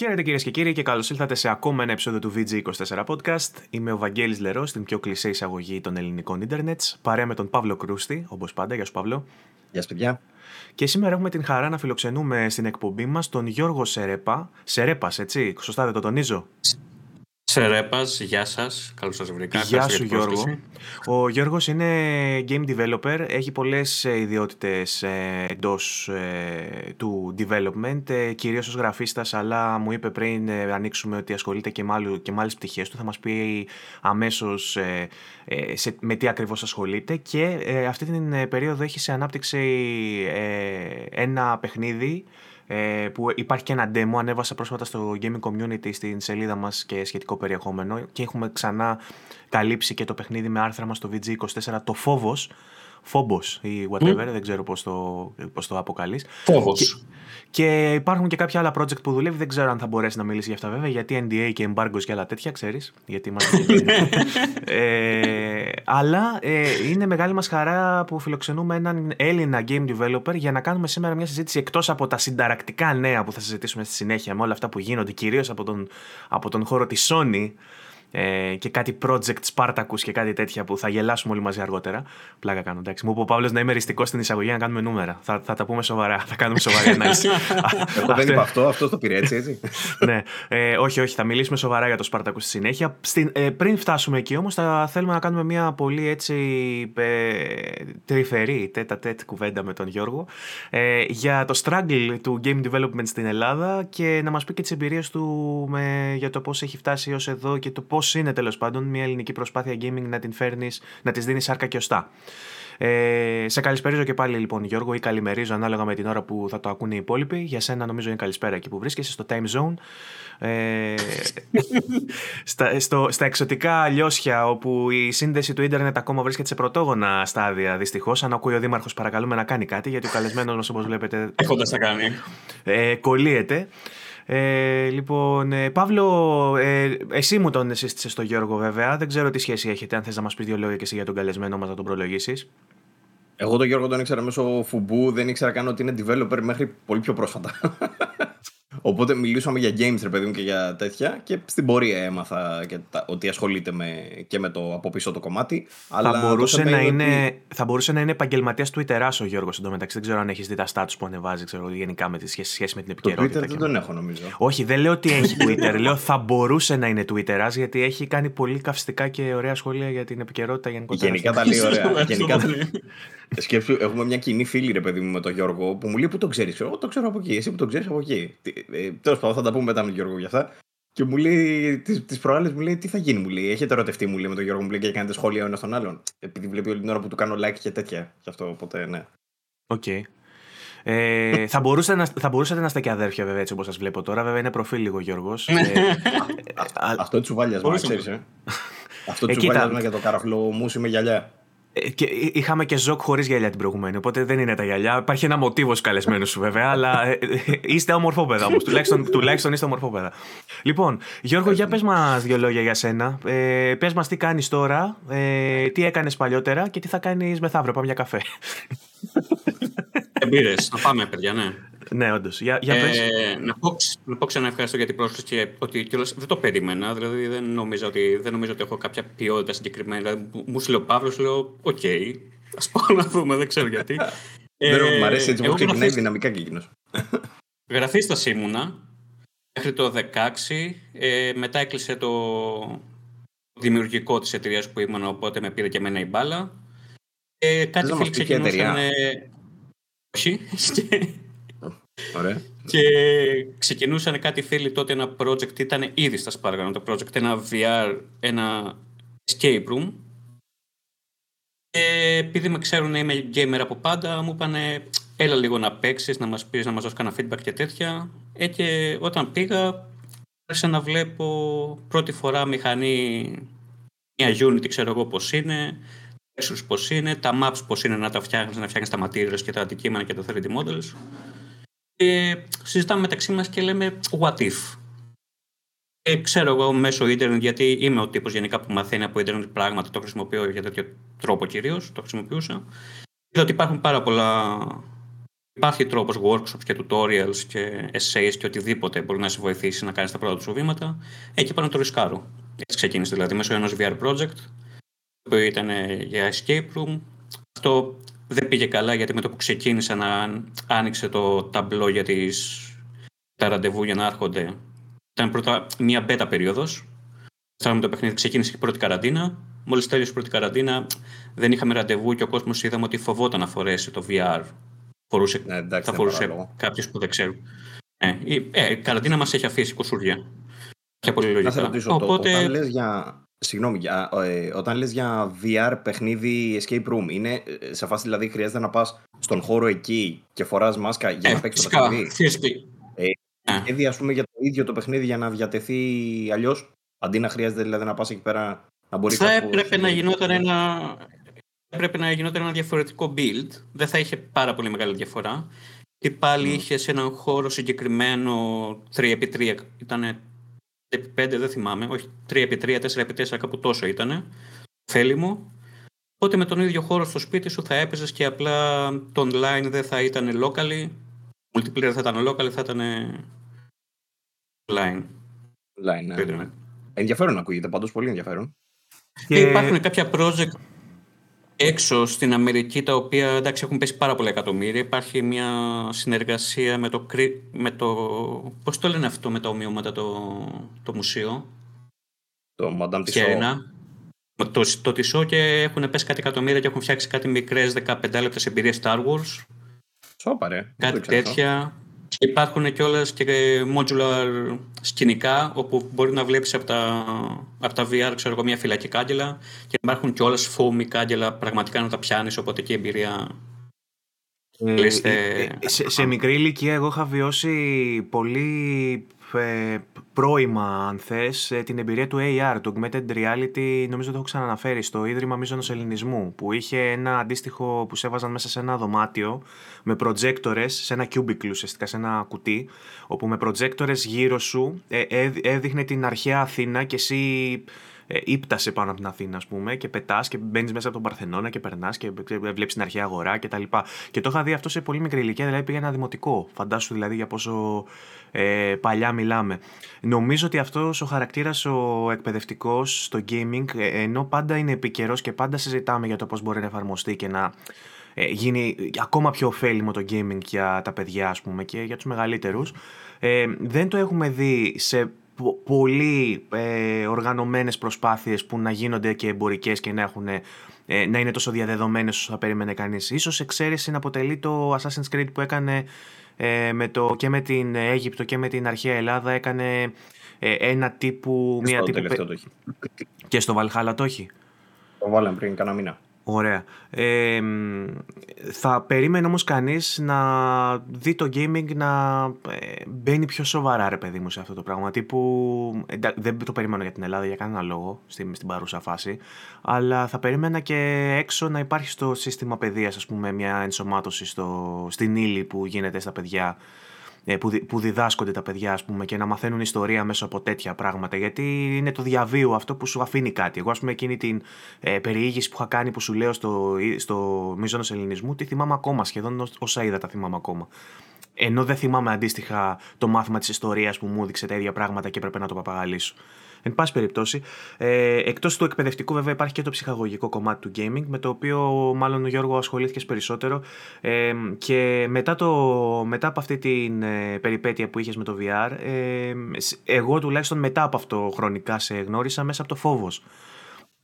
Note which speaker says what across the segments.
Speaker 1: Χαίρετε κυρίες και κύριοι και καλώς ήλθατε σε ακόμα ένα επεισόδιο του VG24 Podcast. Είμαι ο Βαγγέλης Λερός στην πιο κλεισέ εισαγωγή των ελληνικών Ιντερνετ, παρέα με τον Παύλο Κρούστη, όπως πάντα. Γεια σου, Παύλο.
Speaker 2: Γεια σου, παιδιά.
Speaker 1: Και σήμερα έχουμε την χαρά να φιλοξενούμε στην εκπομπή μας τον Γιώργο Σερέπα. Σερέπας, έτσι, σωστά δεν το τονίζω;
Speaker 3: Σερέπα, γεια σας. Καλώς σας βρήκα.
Speaker 1: Γεια σου, Γιώργο. Ο Γιώργος είναι game developer. Έχει πολλές ε, ιδιότητες ε, εντός ε, του development, κυρίως ως γραφίστας, αλλά μου είπε πριν ανοίξουμε ότι ασχολείται και, και με άλλες πτυχές του. Θα μας πει αμέσως με τι ακριβώς ασχολείται. Και αυτή την περίοδο έχει σε ανάπτυξη ένα παιχνίδι ε, που υπάρχει και ένα demo, ανέβασα πρόσφατα στο gaming community στην σελίδα μας και σχετικό περιεχόμενο. Και έχουμε ξανά καλύψει και το παιχνίδι με άρθρα μας στο VG24, το Φόβος, Φόμπος ή whatever, δεν ξέρω πώς το, πώς το αποκαλείς.
Speaker 3: Φόβος.
Speaker 1: Και υπάρχουν και κάποια άλλα project που δουλεύει. Δεν ξέρω αν θα μπορέσει να μιλήσει για αυτά βέβαια, γιατί NDA και embargoes και άλλα τέτοια, ξέρεις. Γιατί είμαστε. ε, αλλά ε, είναι μεγάλη μας χαρά που φιλοξενούμε έναν Έλληνα game developer για να κάνουμε σήμερα μια συζήτηση εκτός από τα συνταρακτικά νέα που θα συζητήσουμε στη συνέχεια με όλα αυτά που γίνονται, κυρίως από τον, από τον χώρο της Sony ε, και κάτι project Spartacus και κάτι τέτοια που θα γελάσουμε όλοι μαζί αργότερα. Πλάκα κάνω, εντάξει. Μου είπε ο Παύλος να είμαι εριστικό στην εισαγωγή να κάνουμε νούμερα. Θα, θα τα πούμε σοβαρά. Θα κάνουμε σοβαρή ανάλυση.
Speaker 2: Εγώ δεν είπα αυτό, αυτό το πήρε έτσι, έτσι.
Speaker 1: ναι, ε, όχι, όχι, θα μιλήσουμε σοβαρά για το Spartacus στη συνέχεια. Στην, ε, πριν φτάσουμε εκεί όμως, θα θέλουμε να κάνουμε μια πολύ έτσι ε, τρυφερή τέτα τέτ κουβέντα με τον Γιώργο ε, για το struggle του game development στην Ελλάδα και να μας πει και τις εμπειρίες του με, για το πώς έχει φτάσει ως εδώ και το πώς είναι τέλος πάντων μια ελληνική προσπάθεια gaming να την φέρνεις, να της δίνεις σάρκα και οστά. Ε, σε καλησπέριζω και πάλι λοιπόν Γιώργο ή καλημερίζω ανάλογα με την ώρα που θα το ακούνε οι υπόλοιποι. Για σένα νομίζω είναι καλησπέρα εκεί που βρίσκεσαι στο time zone. Ε, στα, στο, στα εξωτικά λιώσια όπου η σύνδεση του ίντερνετ ακόμα βρίσκεται σε πρωτόγωνα στάδια δυστυχώς. Αν ακούει ο Δήμαρχος, παρακαλούμε να κάνει κάτι γιατί ο καλεσμένος μας όπως βλέπετε.
Speaker 3: Έχοντας να κάνει.
Speaker 1: Ε, κολλείεται. Ε, λοιπόν, ε, Παύλο, ε, εσύ μου τον σύστησες στο Γιώργο βέβαια. Δεν ξέρω τι σχέση έχετε, αν θες να μας πεις δύο λόγια και εσύ για τον καλεσμένο μας να τον προλογίσεις.
Speaker 2: Εγώ τον Γιώργο τον ήξερα μέσω φουμπού, δεν ήξερα καν ότι είναι developer μέχρι πολύ πιο πρόσφατα. Οπότε μιλήσαμε για games, ρε παιδί μου, και για τέτοια. Και στην πορεία έμαθα και τα, ότι ασχολείται με, και με το από πίσω το κομμάτι.
Speaker 1: Θα, αλλά μπορούσε, να είναι, θα μπορούσε να είναι επαγγελματίας Twitter ο Γιώργος εντωμεταξύ. Δεν ξέρω αν έχεις δει τα stats που ανεβάζει ξέρω, γενικά με τη σχέση, σχέση με την επικαιρότητα.
Speaker 2: Το Twitter δεν τον έχω νομίζω.
Speaker 1: Όχι, δεν λέω ότι έχει Twitter. λέω θα μπορούσε να είναι Twitter γιατί έχει κάνει πολύ καυστικά και ωραία σχόλια για την επικαιρότητα γενικότερα.
Speaker 2: Γενικά τα λέει ωραία. γενικά, Σκέψου, έχουμε μια κοινή φίλη, ρε παιδί μου, με τον Γιώργο, που μου λέει Πού το ξέρεις. Εγώ το ξέρω από εκεί. Εσύ που το ξέρεις από εκεί. Ε, Τέλος πάντων, θα τα πούμε μετά με τον Γιώργο για αυτά. Και μου λέει, τις προάλλες μου λέει, τι θα γίνει, μου λέει. Έχετε ερωτευτεί, μου λέει με τον Γιώργο, μου λέει και κάνετε σχόλια ο ένας τον άλλον. Επειδή βλέπει όλη την ώρα που του κάνω like και τέτοια. Γι' αυτό, οπότε ναι.
Speaker 1: OK. Okay. Ε, θα, μπορούσατε να, θα μπορούσατε να είστε και αδέρφια, βέβαια, έτσι όπως σας βλέπω τώρα. Βέβαια, είναι προφίλ λίγο Γιώργος.
Speaker 2: ε, αυτό τσουβάλιασμα, ξέρεις. Ε. Αυτό τσουβάλιασμα για το καραφλό μου είμαι γυαλιά.
Speaker 1: Ε, και είχαμε και ζοκ χωρίς γυαλιά την προηγούμενη, οπότε δεν είναι τα γυαλιά. Υπάρχει ένα μοτίβος καλεσμένος σου βέβαια, αλλά ε, ε, είστε ομορφόπεδα όμως. τουλάχιστον, τουλάχιστον είστε ομορφόπεδα. Λοιπόν, Γιώργο, για πες μας δύο λόγια για σένα. Ε, πες μας τι κάνεις τώρα, ε, τι έκανες παλιότερα και τι θα κάνεις μεθαύριο. Πάμε για καφέ.
Speaker 3: Εμπειρέ, να πάμε, παιδιά, ναι.
Speaker 1: Ναι, όντως. Για, για
Speaker 3: ε, να, πω, να πω ξανά ευχαριστώ για την πρόσκληση και ότι κιόλας δεν το περίμενα. Δηλαδή δεν νομίζω ότι, δεν νομίζω ότι έχω κάποια ποιότητα συγκεκριμένη. Δηλαδή, μου σου λέει ο Παύλος, λέω: Οκ, okay, ας πάω να δούμε, δεν ξέρω γιατί.
Speaker 2: ε, μου αρέσει έτσι που ξεκινάει δυναμικά και εκείνος.
Speaker 3: Γραφίστα ήμουνα μέχρι το 2016. Ε, μετά έκλεισε το δημιουργικό της εταιρείας που ήμουν, οπότε με πήρε και εμένα η μπάλα. Ε, κάτι φίλοι ξεκινούσαν. Όχι.
Speaker 2: Ωραία.
Speaker 3: Και ξεκινούσαν κάτι φίλοι τότε ένα project, ήταν ήδη στα Σπάργανα το project, ένα VR, ένα escape room. Και επειδή με ξέρουν να είμαι gamer από πάντα, μου είπαν έλα λίγο να παίξεις, να μας πεις, να μας δώσεις κανένα feedback και τέτοια. Ε, και όταν πήγα, άρχισα να βλέπω πρώτη φορά μηχανή, μια Unity ξέρω εγώ πώς είναι, textures πώς είναι, τα maps πώς είναι να τα φτιάχνεις, να φτιάχνεις τα materials και τα αντικείμενα και τα 3D models. Και συζητάμε μεταξύ μας και λέμε what if; Και ξέρω εγώ μέσω ίντερνετ, γιατί είμαι ο τύπος γενικά που μαθαίνει από ίντερνετ πράγματα, το χρησιμοποιώ για τέτοιο τρόπο κυρίως, το χρησιμοποιούσα. Είδα ότι υπάρχουν πάρα πολλά Υπάρχει τρόπος workshops και tutorials και essays και οτιδήποτε μπορεί να σε βοηθήσει να κάνεις τα πρώτα σου βήματα. Εκεί πάνω το ρισκάρω. Έτσι ξεκίνησε δηλαδή μέσω ενός VR project που ήταν για escape room. Αυτό δεν πήγε καλά γιατί με το που ξεκίνησα να άνοιξε το ταμπλό για τις, τα ραντεβού για να έρχονται. Ήταν πρώτα μία beta περίοδος. Φτάνουμε το παιχνίδι, ξεκίνησε η πρώτη καραντίνα. Μόλις τέλειωσε η πρώτη καραντίνα δεν είχαμε ραντεβού και ο κόσμος είδαμε ότι φοβόταν να φορέσει το VR φορούσε, ναι, εντάξει, θα φορούσε κάποιο που δεν ξέρουν. Ε, η, ε, καραντίνα μας έχει αφήσει κουσουριά. Και πολύ λογικά.
Speaker 2: Να σε ρωτήσω, Οπότε... το, όταν λες για, Συγγνώμη, για, ε, όταν λες για VR παιχνίδι escape room, είναι ε, σε φάση δηλαδή χρειάζεται να πας στον χώρο εκεί και φοράς μάσκα για ε, να παίξεις το παιχνίδι; Ε, ε. ας πούμε για το ίδιο το παιχνίδι για να διατεθεί αλλιώς, αντί να χρειάζεται δηλαδή να πας εκεί πέρα να μπορείς
Speaker 3: Θα έπρεπε να γινόταν ένα, έπρεπε να γινόταν ένα διαφορετικό build. Δεν θα είχε πάρα πολύ μεγάλη διαφορά. Και πάλι mm. είχες σε έναν χώρο συγκεκριμένο 3x3. Ήταν 5 δεν θυμάμαι. Όχι 3x3, 4x4, κάπου τόσο ήταν. Φέλη μου. Οπότε με τον ίδιο χώρο στο σπίτι σου θα έπαιζες και απλά το online δεν θα ήταν locally. Multiplayer θα ήταν local, θα ήταν online.
Speaker 2: Online, ναι. ναι. Ενδιαφέρον ακούγεται, πάντως πολύ ενδιαφέρον.
Speaker 3: Και... Υπάρχουν κάποια project έξω στην Αμερική, τα οποία εντάξει, έχουν πέσει πάρα πολλά εκατομμύρια. Υπάρχει μια συνεργασία με το, με το πώς το λένε αυτό με τα ομοιώματα το, το μουσείο;
Speaker 2: Το Madame Tissot.
Speaker 3: Το, το Tissot και έχουν πέσει κάτι εκατομμύρια και έχουν φτιάξει κάτι μικρές 15 λεπτές εμπειρίες Star Wars.
Speaker 2: Σόπαρε.
Speaker 3: Κάτι τέτοια. Υπάρχουν κιόλας και modular σκηνικά όπου μπορεί να βλέπεις από τα, από τα VR ξέρω εγώ, μια φυλακή κάγκελα και υπάρχουν κιόλας foamy κάγκελα πραγματικά να τα πιάνεις. Οπότε και η εμπειρία.
Speaker 1: Ε, ε, ε, σε, σε μικρή ηλικία, εγώ είχα βιώσει πολύ ε, πρώιμα, αν θες, ε, την εμπειρία του AR, του Augmented Reality, νομίζω το έχω ξαναναφέρει, στο Ίδρυμα Μίζωνος Ελληνισμού, που είχε ένα αντίστοιχο που σε έβαζαν μέσα σε ένα δωμάτιο με προτζέκτορες, σε ένα cubicle ουσιαστικά, σε ένα κουτί, όπου με προτζέκτορες γύρω σου ε, έδειχνε την αρχαία Αθήνα και εσύ ε, ύπτασε πάνω από την Αθήνα, ας πούμε, και πετάς και μπαίνεις μέσα από τον Παρθενώνα και περνάς και βλέπεις την αρχαία αγορά κτλ. Και, και το είχα δει αυτό σε πολύ μικρή ηλικία, δηλαδή πήγα ένα δημοτικό. Φαντάσου δηλαδή για πόσο ε, παλιά μιλάμε. Νομίζω ότι αυτός ο χαρακτήρας ο εκπαιδευτικός στο gaming, ε, ενώ πάντα είναι επικαιρός και πάντα συζητάμε για το πώς μπορεί να εφαρμοστεί και να ε, γίνει ακόμα πιο ωφέλιμο το gaming για τα παιδιά, ας πούμε, και για τους μεγαλύτερους. Ε, δεν το έχουμε δει σε πολύ ε, οργανωμένες προσπάθειες που να γίνονται και εμπορικές και να, έχουν, ε, να είναι τόσο διαδεδομένες όσο θα περίμενε κανείς. Ίσως εξαίρεση να αποτελεί το Assassin's Creed που έκανε ε, με το, και με την Αίγυπτο και με την αρχαία Ελλάδα έκανε ε, ένα τύπου...
Speaker 2: Και μια στο τύπου, το έχει.
Speaker 1: Και στο Valhalla το έχει.
Speaker 2: Το βάλαμε πριν κανένα μήνα.
Speaker 1: Ωραία. Ε, θα περίμενε όμως κανείς να δει το gaming να ε, μπαίνει πιο σοβαρά ρε παιδί μου σε αυτό το πράγμα. Τύπου, δεν το περίμενα για την Ελλάδα για κανένα λόγο στην, στην παρούσα φάση. Αλλά θα περίμενα και έξω να υπάρχει στο σύστημα παιδείας ας πούμε μια ενσωμάτωση στο, στην ύλη που γίνεται στα παιδιά ε, που, που διδάσκονται τα παιδιά ας πούμε, και να μαθαίνουν ιστορία μέσω από τέτοια πράγματα. Γιατί είναι το διαβίου αυτό που σου αφήνει κάτι. Εγώ, ας πούμε, εκείνη την ε, περιήγηση που είχα κάνει που σου λέω στο, στο Μίζωνο Ελληνισμού, τη θυμάμαι ακόμα. Σχεδόν όσα είδα τα θυμάμαι ακόμα. Ενώ δεν θυμάμαι αντίστοιχα το μάθημα της ιστορίας που μου έδειξε τα ίδια πράγματα και έπρεπε να το παπαγαλίσω. Εν πάση περιπτώσει, ε, εκτός του εκπαιδευτικού, βέβαια, υπάρχει και το ψυχαγωγικό κομμάτι του gaming, με το οποίο μάλλον ο Γιώργο ασχολήθηκες περισσότερο. Ε, και μετά, το, μετά από αυτή την ε, περιπέτεια που είχες με το VR, ε, εγώ τουλάχιστον μετά από αυτό χρονικά σε γνώρισα μέσα από το φόβος.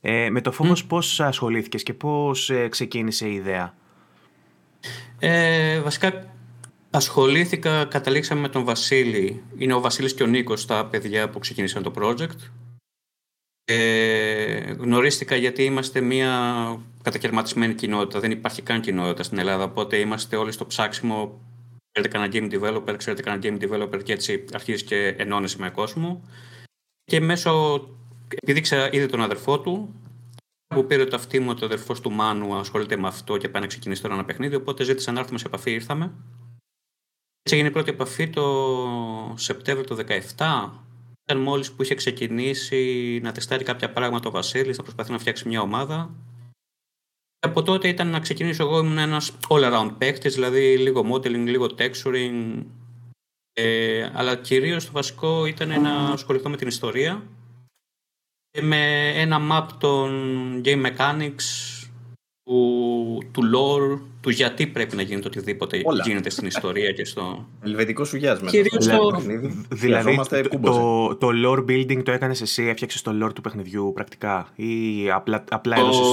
Speaker 1: Ε, με το φόβος mm. πώς ασχολήθηκες και πώς ε, ξεκίνησε η ιδέα;
Speaker 3: Ε, βασικά Ασχολήθηκα, καταλήξαμε με τον Βασίλη. Είναι ο Βασίλης και ο Νίκος τα παιδιά που ξεκίνησαν το project. Ε, γνωρίστηκα γιατί είμαστε μια κατακαιρματισμένη κοινότητα. Δεν υπάρχει καν κοινότητα στην Ελλάδα, οπότε είμαστε όλοι στο ψάξιμο. Ξέρετε κανένα game developer, ξέρετε κανένα game developer και έτσι αρχίζει και ενώνεσαι με κόσμο. Και μέσω, επειδή ήξερα ήδη τον αδερφό του, που πήρε το αυτή μου, το αδερφός του Μάνου, ασχολείται με αυτό και πάει να ξεκινήσει τώρα ένα παιχνίδι. Οπότε ζήτησα να έρθουμε σε επαφή, ήρθαμε. Έτσι έγινε η πρώτη επαφή το Σεπτέμβριο του 2017. Ήταν μόλις που είχε ξεκινήσει να τεστάρει κάποια πράγματα ο Βασίλης, να προσπαθεί να φτιάξει μια ομάδα. Και από τότε ήταν να ξεκινήσω εγώ, ήμουν ένας all-around παίκτης, δηλαδή λίγο modeling, λίγο texturing. Ε, αλλά κυρίως το βασικό ήταν να ασχοληθώ με την ιστορία με ένα map των game mechanics, του, του lore, του γιατί πρέπει να γίνεται οτιδήποτε Όλα. γίνεται στην ιστορία και στο...
Speaker 2: Ελβετικό σου γιάσμα.
Speaker 3: Κυρίως το...
Speaker 1: Δηλαδή, το, το, lore building το έκανες εσύ, έφτιαξες το lore του παιχνιδιού πρακτικά ή απλά, απλά έδωσες...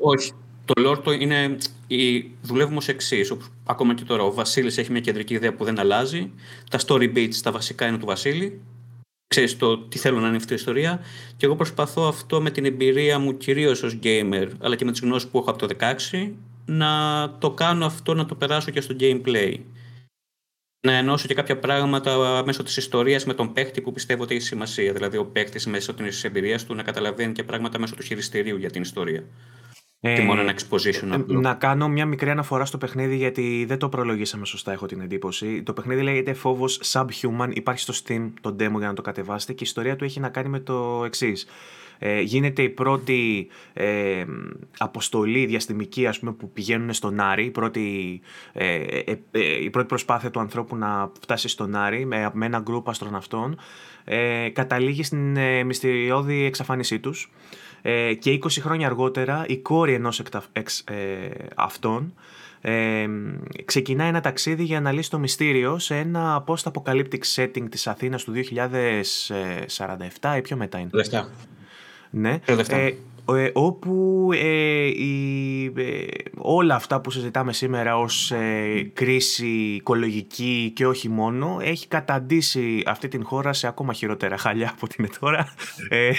Speaker 3: Όχι. Το lore το είναι... Η... Δουλεύουμε ως εξής. Ακόμα και τώρα ο Βασίλης έχει μια κεντρική ιδέα που δεν αλλάζει. Τα story beats, τα βασικά είναι του Βασίλη ξέρεις το τι θέλω να είναι αυτή η ιστορία. Και εγώ προσπαθώ αυτό με την εμπειρία μου κυρίως ως gamer αλλά και με τις γνώσεις που έχω από το 16 να το κάνω αυτό να το περάσω και στο gameplay. Να ενώσω και κάποια πράγματα μέσω της ιστορίας με τον παίχτη που πιστεύω ότι έχει σημασία. Δηλαδή ο παίχτης μέσω της εμπειρίας του να καταλαβαίνει και πράγματα μέσω του χειριστηρίου για την ιστορία ε, μόνο ένα exposition
Speaker 1: ε, Να κάνω μια μικρή αναφορά στο παιχνίδι γιατί δεν το προλογίσαμε σωστά, έχω την εντύπωση. Το παιχνίδι λέγεται φόβος Subhuman, υπάρχει στο Steam το demo για να το κατεβάσετε και η ιστορία του έχει να κάνει με το εξής. Ε, γίνεται η πρώτη ε, αποστολή διαστημική ας πούμε, που πηγαίνουν στον Άρη, η πρώτη, ε, ε, ε, η πρώτη προσπάθεια του ανθρώπου να φτάσει στον Άρη με, με ένα γκρουπ αστροναυτών, καταλήγει στην μυστηριώδη εξαφάνισή τους. Ε, και 20 χρόνια αργότερα η κόρη ενός εκτα... εξ, ε, αυτών ε, ξεκινάει ένα ταξίδι για να λύσει το μυστήριο σε ένα post-apocalyptic setting της Αθήνας του 2047 ή πιο μετά είναι. Ναι. Ε, ε, όπου ε, ε, όλα αυτά που συζητάμε σήμερα ως ε, κρίση οικολογική και όχι μόνο έχει καταντήσει αυτή την χώρα σε ακόμα χειρότερα χαλιά από την τώρα. Ε,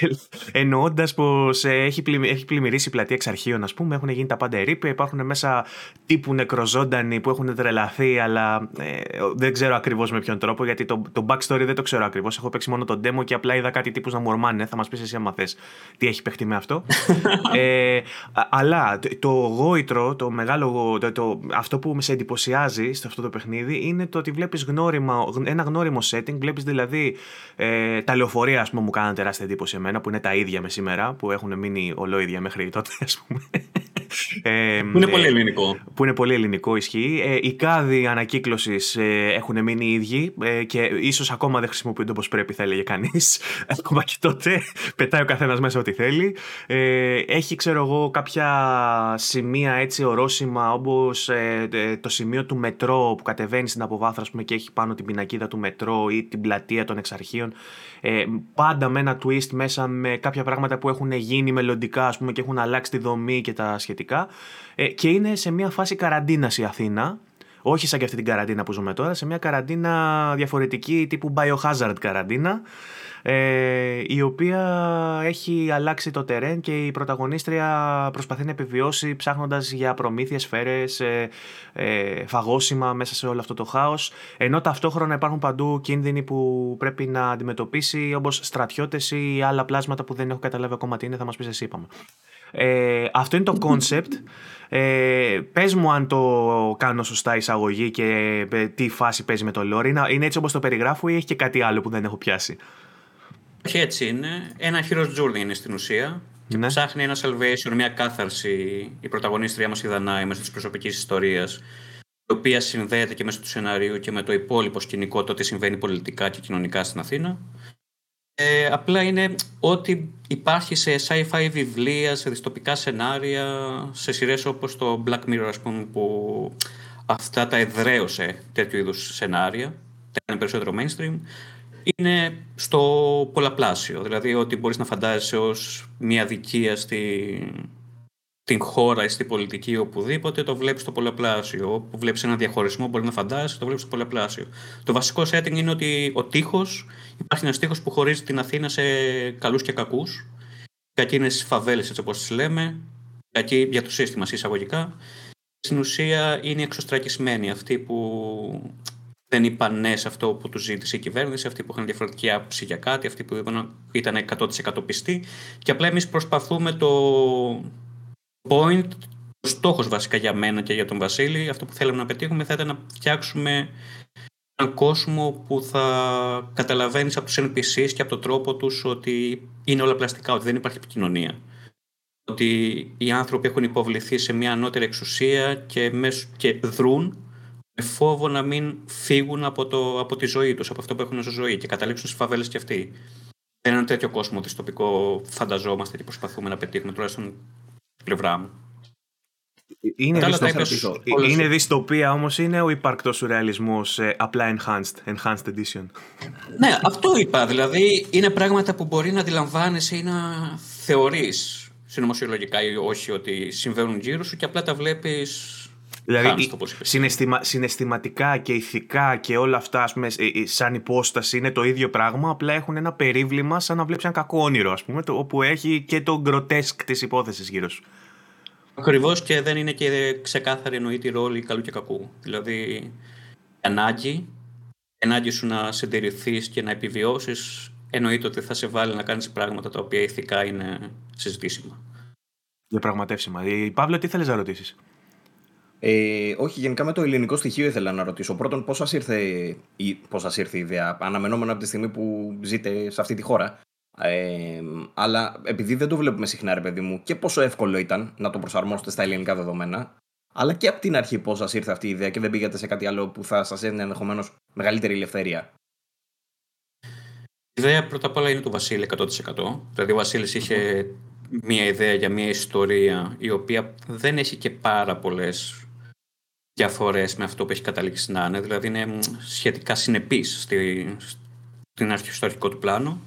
Speaker 1: εννοώντας πως έχει, πλημ, έχει πλημμυρίσει η πλατεία εξ αρχείων ας πούμε έχουν γίνει τα πάντα ερήπια υπάρχουν μέσα τύπου νεκροζώντανοι που έχουν τρελαθεί αλλά δεν ξέρω ακριβώς με ποιον τρόπο γιατί το, το backstory δεν το ξέρω ακριβώς. Έχω παίξει μόνο το demo και απλά είδα κάτι τύπους να μου ορμάνε θα μας πεις εσύ άμα θες τι έχει παιχτεί με αυτό ε, αλλά το γόητρο, το μεγάλο, το, το, αυτό που με σε εντυπωσιάζει σε αυτό το παιχνίδι είναι το ότι βλέπεις γνώριμα, ένα γνώριμο setting, βλέπεις δηλαδή ε, τα λεωφορεία ας πούμε μου κάνανε τεράστια εντύπωση εμένα που είναι τα ίδια με σήμερα, που έχουν μείνει ολόιδια μέχρι τότε ας πούμε.
Speaker 3: Ε, που είναι πολύ ελληνικό.
Speaker 1: Που είναι πολύ ελληνικό, ισχύει. Ε, οι κάδοι ανακύκλωσης ε, έχουν μείνει οι ίδιοι ε, και ίσως ακόμα δεν χρησιμοποιούνται όπως πρέπει, θα έλεγε κανείς. ακόμα και τότε πετάει ο καθένας μέσα ό,τι θέλει. Ε, έχει, ξέρω εγώ, κάποια σημεία έτσι ορόσημα όπως ε, το σημείο του μετρό που κατεβαίνει στην αποβάθρα πούμε, και έχει πάνω την πινακίδα του μετρό ή την πλατεία των εξαρχείων. Ε, πάντα με ένα twist μέσα με κάποια πράγματα που έχουν γίνει μελλοντικά ας πούμε, και έχουν αλλάξει τη δομή και τα σχετικά. Ε, και είναι σε μια φάση καραντίνας η Αθήνα. Όχι σαν και αυτή την καραντίνα που ζούμε τώρα, σε μια καραντίνα διαφορετική τύπου biohazard καραντίνα ε, η οποία έχει αλλάξει το τερέν και η πρωταγωνίστρια προσπαθεί να επιβιώσει ψάχνοντας για προμήθειες, σφαίρες, ε, ε, φαγόσιμα μέσα σε όλο αυτό το χάος ενώ ταυτόχρονα υπάρχουν παντού κίνδυνοι που πρέπει να αντιμετωπίσει όπως στρατιώτες ή άλλα πλάσματα που δεν έχω καταλάβει ακόμα τι είναι, θα μας πεις εσύ είπαμε. Ε, αυτό είναι το concept. Ε, πες μου αν το κάνω σωστά εισαγωγή και ε, τι φάση παίζει με το lore. Είναι, είναι έτσι όπως το περιγράφω ή έχει και κάτι άλλο που δεν έχω πιάσει;
Speaker 3: Όχι έτσι είναι. Ένα hero's journey είναι στην ουσία. Και ναι. ψάχνει ένα salvation, μια κάθαρση η πρωταγωνίστρια μας η Δανάη μέσω της προσωπικής ιστορίας η οποία συνδέεται και μέσω του σενάριου και με το υπόλοιπο σκηνικό το τι συμβαίνει πολιτικά και κοινωνικά στην Αθήνα. Ε, απλά είναι ό,τι υπάρχει σε sci-fi βιβλία, σε δυστοπικά σενάρια, σε σειρές όπως το Black Mirror, ας πούμε, που αυτά τα εδραίωσε τέτοιου είδους σενάρια, τα έκανε περισσότερο mainstream είναι στο πολλαπλάσιο. Δηλαδή ότι μπορείς να φαντάζεσαι ως μια δικία στη, την χώρα ή στην πολιτική οπουδήποτε, το βλέπεις στο πολλαπλάσιο. Όπου βλέπεις ένα διαχωρισμό, μπορεί να φαντάζεσαι, το βλέπεις στο πολλαπλάσιο. Το βασικό setting είναι ότι ο τείχος, υπάρχει ένας τείχος που χωρίζει την Αθήνα σε καλούς και κακούς. Κακοί είναι στις φαβέλες, έτσι όπως τις λέμε. Κακοί για το σύστημα, εισαγωγικά. Στην ουσία είναι εξωστρακισμένοι αυτοί που δεν είπαν ναι σε αυτό που τους ζήτησε η κυβέρνηση, αυτοί που είχαν διαφορετική άποψη για κάτι, αυτοί που ήταν 100% πιστοί. Και απλά εμείς προσπαθούμε το point, ο στόχος βασικά για μένα και για τον Βασίλη, αυτό που θέλαμε να πετύχουμε θα ήταν να φτιάξουμε έναν κόσμο που θα καταλαβαίνεις από τους NPCs και από τον τρόπο τους ότι είναι όλα πλαστικά, ότι δεν υπάρχει επικοινωνία. Ότι οι άνθρωποι έχουν υποβληθεί σε μια ανώτερη εξουσία και, και δρούν με φόβο να μην φύγουν από, το, από τη ζωή τους, από αυτό που έχουν ως ζωή και καταλήξουν στις φαβέλες και αυτοί. Δεν είναι ένα τέτοιο κόσμο δυστοπικό φανταζόμαστε και προσπαθούμε να πετύχουμε, τουλάχιστον στην πλευρά μου.
Speaker 1: Είναι, δυστοπία, είναι δυστοπία όμως είναι ο υπαρκτός σουρεαλισμός ε, απλά enhanced, enhanced edition.
Speaker 3: Ναι, αυτό είπα. Δηλαδή είναι πράγματα που μπορεί να αντιλαμβάνεσαι ή να θεωρείς συνωμοσιολογικά ή όχι ότι συμβαίνουν γύρω σου και απλά τα βλέπεις
Speaker 1: Δηλαδή, συναισθημα, συναισθηματικά και ηθικά και όλα αυτά, ας πούμε, ε, ε, σαν υπόσταση είναι το ίδιο πράγμα, απλά έχουν ένα περίβλημα σαν να βλέπεις ένα κακό όνειρο, ας πούμε, το, όπου έχει και το γκροτέσκ της υπόθεσης γύρω σου.
Speaker 3: Ακριβώς και δεν είναι και ξεκάθαρη εννοεί τη ρόλη καλού και κακού. Δηλαδή, η ανάγκη, η ανάγκη σου να συντηρηθείς και να επιβιώσεις, εννοείται ότι θα σε βάλει να κάνεις πράγματα τα οποία ηθικά είναι συζητήσιμα.
Speaker 1: Διαπραγματεύσιμα. Η Παύλο, τι θέλεις να ρωτήσεις;
Speaker 2: Ε, όχι, γενικά με το ελληνικό στοιχείο ήθελα να ρωτήσω. Πρώτον, πώς σας ήρθε, η, ήρθε η ιδέα, αναμενόμενα από τη στιγμή που ζείτε σε αυτή τη χώρα. Ε, αλλά επειδή δεν το βλέπουμε συχνά, ρε παιδί μου, και πόσο εύκολο ήταν να το προσαρμόσετε στα ελληνικά δεδομένα, αλλά και από την αρχή πώς σας ήρθε αυτή η ιδέα και δεν πήγατε σε κάτι άλλο που θα σας έδινε ενδεχομένως μεγαλύτερη ελευθερία;
Speaker 3: Η ιδέα πρώτα απ' όλα είναι του Βασίλη 100%. Δηλαδή, ο Βασίλης είχε μία ιδέα για μία ιστορία η οποία δεν έχει και πάρα πολλές διαφορές με αυτό που έχει καταλήξει να είναι. Δηλαδή είναι σχετικά συνεπής στην αρχή, στο αρχικό του πλάνο.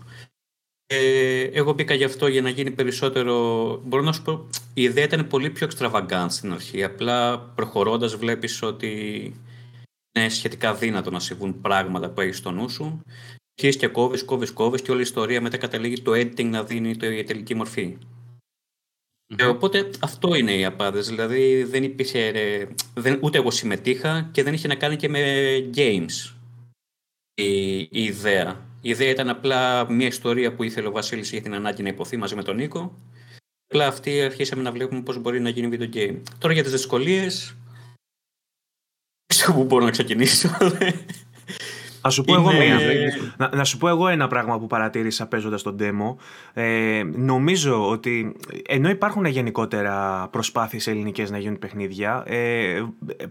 Speaker 3: Ε, εγώ μπήκα γι' αυτό για να γίνει περισσότερο. Μπορώ να σου πω, η ιδέα ήταν πολύ πιο extravagant στην αρχή. Απλά προχωρώντας, βλέπεις ότι είναι σχετικά δύνατο να συμβούν πράγματα που έχεις στο νου σου. Αρχίζεις και κόβεις, κόβεις, κόβεις και όλη η ιστορία μετά καταλήγει το editing να δίνει το, η τελική μορφή. Και οπότε αυτό είναι οι απάδε. Δηλαδή δεν υπήρχε. Δεν, ούτε εγώ συμμετείχα και δεν είχε να κάνει και με games η, η ιδέα. Η ιδέα ήταν απλά μια ιστορία που ήθελε ο Βασίλης για την ανάγκη να υποθεί μαζί με τον Νίκο. Απλά αυτή αρχίσαμε να βλέπουμε πώς μπορεί να γίνει video game. Τώρα για τις δυσκολίες. Δεν ξέρω πού μπορώ να ξεκινήσω.
Speaker 1: Να σου, πω εγώ να, να σου πω εγώ ένα πράγμα που παρατήρησα παίζοντας τον demo. Ε, νομίζω ότι ενώ υπάρχουν γενικότερα προσπάθειες ελληνικές να γίνουν παιχνίδια, ε,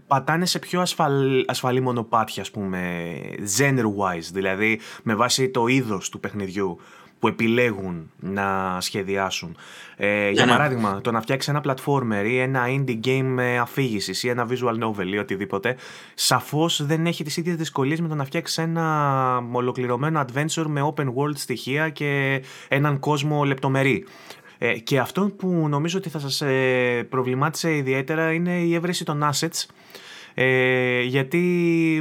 Speaker 1: πατάνε σε πιο ασφαλ, ασφαλή μονοπάτια, ας πούμε, genre-wise, δηλαδή με βάση το είδος του παιχνιδιού που επιλέγουν να σχεδιάσουν. Ε, για ναι, ναι. παράδειγμα, το να φτιάξει ένα platformer ή ένα indie game αφήγησης ή ένα visual novel ή οτιδήποτε, σαφώς δεν έχει τις ίδιες δυσκολίες με το να φτιάξεις ένα ολοκληρωμένο adventure με open world στοιχεία και έναν κόσμο λεπτομερή. Ε, και αυτό που νομίζω ότι θα σας ε, προβλημάτισε ιδιαίτερα είναι η έβρεση των assets ε, γιατί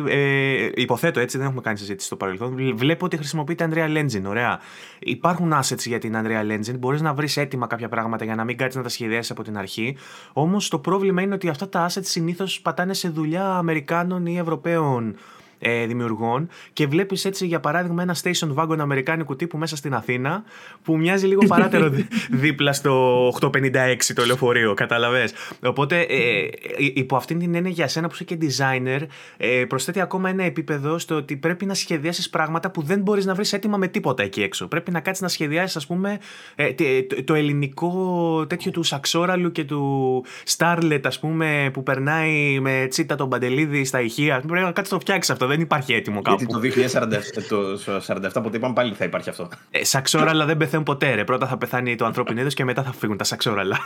Speaker 1: ε, υποθέτω έτσι, δεν έχουμε κάνει συζήτηση στο παρελθόν. Βλέπω ότι χρησιμοποιείται Unreal Engine. Ωραία. Υπάρχουν assets για την Unreal Engine. Μπορείς να βρεις έτοιμα κάποια πράγματα για να μην κάτσεις να τα σχεδιάσεις από την αρχή. Όμως το πρόβλημα είναι ότι αυτά τα assets συνήθως πατάνε σε δουλειά Αμερικάνων ή Ευρωπαίων ε, δημιουργών και βλέπεις έτσι για παράδειγμα ένα station wagon αμερικάνικου τύπου μέσα στην Αθήνα που μοιάζει λίγο παράτερο δίπλα στο 856 το λεωφορείο, καταλαβες; Οπότε ε, ε, υπό αυτήν την έννοια για σένα που είσαι και designer ε, προσθέτει ακόμα ένα επίπεδο στο ότι πρέπει να σχεδιάσεις πράγματα που δεν μπορείς να βρεις έτοιμα με τίποτα εκεί έξω. Πρέπει να κάτσεις να σχεδιάσεις ας πούμε ε, το, το ελληνικό τέτοιο του Σαξόραλου και του Στάρλετ ας πούμε που περνάει με τσίτα τον Παντελίδη στα ηχεία. Πρέπει να κάτσεις να το φτιάξεις αυτό δεν υπάρχει έτοιμο κάπου.
Speaker 2: Γιατί το 2047, το ποτέ είπαμε πάλι θα υπάρχει αυτό.
Speaker 1: Ε, σαξόραλα δεν πεθαίνουν ποτέ. Ρε. Πρώτα θα πεθάνει το ανθρώπινο είδος και μετά θα φύγουν τα σαξόραλα.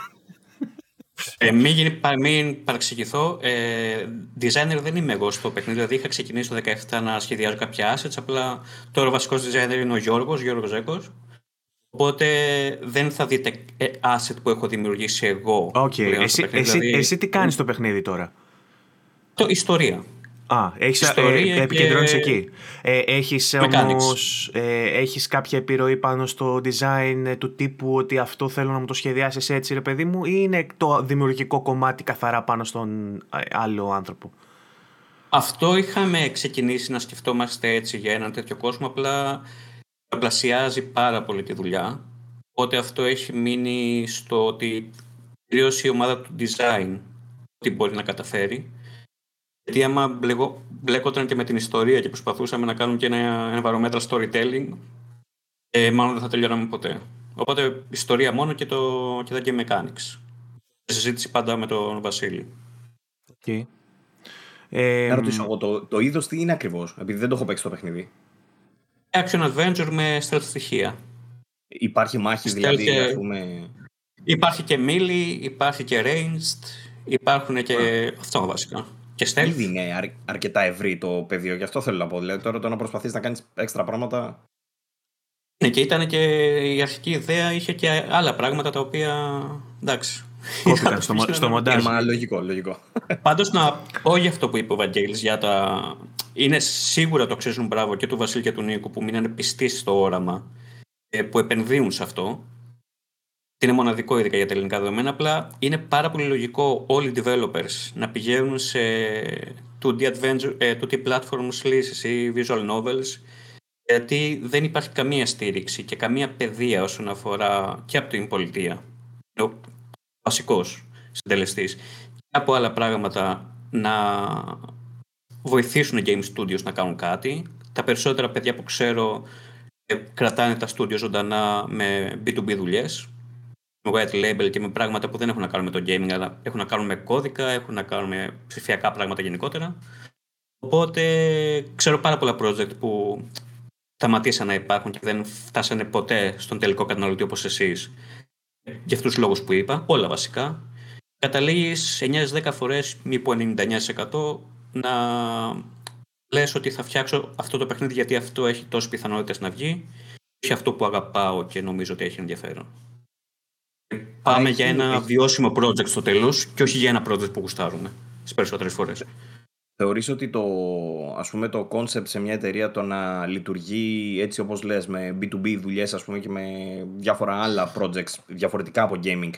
Speaker 3: Ε, μην, γίνει, μην παραξηγηθώ. Ε, designer δεν είμαι εγώ στο παιχνίδι. Δηλαδή είχα ξεκινήσει το 2017 να σχεδιάζω κάποια assets. Απλά τώρα ο βασικός designer είναι ο Γιώργος, Γιώργος Ζέκος. Οπότε δεν θα δείτε ε, asset που έχω δημιουργήσει εγώ.
Speaker 1: Okay. Εσύ, εσύ, δηλαδή... εσύ τι κάνεις στο παιχνίδι τώρα;
Speaker 3: Το ιστορία.
Speaker 1: Α, έχεις, ε, επικεντρώνεις εκεί. Ε, έχεις όμως, ε, έχεις κάποια επιρροή πάνω στο design ε, του τύπου ότι αυτό θέλω να μου το σχεδιάσεις έτσι ρε παιδί μου ή είναι το δημιουργικό κομμάτι καθαρά πάνω στον άλλο άνθρωπο;
Speaker 3: Αυτό είχαμε ξεκινήσει να σκεφτόμαστε έτσι για έναν τέτοιο κόσμο, απλά πλασιάζει πάρα πολύ τη δουλειά. Οπότε αυτό έχει μείνει στο ότι κυρίως η ομάδα του design τι μπορεί να καταφέρει. Γιατί άμα μπλεγό, μπλέκονταν και με την ιστορία και προσπαθούσαμε να κάνουμε και ένα environmental storytelling, ε, μάλλον δεν θα τελειώναμε ποτέ. Οπότε ιστορία μόνο και, το, και τα game mechanics. Συζήτηση πάντα με τον Βασίλη.
Speaker 1: Okay.
Speaker 2: Ε, να ρωτήσω εγώ, το, το είδος τι είναι ακριβώς, επειδή δεν το έχω παίξει το παιχνίδι.
Speaker 3: Action adventure με stealth στοιχεία.
Speaker 2: Υπάρχει μάχη δηλαδή, και... ας πούμε...
Speaker 3: Υπάρχει και melee, υπάρχει και ranged, υπάρχουν και... Αυτό βασικά. Και stealth.
Speaker 2: Ήδη είναι αρ... αρκετά ευρύ το πεδίο, γι' αυτό θέλω να πω. Δηλαδή τώρα το να προσπαθείς να κάνεις έξτρα πράγματα...
Speaker 3: Ναι, και ήταν και η αρχική ιδέα, είχε και άλλα πράγματα τα οποία. εντάξει.
Speaker 1: Κόπηκαν στο, στο μοντάζ.
Speaker 2: Μα, λογικό, λογικό.
Speaker 3: Πάντως να πω για αυτό που είπε ο Βαγγέλης για τα. Είναι σίγουρα το αξίζουν μπράβο και του Βασίλη και του Νίκου που μείνανε πιστοί στο όραμα, ε, που επενδύουν σε αυτό. Είναι μοναδικό ειδικά για τα ελληνικά δεδομένα. Απλά είναι πάρα πολύ λογικό όλοι οι developers να πηγαίνουν σε 2D, adventure, 2D ε, platforms λύσεις ή visual novels γιατί δεν υπάρχει καμία στήριξη και καμία παιδεία όσον αφορά και από την πολιτεία. Είναι ο βασικός συντελεστής. Και από άλλα πράγματα να βοηθήσουν οι game studios να κάνουν κάτι. Τα περισσότερα παιδιά που ξέρω ε, κρατάνε τα studios ζωντανά με B2B δουλειές, με white label και με πράγματα που δεν έχουν να κάνουν με το gaming, αλλά έχουν να κάνουν με κώδικα, έχουν να κάνουν με ψηφιακά πράγματα γενικότερα. Οπότε ξέρω πάρα πολλά project που σταματήσαν να υπάρχουν και δεν φτάσανε ποτέ στον τελικό καταναλωτή όπως εσείς. Για αυτούς τους λόγους που είπα, όλα βασικά. Καταλήγεις 9-10 φορές, μήπως 99% να λες ότι θα φτιάξω αυτό το παιχνίδι γιατί αυτό έχει τόσες πιθανότητες να βγει όχι αυτό που αγαπάω και νομίζω ότι έχει ενδιαφέρον. Πάμε για ένα βιώσιμο project στο τέλος και όχι για ένα project που γουστάρουμε τις περισσότερες φορές.
Speaker 2: Θεωρείς ότι το, ας πούμε, το concept σε μια εταιρεία το να λειτουργεί έτσι όπως λες με B2B δουλειές ας πούμε και με διάφορα άλλα projects διαφορετικά από gaming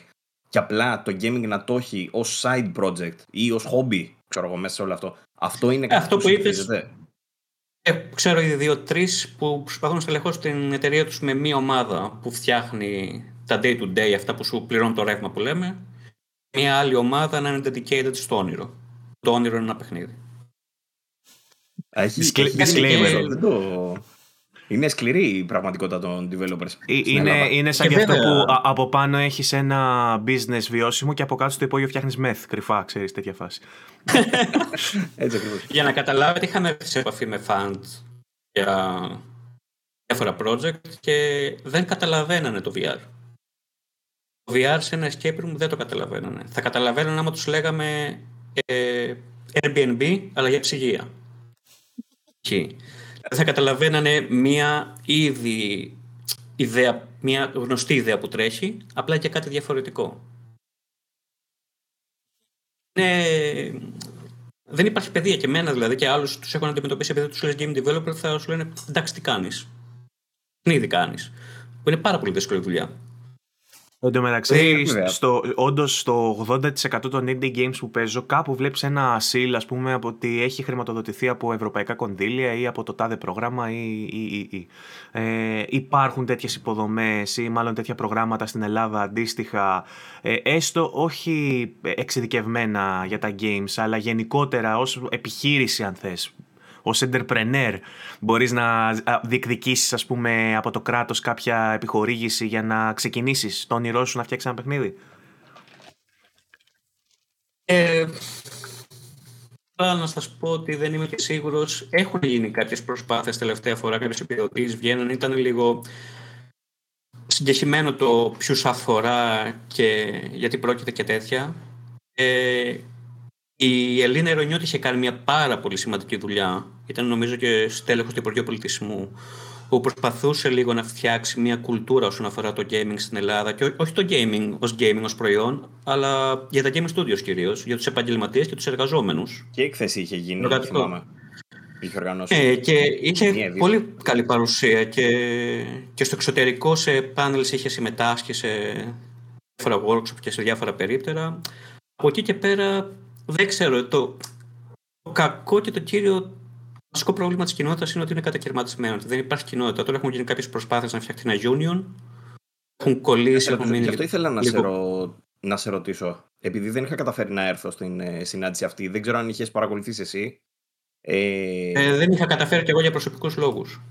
Speaker 2: και απλά το gaming να το έχει ως side project ή ως hobby ξέρω εγώ μέσα σε όλο αυτό αυτό είναι κάτι
Speaker 3: αυτό που, που είπες, ε, ξέρω ήδη δύο-τρεις που προσπαθούν να στελεχώσουν την εταιρεία τους με μία ομάδα που φτιάχνει τα day to day αυτά που σου πληρώνουν το ρεύμα που λέμε μία άλλη ομάδα να είναι dedicated στο όνειρο το όνειρο είναι ένα παιχνίδι
Speaker 2: έχει, disclaimer. το... Είναι σκληρή η πραγματικότητα των developers.
Speaker 1: Ε, είναι, είναι σαν και, αυτό που από πάνω έχεις ένα business βιώσιμο και από κάτω στο υπόγειο φτιάχνεις meth κρυφά, ξέρεις τέτοια φάση.
Speaker 2: Έτσι ακριβώς.
Speaker 3: Για να καταλάβετε, είχαμε έρθει σε επαφή με fund για διάφορα project και δεν καταλαβαίνανε το VR. Το VR σε ένα escape room δεν το καταλαβαίνανε. Θα καταλαβαίνανε άμα τους λέγαμε ε, Airbnb, αλλά για ψυγεία. Θα καταλαβαίνανε μία ήδη ιδέα, μία γνωστή ιδέα που τρέχει, απλά και κάτι διαφορετικό. Δεν υπάρχει παιδεία και εμένα δηλαδή και άλλους τους έχουν αντιμετωπίσει επειδή τους λες game developer θα σου λένε εντάξει τι κάνεις. Τι ήδη κάνεις. Που είναι πάρα πολύ δύσκολη δουλειά.
Speaker 1: Εν τω μεταξύ, ε, στο, όντως στο 80% των indie games που παίζω, κάπου βλέπεις ένα seal, ας πούμε, από ότι έχει χρηματοδοτηθεί από ευρωπαϊκά κονδύλια ή από το τάδε πρόγραμμα ή, ή, ή. Ε, υπάρχουν τέτοιες υποδομές ή μάλλον τέτοια προγράμματα στην Ελλάδα αντίστοιχα, ε, έστω όχι εξειδικευμένα για τα games, αλλά γενικότερα ως επιχείρηση αν θες, ως entrepreneur μπορείς να διεκδικήσεις ας πούμε από το κράτος κάποια επιχορήγηση για να ξεκινήσεις το όνειρό σου να φτιάξεις ένα παιχνίδι;
Speaker 3: Ε, να σας πω ότι δεν είμαι και σίγουρος. Έχουν γίνει κάποιες προσπάθειες τελευταία φορά, κάποιες επιδοτήσεις βγαίνουν. Ήταν λίγο συγκεκριμένο το ποιους αφορά και γιατί πρόκειται και τέτοια. Ε, η Ελίνα Ερωνιώτη είχε κάνει μια πάρα πολύ σημαντική δουλειά. Ήταν νομίζω και στέλεχος του Υπουργείου Πολιτισμού, που προσπαθούσε λίγο να φτιάξει μια κουλτούρα όσον αφορά το gaming στην Ελλάδα. Και όχι το gaming ως gaming ως προϊόν, αλλά για τα gaming studios κυρίως, για τους επαγγελματίες και τους εργαζόμενους.
Speaker 2: Και έκθεση είχε γίνει, δεν θυμάμαι. Είχε οργανώσει.
Speaker 3: Ε, και είχε πολύ καλή παρουσία και, και στο εξωτερικό σε πάνελ είχε συμμετάσχει σε διάφορα workshop και σε διάφορα περίπτερα. Από εκεί και πέρα δεν ξέρω, το, Το κακό και το κύριο βασικό πρόβλημα της κοινότητας είναι ότι είναι κατακαιρματισμένο. Δεν υπάρχει κοινότητα. Τώρα έχουν γίνει κάποιες προσπάθειες να φτιαχτεί ένα union. Έχουν κολλήσει, έχουν μείνει.
Speaker 2: Γι' αυτό ήθελα να, σε ρω... να σε ρωτήσω. Επειδή δεν είχα καταφέρει να έρθω στην ε, συνάντηση αυτή, δεν ξέρω αν είχες παρακολουθήσει εσύ.
Speaker 3: Ε... Ε, δεν είχα καταφέρει κι εγώ για προσωπικούς λόγους.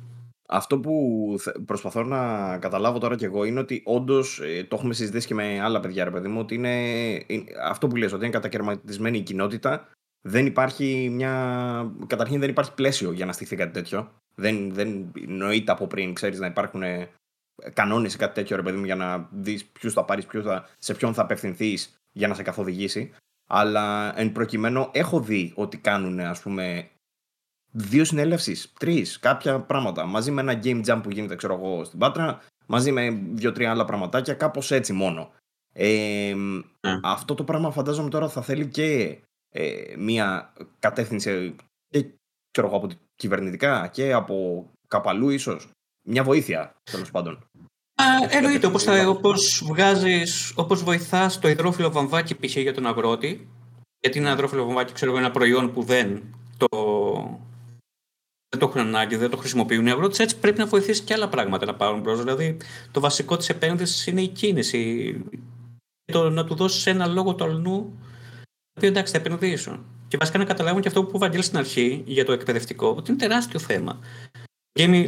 Speaker 2: Αυτό που προσπαθώ να καταλάβω τώρα κι εγώ είναι ότι όντως ε, το έχουμε συζητήσει και με άλλα παιδιά, ρε παιδί μου, ότι είναι, είναι αυτό που λες, ότι είναι κατακαιρματισμένη η κοινότητα. Δεν υπάρχει μια. Καταρχήν δεν υπάρχει πλαίσιο για να στηθεί κάτι τέτοιο. Δεν, δεν νοείται από πριν, ξέρεις, να υπάρχουν ε, κανόνες ή κάτι τέτοιο, ρε παιδί μου, για να δεις ποιους θα πάρεις, σε ποιον θα απευθυνθείς για να σε καθοδηγήσει. Αλλά εν προκειμένου έχω δει ότι κάνουν, ας πούμε, δύο συνέλευσει, τρεις, κάποια πράγματα. Μαζί με ένα game jam που γίνεται, ξέρω εγώ, στην Πάτρα, μαζί με δύο-τρία άλλα πραγματάκια, κάπως έτσι μόνο. Ε, Αυτό το πράγμα φαντάζομαι τώρα θα θέλει και ε, μία κατεύθυνση και ξέρω εγώ, από κυβερνητικά και από καπαλού ίσως. Μια βοήθεια, τέλος πάντων.
Speaker 3: Α, εννοείται, όπως, θα, όπως βγάζεις, όπως βοηθάς το υδρόφυλλο βαμβάκι π.χ. για τον αγρότη, γιατί είναι ένα υδρόφυλλο βαμβάκι, ξέρω ένα προϊόν που δεν το δεν το έχουν ανάγκη, δεν το χρησιμοποιούν οι αγρότες. Έτσι πρέπει να βοηθήσει και άλλα πράγματα να πάρουν μπρος. Δηλαδή, το βασικό της επένδυσης είναι η κίνηση. Το να του δώσεις ένα λόγο του αλλού, πει εντάξει, θα επενδύσω. Και βασικά να καταλάβουν και αυτό που Βαγγέλης στην αρχή για το εκπαιδευτικό, ότι είναι τεράστιο θέμα.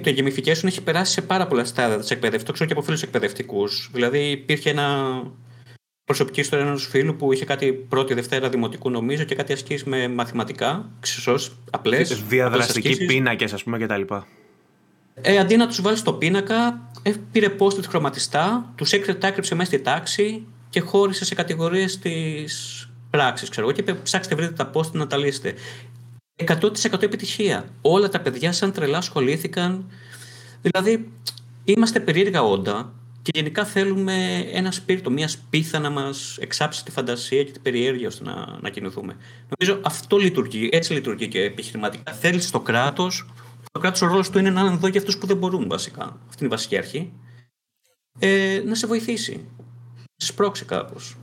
Speaker 3: Το gamification έχει περάσει σε πάρα πολλά στάδια της εκπαίδευση. Το ξέρω και από φίλους εκπαιδευτικούς. Δηλαδή, υπήρχε ένα προσωπική ιστορία ενός φίλου που είχε κάτι πρώτη Δευτέρα Δημοτικού, νομίζω, και κάτι ασκήσεις με μαθηματικά, ξεσώ, απλές.
Speaker 1: Διαδραστικοί πίνακες, ας πούμε, κτλ.
Speaker 3: Ε, αντί να τους βάλεις στο πίνακα, ε, πήρε post χρωματιστά, τους έκρυψε μέσα στη τάξη και χώρισε σε κατηγορίες της πράξη. Ξέρω εγώ, και είπε: Ψάξτε, βρείτε τα post να τα λύσετε. 100% επιτυχία. Όλα τα παιδιά σαν τρελά ασχολήθηκαν. Δηλαδή, είμαστε περίεργα όντα και γενικά θέλουμε ένα σπίρτο, μια σπίθα να μας εξάψει τη φαντασία και την περιέργεια ώστε να, να κινηθούμε. Νομίζω αυτό λειτουργεί, έτσι λειτουργεί και επιχειρηματικά. Θέλεις το κράτος, το κράτος ο ρόλος του είναι να είναι εδώ για αυτούς που δεν μπορούν βασικά. Αυτή είναι η βασική αρχή. Ε, να σε βοηθήσει, να σε σπρώξει κάπως.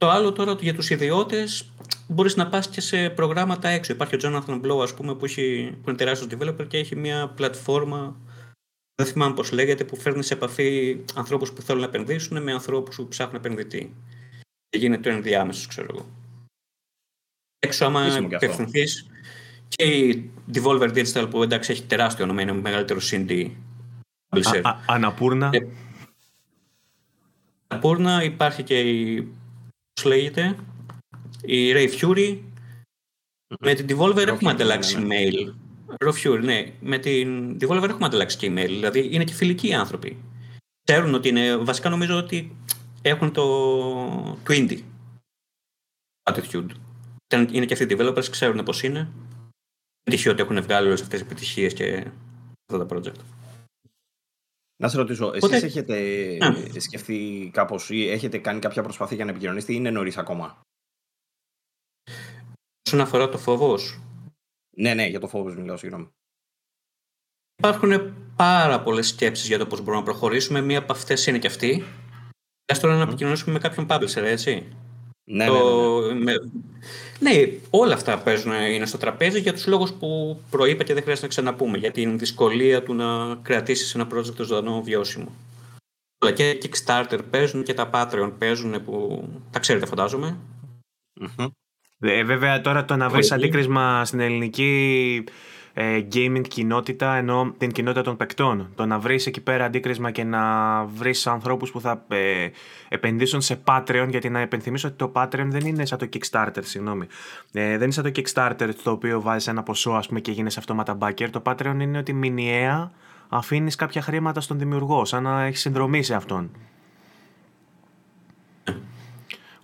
Speaker 3: Το άλλο τώρα για τους ιδιώτες, μπορείς να πας και σε προγράμματα έξω. Υπάρχει ο Jonathan Blow, ας πούμε, που, έχει, που είναι τεράστιος developer και έχει μια πλατφόρμα δεν θυμάμαι πώς λέγεται, που φέρνει σε επαφή ανθρώπους που θέλουν να επενδύσουν με ανθρώπους που ψάχνουν επενδυτή. Και γίνεται ο ενδιάμεσο, ξέρω εγώ. Έξω, άμα επευθυνθεί και η Devolver Digital που εντάξει έχει τεράστιο όνομα, είναι ο μεγαλύτερος indie
Speaker 1: Αναπούρνα. Ε,
Speaker 3: Αναπούρνα υπάρχει και η. Πώ λέγεται, η Ray Fury. Με την Devolver έχουμε ανταλλάξει mail Ροφιούρ, ναι. Με την Devolver έχουμε ανταλλάξει και email. Δηλαδή είναι και φιλικοί οι άνθρωποι. Ξέρουν ότι είναι. Βασικά νομίζω ότι έχουν το, το indie attitude. Είναι και αυτοί οι developers, ξέρουν πώς είναι. Δεν τυχαίο ότι έχουν βγάλει όλες αυτές τις επιτυχίες και αυτά τα project.
Speaker 2: Να σε ρωτήσω, εσείς έχετε ναι. σκεφτεί κάπως ή έχετε κάνει κάποια προσπάθεια για να επικοινωνήσετε ή είναι νωρίς ακόμα;
Speaker 3: Όσον αφορά το φόβος,
Speaker 2: ναι, ναι, για το φόβος μιλάω, συγγνώμη.
Speaker 3: Υπάρχουν πάρα πολλές σκέψεις για το πώς μπορούμε να προχωρήσουμε. Μία από αυτές είναι και αυτή. Α τώρα να επικοινωνήσουμε με κάποιον publisher, έτσι.
Speaker 2: Ναι, το... ναι, ναι, ναι.
Speaker 3: ναι, όλα αυτά παίζουν, είναι στο τραπέζι για τους λόγους που προείπα και δεν χρειάζεται να ξαναπούμε. Για την δυσκολία του να κρατήσεις ένα project ζωντανό βιώσιμο. Αλλά και Kickstarter παίζουν και τα Patreon παίζουν που τα ξέρετε φαντάζομαι.
Speaker 1: Ε, βέβαια τώρα το να βρεις αντίκρισμα στην ελληνική ε, gaming κοινότητα, ενώ την κοινότητα των παικτών. Το να βρεις εκεί πέρα αντίκρισμα και να βρεις ανθρώπους που θα ε, επενδύσουν σε Patreon, γιατί να επενθυμίσω ότι το Patreon δεν είναι σαν το Kickstarter, συγγνώμη. Ε, δεν είναι σαν το Kickstarter το οποίο βάζεις ένα ποσό ας πούμε, και γίνει αυτόματα backer. Το Patreon είναι ότι μηνιαία αφήνεις κάποια χρήματα στον δημιουργό, σαν να έχεις συνδρομή σε αυτόν.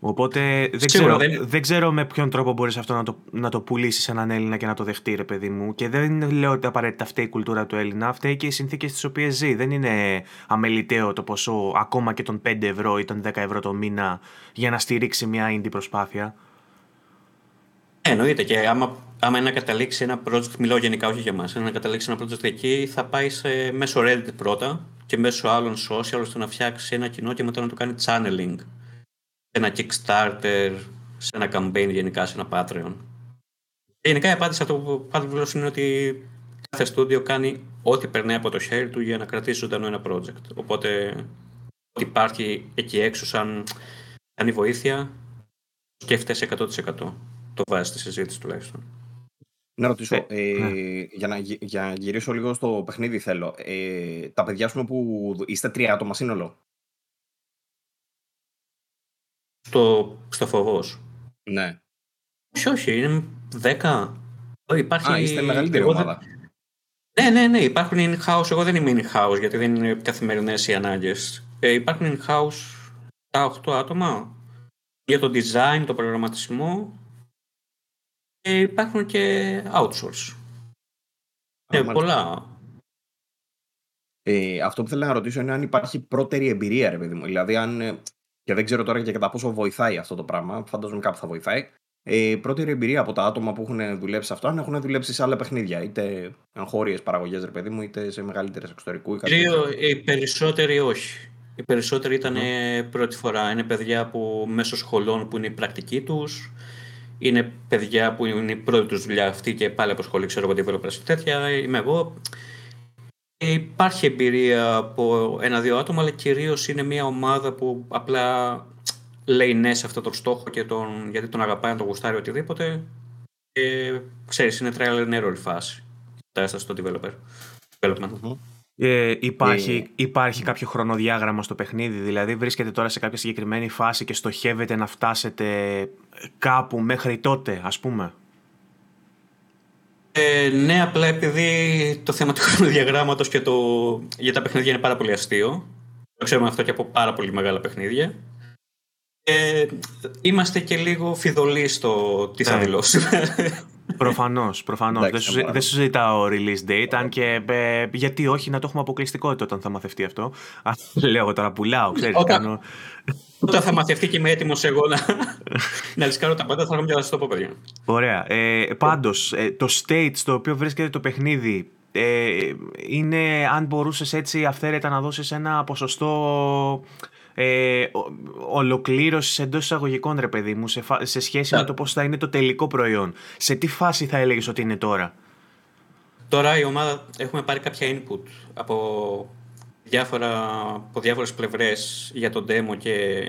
Speaker 1: Οπότε δεν ξέρω, δεν... ξέρω με ποιον τρόπο μπορείς αυτό να το, να το πουλήσεις σε έναν Έλληνα και να το δεχτεί, ρε παιδί μου. Και δεν λέω ότι απαραίτητα φταίει η κουλτούρα του Έλληνα, φταίει και οι συνθήκες στις οποίες ζει. Δεν είναι αμεληταίο το ποσό ακόμα και των 5 ευρώ ή των 10 ευρώ το μήνα για να στηρίξει μια indie προσπάθεια.
Speaker 3: Ε, εννοείται και άμα, άμα είναι να καταλήξει ένα project, μιλάω γενικά όχι για εμάς, να καταλήξει ένα project εκεί, θα πάει σε, μέσω Reddit πρώτα και μέσω άλλων social ώστε να φτιάξει ένα κοινό και μετά να το κάνει channeling ένα Kickstarter, σε ένα campaign γενικά, σε ένα Patreon. Γενικά η απάντηση αυτό που πάντα είναι ότι κάθε στούντιο κάνει ό,τι περνάει από το χέρι του για να κρατήσει ζωντανό ένα project. Οπότε ό,τι υπάρχει εκεί έξω σαν, σαν η βοήθεια σκέφτεσαι 100%. Το βάζει στη συζήτηση τουλάχιστον.
Speaker 2: Να ρωτήσω, ε, ε, ναι. για, να, για να γυρίσω λίγο στο παιχνίδι θέλω. Ε, τα παιδιά σου που είστε τρία άτομα σύνολο.
Speaker 3: Στο, στο φοβός.
Speaker 2: Ναι.
Speaker 3: Όχι, όχι, είναι δέκα. Υπάρχει...
Speaker 2: Α, είστε μεγαλύτερη Εγώ ομάδα.
Speaker 3: Ναι, ναι, ναι, υπάρχουν in-house. Εγώ δεν είμαι in-house γιατί δεν είναι καθημερινές οι ανάγκες. Ε, υπάρχουν in-house τα 8 άτομα για το design, το προγραμματισμό και υπάρχουν και outsource. Ε, πολλά.
Speaker 2: Ε, αυτό που θέλω να ρωτήσω είναι αν υπάρχει πρώτερη εμπειρία, ρε παιδί μου. Δηλαδή, αν. Ε, και δεν ξέρω τώρα και κατά πόσο βοηθάει αυτό το πράγμα. Φαντάζομαι κάπου θα βοηθάει. Ε, πρώτη εμπειρία από τα άτομα που έχουν δουλέψει σε αυτό, αν έχουν δουλέψει σε άλλα παιχνίδια, είτε εγχώριες παραγωγές, ρε παιδί μου, είτε σε μεγαλύτερες εξωτερικού. Ή
Speaker 3: οι περισσότεροι όχι. Οι περισσότεροι ήταν πρώτη φορά. Είναι παιδιά που μέσω σχολών που είναι η πρακτική τους, είναι παιδιά που είναι η πρώτη τους δουλειά αυτή και πάλι από σχολή, ξέρω εγώ, developers και τέτοια. Είμαι εγώ. Υπάρχει εμπειρία από ένα-δύο άτομα, αλλά κυρίως είναι μια ομάδα που απλά λέει ναι σε αυτό το στόχο και τον, γιατί τον αγαπάει, να τον γουστάρει οτιδήποτε. Και ξέρεις, είναι trial and error η φάση. Τα στο developer. Development.
Speaker 1: Ε, υπάρχει, ε. υπάρχει κάποιο χρονοδιάγραμμα στο παιχνίδι, δηλαδή βρίσκεται τώρα σε κάποια συγκεκριμένη φάση και στοχεύετε να φτάσετε κάπου μέχρι τότε, ας πούμε;
Speaker 3: Ε, ναι, απλά επειδή το θέμα του χρονοδιαγράμματος και το... για τα παιχνίδια είναι πάρα πολύ αστείο. Το ξέρουμε αυτό και από πάρα πολύ μεγάλα παιχνίδια. Ε, είμαστε και λίγο φιδωλοί στο τι θα ναι. δηλώσουμε.
Speaker 1: Προφανώς, προφανώς. Δεν, σου, δεν σου ζητάω release date, αν και ε, γιατί όχι να το έχουμε αποκλειστικότητα όταν θα μαθευτεί αυτό. Α, λέω εγώ τώρα πουλάω, ξέρεις.
Speaker 3: Όταν, κάνω... όταν θα μαθευτεί και είμαι έτοιμος εγώ να, να ρισκάρω τα πάντα, θα έχω μια το πω, παιδιά.
Speaker 1: Ωραία. Ε, Πάντως, ε, το state στο οποίο βρίσκεται το παιχνίδι ε, είναι αν μπορούσες έτσι αυθαίρετα να δώσεις ένα ποσοστό ε, ολοκλήρωσης εντός εισαγωγικών, ρε παιδί μου, σε, σε σχέση με το πώς θα είναι το τελικό προϊόν. Σε τι φάση θα έλεγες ότι είναι τώρα;
Speaker 3: Τώρα η ομάδα έχουμε πάρει κάποια input από, διάφορα, από διάφορες πλευρές για το demo και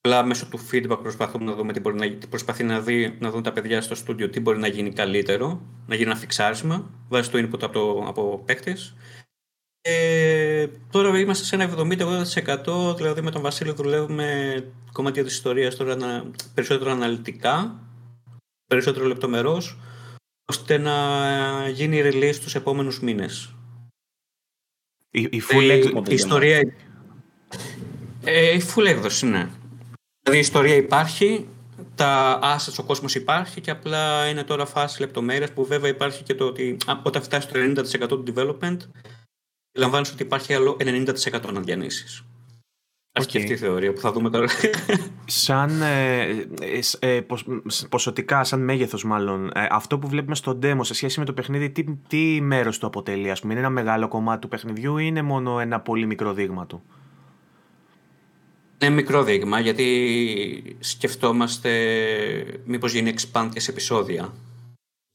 Speaker 3: απλά μέσω του feedback προσπαθούμε να δούμε τι μπορεί να, προσπαθεί να, δει, να δουν τα παιδιά στο στούντιο τι μπορεί να γίνει καλύτερο, να γίνει ένα φιξάρισμα βάσει το input από, το, από παίκτες ε, τώρα είμαστε σε ένα 70-80% δηλαδή με τον Βασίλη δουλεύουμε κομμάτια της ιστορίας τώρα να, περισσότερο αναλυτικά, περισσότερο λεπτομερώς, ώστε να γίνει release τους επόμενους μήνες.
Speaker 1: Η, η full ε,
Speaker 3: η, ιστορία... Ε, η full έκδοση, ναι. Δηλαδή η ιστορία υπάρχει, τα assets, ο κόσμος υπάρχει και απλά είναι τώρα φάση λεπτομέρειας που βέβαια υπάρχει και το ότι όταν φτάσει το 90% του development Λαμβάνεις ότι υπάρχει άλλο 90% αναδιανύσει. Okay. Και αυτή η θεωρία που θα δούμε τώρα.
Speaker 1: Σαν ε, ε, ε ποσοτικά, σαν μέγεθος μάλλον, ε, αυτό που βλέπουμε στο demo σε σχέση με το παιχνίδι, τι, τι μέρος του αποτελεί, ας πούμε, είναι ένα μεγάλο κομμάτι του παιχνιδιού ή είναι μόνο ένα πολύ μικρό δείγμα του;
Speaker 3: Είναι μικρό δείγμα, γιατί σκεφτόμαστε μήπως γίνει expand και σε επεισόδια.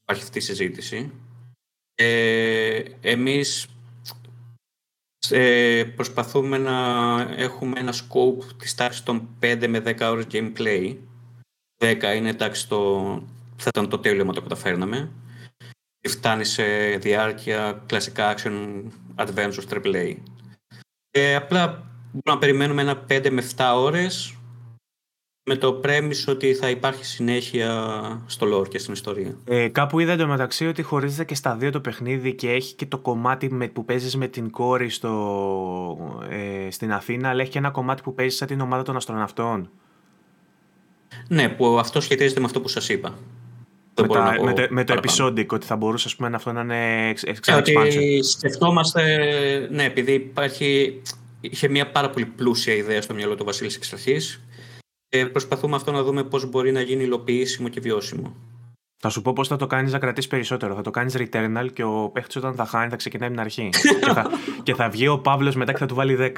Speaker 3: Υπάρχει αυτή η συζήτηση. Ε, εμείς ε, προσπαθούμε να έχουμε ένα scope της τάξης των 5 με 10 ώρες gameplay. 10 είναι τάξη το... θα ήταν το τέλειο μα το καταφέρναμε. Φτάνει σε διάρκεια κλασικά action adventures AAA. Ε, απλά μπορούμε να περιμένουμε ένα 5 με 7 ώρες με το premise ότι θα υπάρχει συνέχεια στο lore και στην ιστορία.
Speaker 1: Ε, κάπου είδα εντωμεταξύ ότι χωρίζεται και στα δύο το παιχνίδι και έχει και το κομμάτι με, που παίζεις με την κόρη στο, ε, στην Αθήνα, αλλά έχει και ένα κομμάτι που παίζεις σαν την ομάδα των αστροναυτών.
Speaker 3: Ναι, που αυτό σχετίζεται με αυτό που σας είπα.
Speaker 1: Με, τα, με, το, με το επεισόδιο, ότι θα μπορούσε ας πούμε, αυτό να είναι
Speaker 3: εξ, Ότι σκεφτόμαστε, ναι, επειδή υπάρχει, είχε μια πάρα πολύ πλούσια ιδέα στο μυαλό του Βασίλης εξ αρχής και προσπαθούμε αυτό να δούμε πώς μπορεί να γίνει υλοποιήσιμο και βιώσιμο.
Speaker 1: Θα σου πω πώς θα το κάνεις να κρατήσεις περισσότερο. Θα το κάνεις returnal και ο παίχτης όταν θα χάνει θα ξεκινάει από την αρχή. και, θα, και θα βγει ο Παύλος μετά και θα του βάλει 10.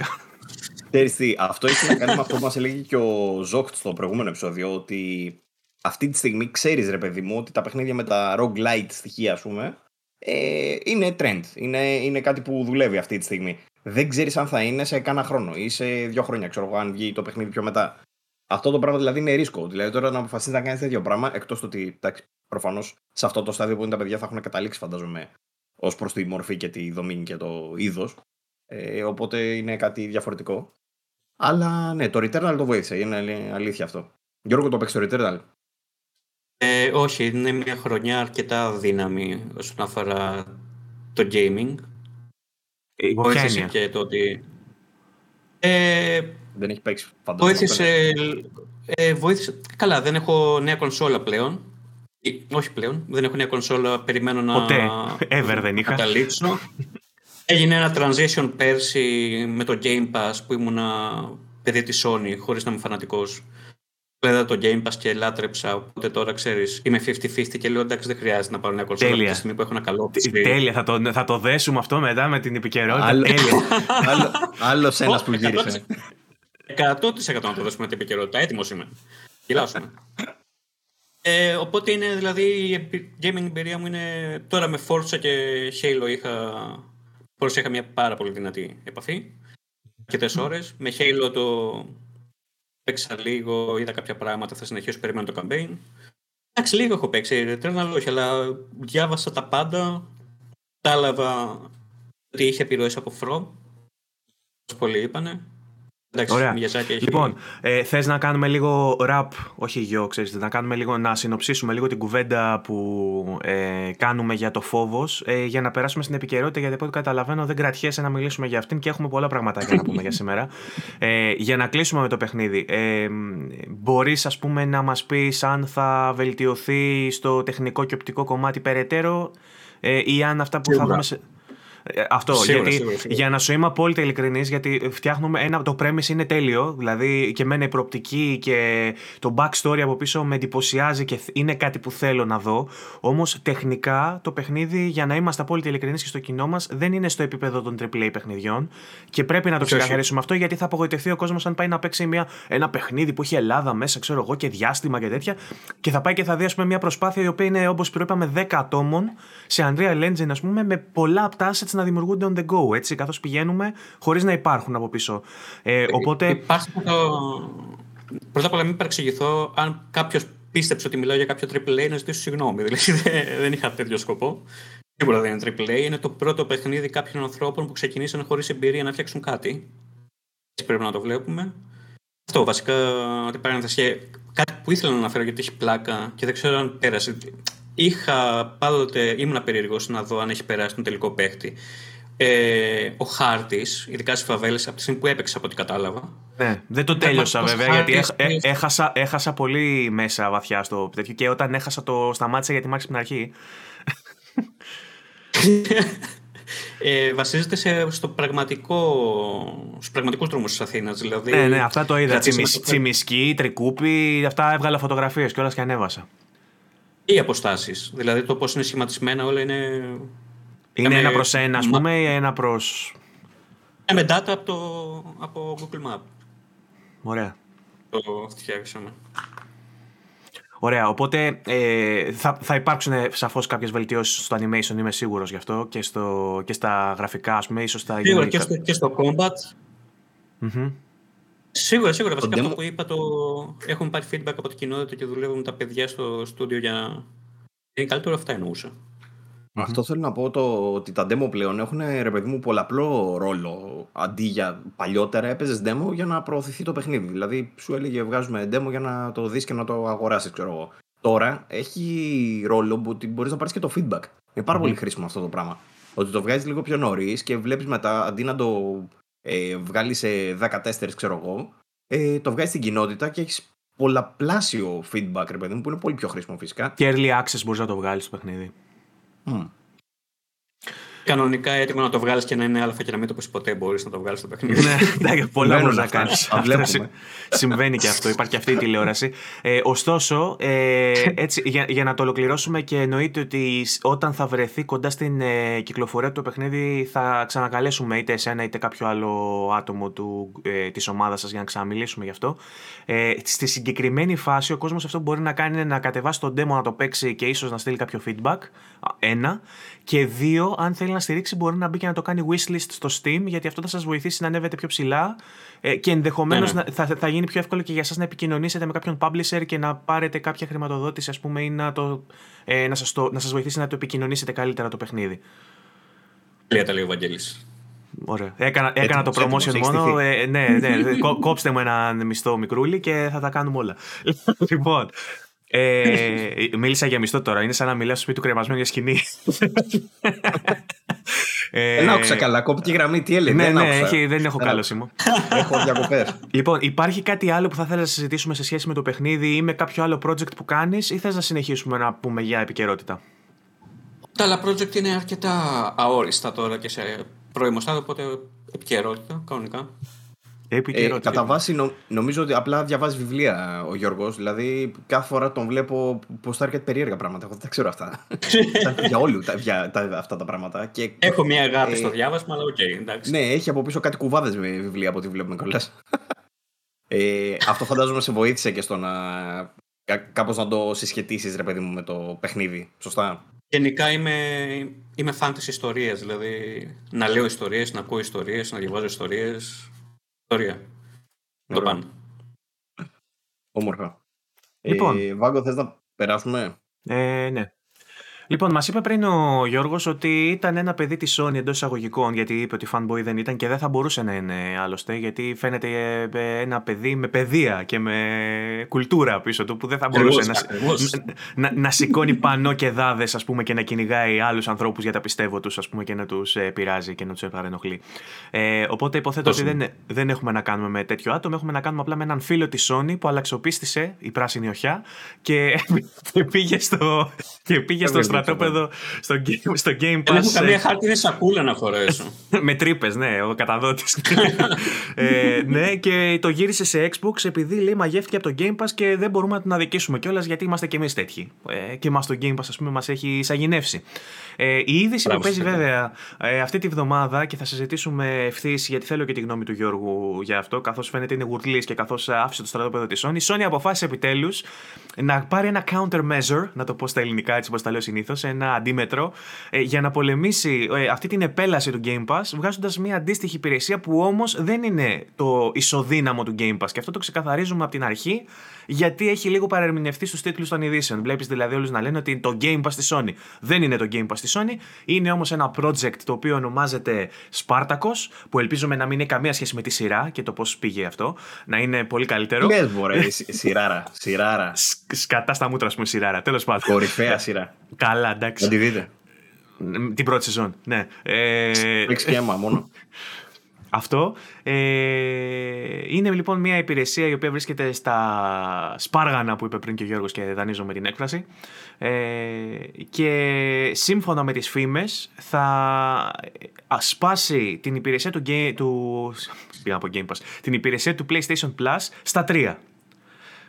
Speaker 2: Ξέρεις αυτό έχει να κάνει με αυτό που μας έλεγε και ο Ζόκτ στο προηγούμενο επεισόδιο, ότι αυτή τη στιγμή ξέρεις, ρε παιδί μου, ότι τα παιχνίδια με τα roguelite στοιχεία, ας πούμε, ε, είναι trend. Είναι, είναι κάτι που δουλεύει αυτή τη στιγμή. Δεν ξέρεις αν θα είναι σε κάνα χρόνο ή σε δύο χρόνια, ξέρω εγώ, αν βγει το παιχνίδι πιο μετά. Αυτό το πράγμα δηλαδή είναι ρίσκο. Δηλαδή τώρα να αποφασίσει να κάνει τέτοιο πράγμα, εκτός ότι προφανώς σε αυτό το στάδιο που είναι τα παιδιά θα έχουν καταλήξει, φαντάζομαι, ως προς τη μορφή και τη δομή και το είδος. Ε, οπότε είναι κάτι διαφορετικό. Αλλά ναι, το Returnal το βοήθησε, είναι αλήθεια αυτό. Γιώργο, το παίξει το Returnal;
Speaker 3: Ε, όχι, είναι μια χρονιά αρκετά δύναμη όσον αφορά το gaming.
Speaker 1: Ε,
Speaker 3: Βοήθησε και το ότι... Ε,
Speaker 2: δεν έχει παίξει φαντάζομαι.
Speaker 3: Βοήθησε, ε, βοήθησε... Καλά, δεν έχω νέα κονσόλα πλέον. Ε, όχι πλέον, δεν έχω νέα κονσόλα, περιμένω να
Speaker 1: Ποτέ. Ever δεν είχα.
Speaker 3: καταλήξω. Έγινε ένα transition πέρσι με το Game Pass που ήμουνα παιδί της Sony, χωρίς να είμαι φανατικός. Είδα το Game Pass και λάτρεψα, οπότε τώρα ξέρεις, είμαι 50-50 και λέω εντάξει δεν χρειάζεται να πάρω μια κονσόλα
Speaker 1: Τέλεια.
Speaker 3: τη στιγμή που έχω ένα καλό
Speaker 1: Τέλεια, θα το, θα το δέσουμε αυτό μετά με την επικαιρότητα.
Speaker 2: Άλλο,
Speaker 1: Τέλεια.
Speaker 2: άλλο, άλλος ένας που γύρισε.
Speaker 3: 100% να το δώσουμε την επικαιρότητα, έτοιμος είμαι. Γελάσουμε. Ε, οπότε είναι δηλαδή η gaming εμπειρία μου είναι τώρα με Forza και Halo είχα, Forza είχα μια πάρα πολύ δυνατή επαφή αρκετές ώρες. Με Halo το παίξα λίγο, είδα κάποια πράγματα, θα συνεχίσω, περιμένω το campaign. Εντάξει, λίγο έχω παίξει, Returnal όχι, αλλά διάβασα τα πάντα, κατάλαβα ότι είχε επιρροές από From, όπως πολλοί είπανε. Εντάξει,
Speaker 1: Ωραία.
Speaker 3: Miyazaki έχει...
Speaker 1: Λοιπόν, ε, θες να κάνουμε λίγο rap, όχι γιο, ξέρεις, να κάνουμε λίγο, να συνοψίσουμε λίγο την κουβέντα που ε, κάνουμε για το φόβος, ε, για να περάσουμε στην επικαιρότητα, γιατί από ό,τι καταλαβαίνω δεν κρατιέσαι να μιλήσουμε για αυτήν και έχουμε πολλά πραγματάκια να πούμε για σήμερα. Ε, για να κλείσουμε με το παιχνίδι, ε, μπορείς ας πούμε να μας πεις αν θα βελτιωθεί στο τεχνικό και οπτικό κομμάτι περαιτέρω ε, ή αν αυτά που θα
Speaker 3: Σίγουρα.
Speaker 1: δούμε σε... Ε, Αυτό,
Speaker 3: Σίγουρα,
Speaker 1: γιατί
Speaker 3: σίγουρα, σίγουρα.
Speaker 1: για να σου είμαι απόλυτα ειλικρινής, γιατί φτιάχνουμε ένα. Το premise είναι τέλειο. Δηλαδή και εμένα η προοπτική και το backstory από πίσω με εντυπωσιάζει και είναι κάτι που θέλω να δω. Όμως τεχνικά το παιχνίδι, για να είμαστε απόλυτα ειλικρινείς και στο κοινό μας, δεν είναι στο επίπεδο των AAA παιχνιδιών. Και πρέπει να το
Speaker 3: Όχι, όχι.
Speaker 1: ξεκαθαρίσουμε αυτό, γιατί θα απογοητευτεί ο κόσμος αν πάει να παίξει μια, ένα παιχνίδι που έχει Ελλάδα μέσα, ξέρω εγώ, και διάστημα και τέτοια. Και θα πάει και θα δει, ας πούμε, μια προσπάθεια η οποία είναι, όπως προείπαμε, 10 ατόμων σε Unreal Engine, ας πούμε, με πολλά από τα assets να δημιουργούνται on the go, έτσι, καθώς πηγαίνουμε, χωρίς να υπάρχουν από πίσω. Ε, οπότε.
Speaker 3: Υπάρχει το... Πρώτα απ' όλα, μην παρεξηγηθώ. Αν κάποιος πίστεψε ότι μιλάω για κάποιο AAA, να ζητήσω συγγνώμη. Δηλαδή δεν, δεν είχα τέτοιο σκοπό. Σίγουρα δεν είναι AAA. Είναι το πρώτο παιχνίδι κάποιων ανθρώπων που ξεκινήσαν χωρίς εμπειρία να φτιάξουν κάτι. Έτσι πρέπει να το βλέπουμε. Αυτό βασικά την παρένθεση. Και Κάτι που ήθελα να αναφέρω γιατί έχει πλάκα και δεν ξέρω αν πέρασε. Είχα πάντοτε, ήμουν περίεργος να δω αν έχει περάσει τον τελικό παίχτη. Ε, ο χάρτης, ειδικά στις φαβέλες, από τη στιγμή που έπαιξα από ό,τι κατάλαβα,
Speaker 1: Ναι, δεν το τέλειωσα
Speaker 3: Ως
Speaker 1: βέβαια, γιατί
Speaker 3: χάρτης,
Speaker 1: έχ- ε-
Speaker 3: είναι-
Speaker 1: έχασα, έχασα πολύ μέσα βαθιά στο τέτοιο και όταν έχασα το σταμάτησα γιατί μ' άρεσε από την αρχή.
Speaker 3: ε, βασίζεται σε, στο πραγματικό, στους πραγματικούς δρόμους της Αθήνας. Δηλαδή,
Speaker 1: Ναι, ναι, αυτά το είδα.
Speaker 3: δηλαδή,
Speaker 1: Τσιμι,
Speaker 3: σε-
Speaker 1: τσιμισκή, τρικούπι, αυτά έβγαλα φωτογραφίες και όλα και ανέβασα.
Speaker 3: Οι αποστάσεις. Δηλαδή το πώς είναι σχηματισμένα όλα είναι...
Speaker 1: Είναι
Speaker 3: Κάμε-
Speaker 1: ένα προς ένα, ας
Speaker 3: μα-
Speaker 1: πούμε, ή ένα προ.
Speaker 3: Ε, με data από, το, από Google Map.
Speaker 1: Ωραία.
Speaker 3: Το φτιάξαμε.
Speaker 1: Ωραία, οπότε ε, θα, θα υπάρξουν σαφώς κάποιες βελτιώσεις στο animation, είμαι σίγουρος γι' αυτό και, στο, και στα γραφικά, ας πούμε, ίσως στα
Speaker 3: Σίγουρα
Speaker 1: γίνουν
Speaker 3: και στο, και στο combat.
Speaker 1: Μμμ.
Speaker 3: Σίγουρα, σίγουρα. Βασικά
Speaker 2: demo-
Speaker 3: αυτό που είπα, το... έχουμε πάρει feedback από την κοινότητα και δουλεύουμε με τα παιδιά στο στούντιο για... Είναι καλύτερο, αυτά εννοούσα.
Speaker 2: Αυτό θέλω να πω το, ότι τα demo πλέον έχουν ρε παιδί μου πολλαπλό ρόλο. Αντί για παλιότερα έπαιζες demo για να προωθηθεί το παιχνίδι. Δηλαδή σου έλεγε βγάζουμε demo για να το δεις και να το αγοράσεις, ξέρω εγώ. Τώρα έχει ρόλο που ότι μπορείς να πάρεις και το feedback. Είναι πάρα πολύ χρήσιμο αυτό το πράγμα. Ότι το βγάζεις λίγο πιο νωρίς και βλέπεις μετά αντί να το ε, βγάλει σε 10 τέσσερι, ξέρω εγώ, ε, το βγάζει στην κοινότητα και έχεις πολλαπλάσιο feedback, ρε παιδί μου, που είναι πολύ πιο χρήσιμο φυσικά.
Speaker 1: Και early access μπορείς να το βγάλεις στο παιχνίδι.
Speaker 2: Μμ.
Speaker 3: Κανονικά έτοιμο να το βγάλεις και να είναι αλφα και να μην το πεις ποτέ μπορείς να το βγάλεις στο παιχνίδι.
Speaker 1: ναι, πολλά μπορείς να κάνεις. Συμβαίνει και αυτό. Υπάρχει και αυτή η τηλεόραση. Ε, ωστόσο, ε, έτσι, για, για, να το ολοκληρώσουμε και εννοείται ότι όταν θα βρεθεί κοντά στην ε, κυκλοφορία του παιχνίδι θα ξανακαλέσουμε είτε εσένα είτε κάποιο άλλο άτομο του, ε, της ομάδας σας για να ξαναμιλήσουμε γι' αυτό. Ε, στη συγκεκριμένη φάση ο κόσμος αυτό μπορεί να κάνει είναι να κατεβάσει τον demo να το παίξει και ίσως να στείλει κάποιο feedback. Ένα. Και δύο, αν θέλει να στηρίξει, μπορεί να μπει και να το κάνει wishlist στο Steam, γιατί αυτό θα σας βοηθήσει να ανέβετε πιο ψηλά ε, και ενδεχομένως ναι, ναι. θα, θα γίνει πιο εύκολο και για εσά να επικοινωνήσετε με κάποιον publisher και να πάρετε κάποια χρηματοδότηση, ας πούμε, ή να, το, ε, να, σας το, να σας βοηθήσει να το επικοινωνήσετε καλύτερα το παιχνίδι.
Speaker 3: Λέει τα λέει ο Βαγγέλης.
Speaker 1: Ωραία. Έκανα, έκανα το promotion μόνο. Ε, ναι, ναι, κόψτε μου ένα μισθό μικρούλι και θα τα κάνουμε όλα. λοιπόν, ε, μίλησα για μισθό τώρα. Είναι σαν να μιλάω στο σπίτι του κρεμασμένου για σκηνή.
Speaker 2: ε, δεν άκουσα καλά. Κόπηκε γραμμή. Τι έλεγε.
Speaker 1: Ναι, δεν, ναι, έχει, δεν έχω κάλωσιμο.
Speaker 2: έχω διακοπές.
Speaker 1: Λοιπόν, υπάρχει κάτι άλλο που θα θέλεις να συζητήσουμε σε σχέση με το παιχνίδι ή με κάποιο άλλο project που κάνεις, ή θες να συνεχίσουμε να πούμε για επικαιρότητα;
Speaker 3: Τα άλλα project είναι αρκετά αόριστα τώρα και σε πρώιμο στάδιο, οπότε επικαιρότητα κανονικά.
Speaker 2: Ε, κατά βάση νομίζω ότι απλά διαβάζει βιβλία ο Γιώργος. Δηλαδή κάθε φορά τον βλέπω πω θα έρχεται περίεργα πράγματα. Εγώ δεν τα ξέρω αυτά. για όλου τα, για, τα, αυτά τα πράγματα. Και,
Speaker 3: Έχω μια αγάπη ε, στο διάβασμα, αλλά OK. Okay,
Speaker 2: ναι, έχει από πίσω κάτι κουβάδες με βιβλία από ό,τι βλέπουμε κιόλα. ε, αυτό φαντάζομαι σε βοήθησε και στο να κάπως να το συσχετίσεις ρε παιδί μου με το παιχνίδι, σωστά;
Speaker 3: Γενικά είμαι, είμαι φαν της ιστορίας, δηλαδή να λέω ιστορίες, να ακούω ιστορίες, να διαβάζω ιστορίες, ιστορία. Το πάνω.
Speaker 2: Όμορφα. Λοιπόν. Ε, Βάγκο, θες να περάσουμε;
Speaker 1: Ε, ναι. Λοιπόν, μας είπε πριν ο Γιώργος ότι ήταν ένα παιδί της Sony εντός εισαγωγικών, γιατί είπε ότι fanboy δεν ήταν και δεν θα μπορούσε να είναι άλλωστε, γιατί φαίνεται ε, ένα παιδί με παιδεία και με κουλτούρα πίσω του, που δεν θα μπορούσε να, να, να, σηκώνει πανό και δάδες, ας πούμε, και να κυνηγάει άλλους ανθρώπους για τα πιστεύω τους, ας πούμε, και να τους ε, πειράζει και να τους παρενοχλεί. Ε, οπότε υποθέτω ότι δεν, δεν έχουμε να κάνουμε με τέτοιο άτομο, έχουμε να κάνουμε απλά με έναν φίλο της Sony που αλλαξοπίστησε η πράσινη οχιά και, πήγε στο, και πήγε στο στρατόπεδο στο, στο Game Pass.
Speaker 3: Δεν έχω καμία χάρτινη σακούλα να φορέσω.
Speaker 1: με τρύπες, ναι, ο καταδότης. ε, ναι, και το γύρισε σε Xbox επειδή λέει μαγεύτηκε από το Game Pass και δεν μπορούμε να την αδικήσουμε κιόλας γιατί είμαστε κι εμείς τέτοιοι. Ε, και μας το Game Pass, ας πούμε, μας έχει εισαγηνεύσει. Ε, η είδηση που παίζει βέβαια ε, αυτή τη βδομάδα και θα συζητήσουμε ευθύς γιατί θέλω και τη γνώμη του Γιώργου για αυτό, καθώς φαίνεται είναι γουρλής και καθώς άφησε το στρατόπεδο της Sony. Η Sony αποφάσισε επιτέλους να πάρει ένα countermeasure, να το πω στα ελληνικά έτσι όπως τα λέω συνήθως, ένα αντίμετρο, ε, για να πολεμήσει ε, αυτή την επέλαση του Game Pass, βγάζοντας μια αντίστοιχη υπηρεσία που όμως δεν είναι το ισοδύναμο του Game Pass. Και αυτό το ξεκαθαρίζουμε από την αρχή, γιατί έχει λίγο παρερμηνευτεί στους τίτλους των ειδήσεων. Βλέπεις δηλαδή όλους να λένε ότι το Game Pass στη Sony δεν είναι το Game Pass στη Sony, είναι όμως ένα project το οποίο ονομάζεται Spartacus, που ελπίζουμε να μην έχει καμία σχέση με τη σειρά και το πώς πήγε αυτό, να είναι πολύ καλύτερο.
Speaker 2: Ναι, μπορεί, σειράρα. σειράρα.
Speaker 1: Σκατά στα μούτρα, ας πούμε, σειράρα. Τέλος πάντων.
Speaker 2: Κορυφαία σειρά.
Speaker 1: Καλά, εντάξει.
Speaker 2: Να τη δείτε.
Speaker 1: Την πρώτη σεζόν, ναι.
Speaker 2: Ε... και αίμα μόνο.
Speaker 1: Αυτό. Ε, είναι λοιπόν μια υπηρεσία η οποία βρίσκεται στα σπάργανα που είπε πριν και ο Γιώργος και δανείζω με την έκφραση ε, και σύμφωνα με τις φήμες θα ασπάσει την υπηρεσία του, του, από Game Pass, την υπηρεσία του PlayStation Plus στα τρία.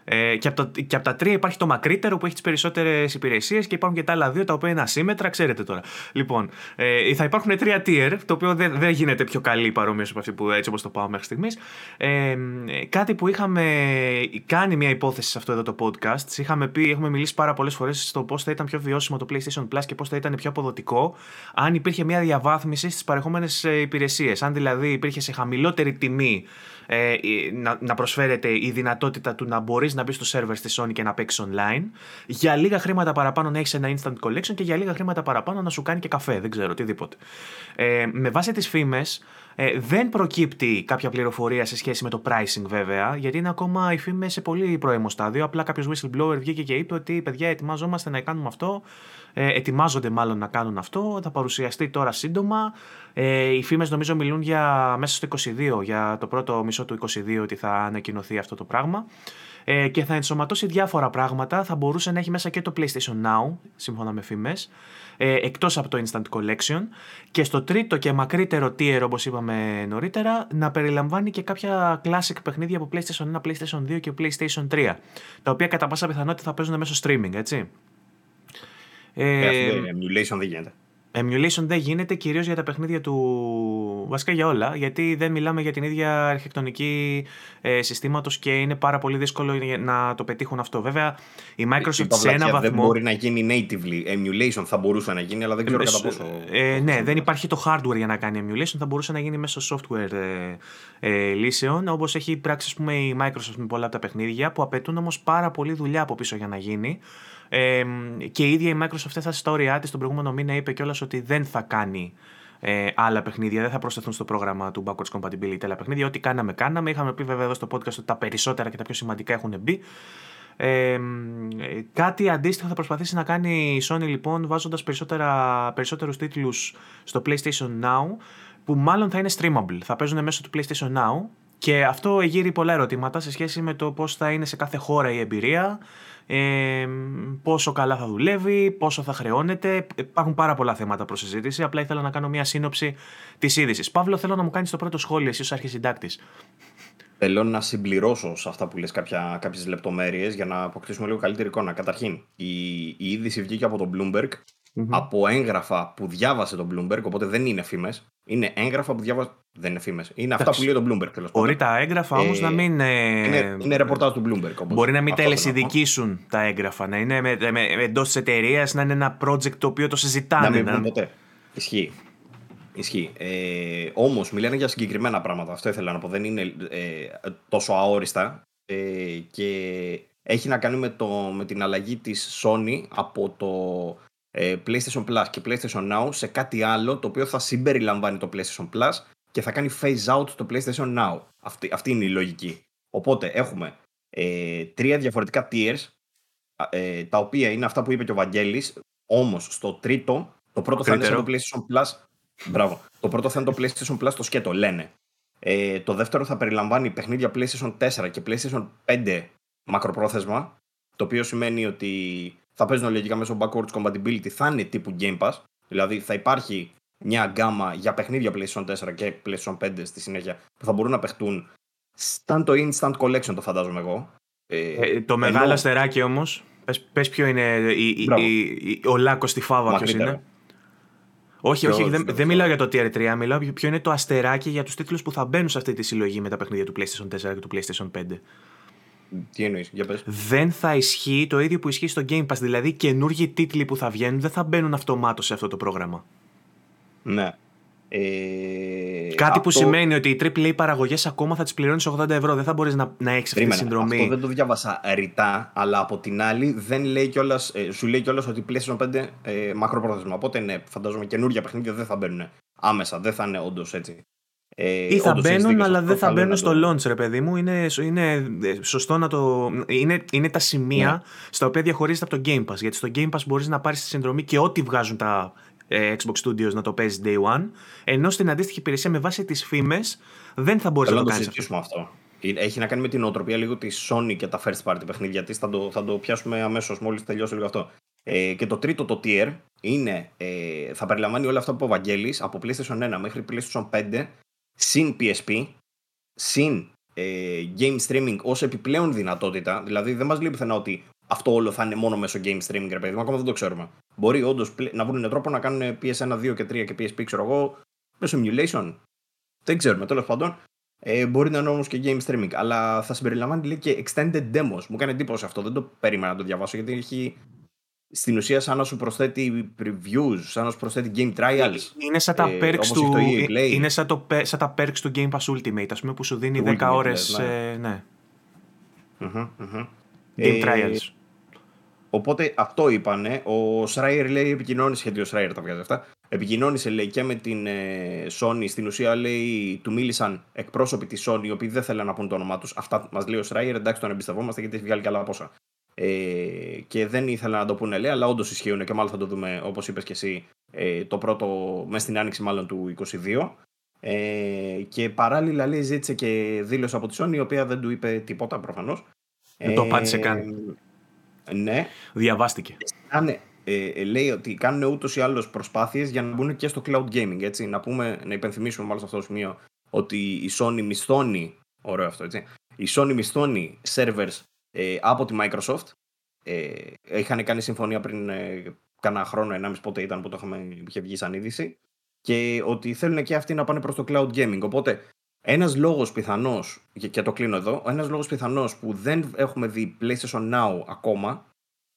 Speaker 1: Ε, και, από τα, και από τα τρία υπάρχει το μακρύτερο που έχει τις περισσότερες υπηρεσίες και υπάρχουν και τα άλλα δύο τα οποία είναι ασύμετρα, ξέρετε τώρα. Λοιπόν, ε, θα υπάρχουν τρία tier, το οποίο δεν, δεν γίνεται πιο καλή παρόμοια από αυτή που έτσι όπως το πάω μέχρι στιγμής. Ε, κάτι που είχαμε κάνει μια υπόθεση σε αυτό εδώ το podcast. Είχαμε πει, έχουμε μιλήσει πάρα πολλές φορές στο πώς θα ήταν πιο βιώσιμο το PlayStation Plus και πώς θα ήταν πιο αποδοτικό αν υπήρχε μια διαβάθμιση στις παρεχόμενες υπηρεσίες. Αν δηλαδή υπήρχε σε χαμηλότερη τιμή ε, να, να προσφέρεται η δυνατότητα του να μπορείς να μπεις στο server στη Sony και να παίξεις online. Για λίγα χρήματα παραπάνω να έχεις ένα instant collection και για λίγα χρήματα παραπάνω να σου κάνει και καφέ, δεν ξέρω, οτιδήποτε. Ε, με βάση τις φήμες, ε, δεν προκύπτει κάποια πληροφορία σε σχέση με το pricing βέβαια, γιατί είναι ακόμα η φήμες σε πολύ πρώιμο στάδιο. Απλά κάποιος whistleblower βγήκε και είπε ότι παιδιά, ετοιμάζομαστε να κάνουμε αυτό. Ε, ετοιμάζονται μάλλον να κάνουν αυτό. Θα παρουσιαστεί τώρα σύντομα. Ε, οι φήμες νομίζω μιλούν για μέσα στο 22, για το πρώτο μισό του 22 ότι θα ανακοινωθεί αυτό το πράγμα. ε, και θα ενσωματώσει διάφορα πράγματα. Θα μπορούσε να έχει μέσα και το PlayStation Now, σύμφωνα με φήμες, ε, εκτός από το Instant Collection και στο τρίτο και μακρύτερο tier όπως είπαμε νωρίτερα να περιλαμβάνει και κάποια classic παιχνίδια από PlayStation 1, PlayStation 2 και PlayStation 3 τα οποία κατά πάσα πιθανότητα θα παίζουν μέσω streaming έτσι.
Speaker 2: Ε, ε, emulation δεν γίνεται.
Speaker 1: Emulation δεν γίνεται κυρίως για τα παιχνίδια του. Βασικά για όλα, γιατί δεν μιλάμε για την ίδια αρχιτεκτονική ε, συστήματος και είναι πάρα πολύ δύσκολο να το πετύχουν αυτό. Βέβαια, η Microsoft σε ένα βαθμό.
Speaker 2: Δεν μπορεί να γίνει natively. Emulation θα μπορούσε να γίνει, αλλά δεν ξέρω ε, κατά πόσο.
Speaker 1: Ε, ναι, δεν υπάρχει το hardware για να κάνει emulation. Θα μπορούσε να γίνει μέσω software ε, ε, λύσεων, όπως έχει πράξει ας πούμε, η Microsoft με πολλά από τα παιχνίδια, που απαιτούν όμως πάρα πολύ δουλειά από πίσω για να γίνει. Ε, και η ίδια η Microsoft έφτασε στα όρια της τον προηγούμενο μήνα, είπε κιόλας ότι δεν θα κάνει ε, άλλα παιχνίδια, δεν θα προσθεθούν στο πρόγραμμα του Backwards Compatibility άλλα παιχνίδια. Ό,τι κάναμε, κάναμε. Είχαμε πει βέβαια εδώ στο podcast ότι τα περισσότερα και τα πιο σημαντικά έχουν μπει. Ε, κάτι αντίστοιχο θα προσπαθήσει να κάνει η Sony λοιπόν βάζοντας περισσότερους τίτλους στο PlayStation Now που μάλλον θα είναι streamable, θα παίζουν μέσω του PlayStation Now και αυτό γύρει πολλά ερωτήματα σε σχέση με το πώς θα είναι σε κάθε χώρα η εμπειρία, ε, πόσο καλά θα δουλεύει, πόσο θα χρεώνεται. Υπάρχουν πάρα πολλά θέματα προς συζήτηση. Απλά ήθελα να κάνω μια σύνοψη της είδησης. Παύλο, θέλω να μου κάνεις το πρώτο σχόλιο, εσύ ως αρχισυντάκτης.
Speaker 2: Θέλω να συμπληρώσω σε αυτά που λες κάποιες λεπτομέρειες για να αποκτήσουμε λίγο καλύτερη εικόνα. Καταρχήν, η, η είδηση βγήκε από το Bloomberg mm-hmm. από έγγραφα που διάβασε το Bloomberg, οπότε δεν είναι φήμες. Είναι έγγραφα που διάβασε. Δεν είναι φήμες. Είναι αυτά που λέει το Bloomberg τέλος
Speaker 1: Μπορεί τα έγγραφα όμως ε, να μην.
Speaker 2: Είναι, είναι ρεπορτάζ του Bloomberg.
Speaker 1: Όπως μπορεί να μην τελεσυδικήσουν τα έγγραφα. Να είναι με, με, με, εντός της εταιρείας, να είναι ένα project το οποίο το συζητάνε.
Speaker 2: Να μην να... ποτέ. Ισχύει. Ισχύει. Ε, Όμως μιλάνε για συγκεκριμένα πράγματα. Αυτό ήθελα να πω. Δεν είναι ε, τόσο αόριστα. Ε, και έχει να κάνει με, το, με την αλλαγή της Sony από το ε, PlayStation Plus και PlayStation Now σε κάτι άλλο το οποίο θα συμπεριλαμβάνει το PlayStation Plus και θα κάνει phase out το PlayStation Now. Αυτή, αυτή είναι η λογική. Οπότε έχουμε ε, τρία διαφορετικά tiers ε, τα οποία είναι αυτά που είπε και ο Βαγγέλης όμως στο τρίτο το πρώτο θα είναι το PlayStation Plus Μπράβο. Το πρώτο θα είναι το PlayStation Plus το σκέτο, λένε. Ε, το δεύτερο θα περιλαμβάνει παιχνίδια PlayStation 4 και PlayStation 5 μακροπρόθεσμα, το οποίο σημαίνει ότι θα παίζουν λογικά μέσω backwards compatibility, θα είναι τύπου Game Pass. Δηλαδή θα υπάρχει μια γκάμα για παιχνίδια PlayStation 4 και PlayStation 5 στη συνέχεια που θα μπορούν να παιχτούν σαν το Instant Collection, το φαντάζομαι εγώ.
Speaker 1: Ε, ε, το μεγάλο ενώ... αστεράκι όμως. Πες, ποιο είναι η, η, ο λάκκο στη φάβα, ποιος είναι. Όχι, όχι, δεν, δεν μιλάω για το Tier 3, μιλάω ποιο είναι το αστεράκι για τους τίτλους που θα μπαίνουν σε αυτή τη συλλογή με τα παιχνίδια του PlayStation 4 και του PlayStation 5.
Speaker 2: Τι εννοείς, για πες.
Speaker 1: Δεν θα ισχύει το ίδιο που ισχύει στο Game Pass. Δηλαδή, καινούργιοι τίτλοι που θα βγαίνουν δεν θα μπαίνουν αυτομάτως σε αυτό το πρόγραμμα.
Speaker 2: Ναι.
Speaker 1: Ε, Κάτι που σημαίνει ότι οι AAA παραγωγές ακόμα θα τις πληρώνεις 80 ευρώ. Δεν θα μπορείς να, να έχεις αυτή τη συνδρομή.
Speaker 2: Αυτό δεν το διάβασα ρητά, αλλά από την άλλη δεν λέει κιόλας, ε, σου λέει κιόλας ότι PlayStation 5 ε, μακροπρόθεσμα. Οπότε ναι, φαντάζομαι καινούργια παιχνίδια δεν θα μπαίνουν άμεσα. Δεν θα είναι όντως έτσι.
Speaker 1: Ε, Ή θα μπαίνουν, αλλά δεν θα μπαίνουν στο launch, ρε παιδί μου. Είναι, είναι ε, σωστό να το. Είναι, είναι τα σημεία ναι. στα οποία διαχωρίζεται από το Game Pass. Γιατί στο Game Pass μπορείς να πάρεις τη συνδρομή και ό,τι βγάζουν τα ε, Xbox Studios να το παίζεις day one. Ενώ στην αντίστοιχη υπηρεσία με βάση τις φήμες δεν θα μπορείς να το κάνεις.
Speaker 2: αυτό. αυτό. Έχει να κάνει με την οτροπία λίγο της Sony και τα first party παιχνίδια της. Θα το, θα το πιάσουμε αμέσως μόλις τελειώσει λίγο αυτό. Ε, και το τρίτο, το tier, είναι, ε, θα περιλαμβάνει όλα αυτά που είπε ο Βαγγέλης από PlayStation 1 μέχρι PlayStation 5 συν PSP, συν ε, game streaming ως επιπλέον δυνατότητα. Δηλαδή δεν μας λέει πουθενά ότι αυτό όλο θα είναι μόνο μέσω game streaming, ρε παιδί ακόμα δεν το ξέρουμε. Μπορεί όντως να βρουν τρόπο να κάνουν PS1, 2 και 3 και PSP, ξέρω εγώ, μέσω emulation. Δεν ξέρουμε, τέλος πάντων. Ε, μπορεί να είναι όμως και game streaming. Αλλά θα συμπεριλαμβάνει λέει, και extended demos. Μου κάνει εντύπωση αυτό. Δεν το περίμενα να το διαβάσω γιατί έχει στην ουσία σαν να σου προσθέτει previews, σαν να σου προσθέτει game trials.
Speaker 1: Είναι σαν τα, ε, perks, του, είναι σαν, το, σαν τα perks του Game Pass Ultimate, ας πούμε, που σου δίνει 10 ώρες, ναι. Ε, ναι.
Speaker 2: Mm-hmm, mm-hmm.
Speaker 1: Game trials. Ε,
Speaker 2: οπότε αυτό είπανε. Ο Schreier λέει επικοινώνησε, γιατί ο Schreier τα βγάζει αυτά, επικοινώνησε λέει και με την ε, Sony. Στην ουσία λέει, του μίλησαν εκπρόσωποι της Sony, οι οποίοι δεν θέλουν να πούν το όνομά τους. Αυτά μας λέει ο Schreier, εντάξει τον εμπιστευόμαστε γιατί έχει βγάλει καλά πόσα. Ε, και δεν ήθελα να το πούνε λέει, αλλά όντως ισχύουν και μάλλον θα το δούμε όπως είπες και εσύ ε, το πρώτο μέσα στην άνοιξη μάλλον του 22. Ε, και παράλληλα λέει ζήτησε και δήλωση από τη Sony η οποία δεν του είπε τίποτα προφανώς
Speaker 1: Δεν το πάτησε καν.
Speaker 2: Ναι.
Speaker 1: Διαβάστηκε.
Speaker 2: Κάνε, ε, λέει ότι κάνουν ούτως ή άλλως προσπάθειες για να μπουν και στο cloud gaming. Έτσι. Να, πούμε, να υπενθυμίσουμε μάλλον σε αυτό το σημείο ότι η Sony μισθώνει. Ωραίο αυτό, έτσι. Η Sony μισθώνει servers ε, από τη Microsoft. Ε, είχαν κάνει συμφωνία πριν ε, κανένα χρόνο, ενάμιση πότε ήταν που το είχαμε, είχε βγει σαν είδηση. Και ότι θέλουν και αυτοί να πάνε προς το cloud gaming. Οπότε ένας λόγος πιθανός, και το κλείνω εδώ, ένας λόγος πιθανός που δεν έχουμε δει PlayStation Now ακόμα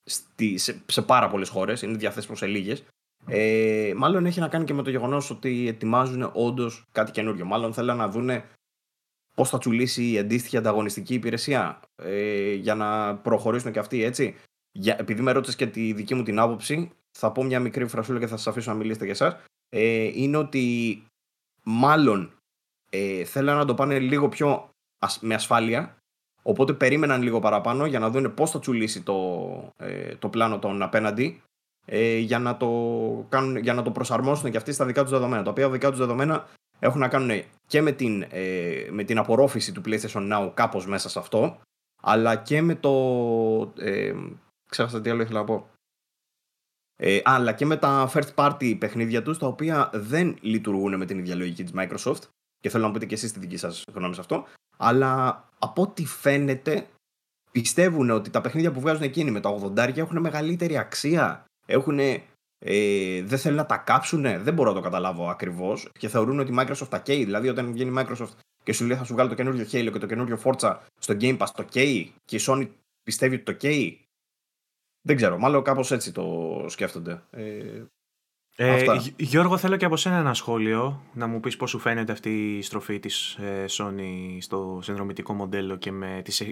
Speaker 2: στη, σε, σε πάρα πολλές χώρες, είναι διαθέσιμο σε λίγες, ε, μάλλον έχει να κάνει και με το γεγονός ότι ετοιμάζουν όντως κάτι καινούριο. Μάλλον θέλουν να δούνε πώς θα τσουλήσει η αντίστοιχη ανταγωνιστική υπηρεσία ε, για να προχωρήσουν και αυτοί έτσι. Για, επειδή με ρώτησες και τη δική μου την άποψη, θα πω μια μικρή φρασούλα και θα σας αφήσω να μιλήσετε για εσάς. Ε, είναι ότι μάλλον ε, θέλουν να το πάνε λίγο πιο με ασφάλεια. Οπότε περίμεναν λίγο παραπάνω για να δουν πώς θα τσουλήσει το, ε, το πλάνο των απέναντι ε, για, να το κάνουν, για να το προσαρμόσουν και αυτοί στα δικά τους δεδομένα. Τα οποία δικά τους δεδομένα έχουν να κάνουν και με την, ε, με την απορρόφηση του PlayStation Now κάπως μέσα σε αυτό, αλλά και με το... Ε, ξέχασα τι άλλο ήθελα να πω. Ε, αλλά και με τα first party παιχνίδια τους, τα οποία δεν λειτουργούν με την ίδια λογική της Microsoft, και θέλω να πείτε και εσείς τη δική σας γνώμη σε αυτό, αλλά από ό,τι φαίνεται πιστεύουν ότι τα παιχνίδια που βγάζουν εκείνοι με τα 80 έχουν μεγαλύτερη αξία, έχουν ε, δεν θέλουν να τα κάψουν, δεν μπορώ να το καταλάβω ακριβώς. Και θεωρούν ότι η Microsoft τα καίει. Δηλαδή, όταν βγαίνει η Microsoft και σου λέει θα σου βγάλω το καινούριο Halo και το καινούριο Forza στο Game Pass, το καίει; Και η Sony πιστεύει ότι το καίει; Δεν ξέρω, μάλλον κάπως έτσι το σκέφτονται. Ε,
Speaker 1: ε, Γιώργο, θέλω και από σένα ένα σχόλιο να μου πεις πώς σου φαίνεται αυτή η στροφή της ε, Sony στο συνδρομητικό μοντέλο και με, τις,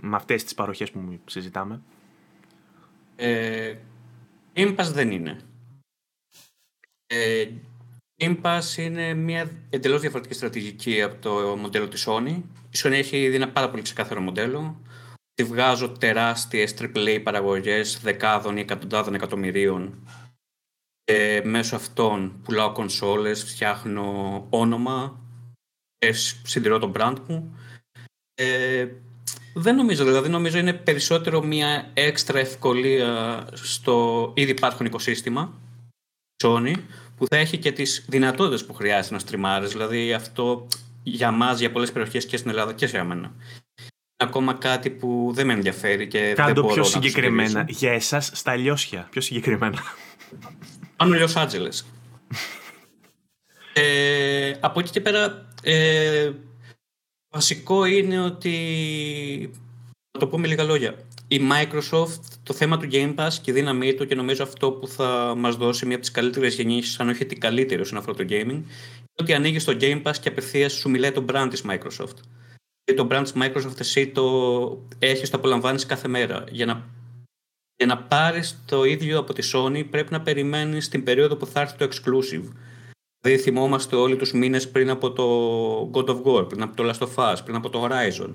Speaker 1: με αυτές τις παροχές που συζητάμε;
Speaker 3: Ε, Game Pass δεν είναι. Ε, Game Pass είναι μια εντελώς διαφορετική στρατηγική από το μοντέλο της Sony. Η Sony έχει δει ένα πάρα πολύ ξεκάθαρο μοντέλο. Τη βγάζω τεράστιες AAA παραγωγές δεκάδων ή εκατοντάδων εκατομμυρίων και μέσω αυτών πουλάω κονσόλες, φτιάχνω όνομα, συντηρώ το brand μου. Ε, δεν νομίζω, δηλαδή νομίζω είναι περισσότερο μια έξτρα ευκολία στο ήδη υπάρχον οικοσύστημα Sony που θα έχει και τις δυνατότητες που χρειάζεται να στριμάρεις. Δηλαδή αυτό για μας, για πολλές περιοχές και στην Ελλάδα και σε μένα. Ακόμα κάτι που δεν με ενδιαφέρει και
Speaker 1: Κάντο
Speaker 3: δεν μπορώ
Speaker 1: πιο συγκεκριμένα. Για εσάς στα λιώσια. Πιο συγκεκριμένα.
Speaker 3: Πάνω Λιός Άντζελες. ε, από εκεί και πέρα ε, βασικό είναι ότι, να το πούμε λίγα λόγια, η Microsoft, το θέμα του Game Pass και η δύναμή του και νομίζω αυτό που θα μας δώσει μια από τις καλύτερες γεννήσεις, αν όχι την καλύτερη όσον αφορά το gaming, είναι ότι ανοίγει το Game Pass και απευθείας σου μιλάει το brand της Microsoft. Και το brand της Microsoft εσύ το έχεις, το απολαμβάνεις κάθε μέρα. Για να, για να πάρεις το ίδιο από τη Sony πρέπει να περιμένεις την περίοδο που θα έρθει το exclusive. Δηλαδή θυμόμαστε όλοι τους μήνες πριν από το God of War, πριν από το Last of Us, πριν από το Horizon.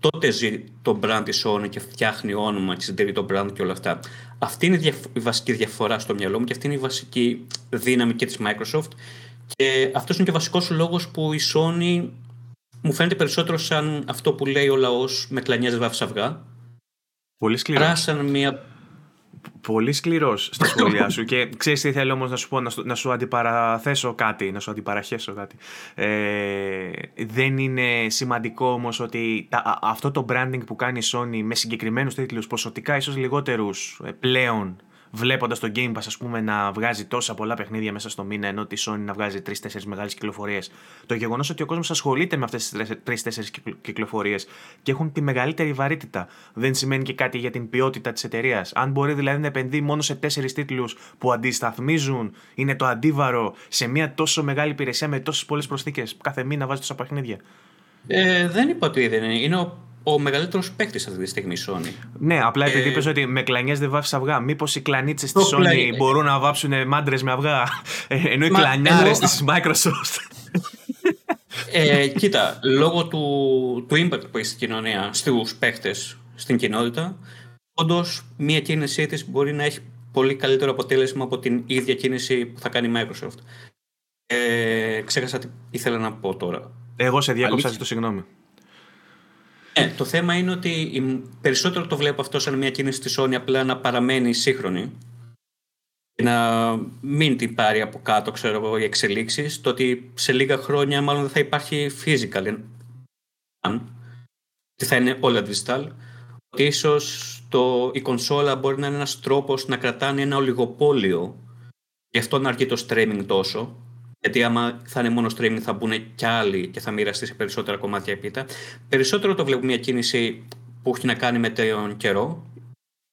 Speaker 3: Τότε ζει το brand της Sony και φτιάχνει όνομα και συντηρεί το brand και όλα αυτά. Αυτή είναι η βασική διαφορά στο μυαλό μου και αυτή είναι η βασική δύναμη και της Microsoft. Και αυτός είναι και ο βασικός λόγος που η Sony μου φαίνεται περισσότερο σαν αυτό που λέει ο λαός με κλανιές βάφης αυγά.
Speaker 1: Πολύ σκληρά.
Speaker 3: σαν μια
Speaker 1: Πολύ σκληρός στα σχόλιά σου. Και ξέρεις τι θέλω όμως να σου πω, να σου, να σου αντιπαραθέσω κάτι, να σου αντιπαραχέσω κάτι. Ε, δεν είναι σημαντικό όμως ότι αυτό το branding που κάνει η Sony με συγκεκριμένους τίτλους ποσοτικά ίσως λιγότερους ε, πλέον βλέποντας το Game Pass, ας πούμε, να βγάζει τόσα πολλά παιχνίδια μέσα στο μήνα, ενώ τη Sony να βγάζει τρει-τέσσερι μεγάλες κυκλοφορίες. Το γεγονός ότι ο κόσμος ασχολείται με αυτές τις τρει-τέσσερι κυκλοφορίες και έχουν τη μεγαλύτερη βαρύτητα δεν σημαίνει και κάτι για την ποιότητα της εταιρείας. Αν μπορεί δηλαδή να επενδύει μόνο σε τέσσερις τίτλους που αντισταθμίζουν, είναι το αντίβαρο σε μια τόσο μεγάλη υπηρεσία με τόσες πολλές προσθήκες κάθε μήνα βάζει τόσα παιχνίδια.
Speaker 3: Ε, δεν είπα ότι δεν είναι. Είναι ο ο μεγαλύτερος παίκτης αυτή τη στιγμή η Sony.
Speaker 1: Ναι, απλά επειδή ε... είπες ότι με κλανιές δεν βάφεις αυγά. Μήπως οι κλανίτσες της Sony μπορούν να βάψουν μάντρες με αυγά, ε, ενώ οι κλανιάρες ενώ... της Microsoft.
Speaker 3: Ε, κοίτα, λόγω του, του impact που έχει στην κοινωνία, στους παίκτες, στην κοινότητα, όντως μία κίνησή της μπορεί να έχει πολύ καλύτερο αποτέλεσμα από την ίδια κίνηση που θα κάνει η Microsoft. Ε, ξέχασα τι ήθελα να πω τώρα.
Speaker 1: Εγώ σε διάκοψα, ζητώ συγγνώμη.
Speaker 3: Ε, το θέμα είναι ότι περισσότερο το βλέπω αυτό σαν μια κίνηση της Sony απλά να παραμένει σύγχρονη και να μην την πάρει από κάτω, ξέρω εγώ, οι εξελίξεις, το ότι σε λίγα χρόνια μάλλον δεν θα υπάρχει physical, αν, ότι θα είναι όλα digital, ότι ίσως το, η κονσόλα μπορεί να είναι ένας τρόπος να κρατάνε ένα ολιγοπόλιο, γι' αυτό να αρκεί το streaming τόσο, γιατί άμα θα είναι μόνο streaming θα μπουν κι άλλοι και θα μοιραστεί σε περισσότερα κομμάτια επίτα. Περισσότερο το βλέπω μια κίνηση που έχει να κάνει με τον καιρό.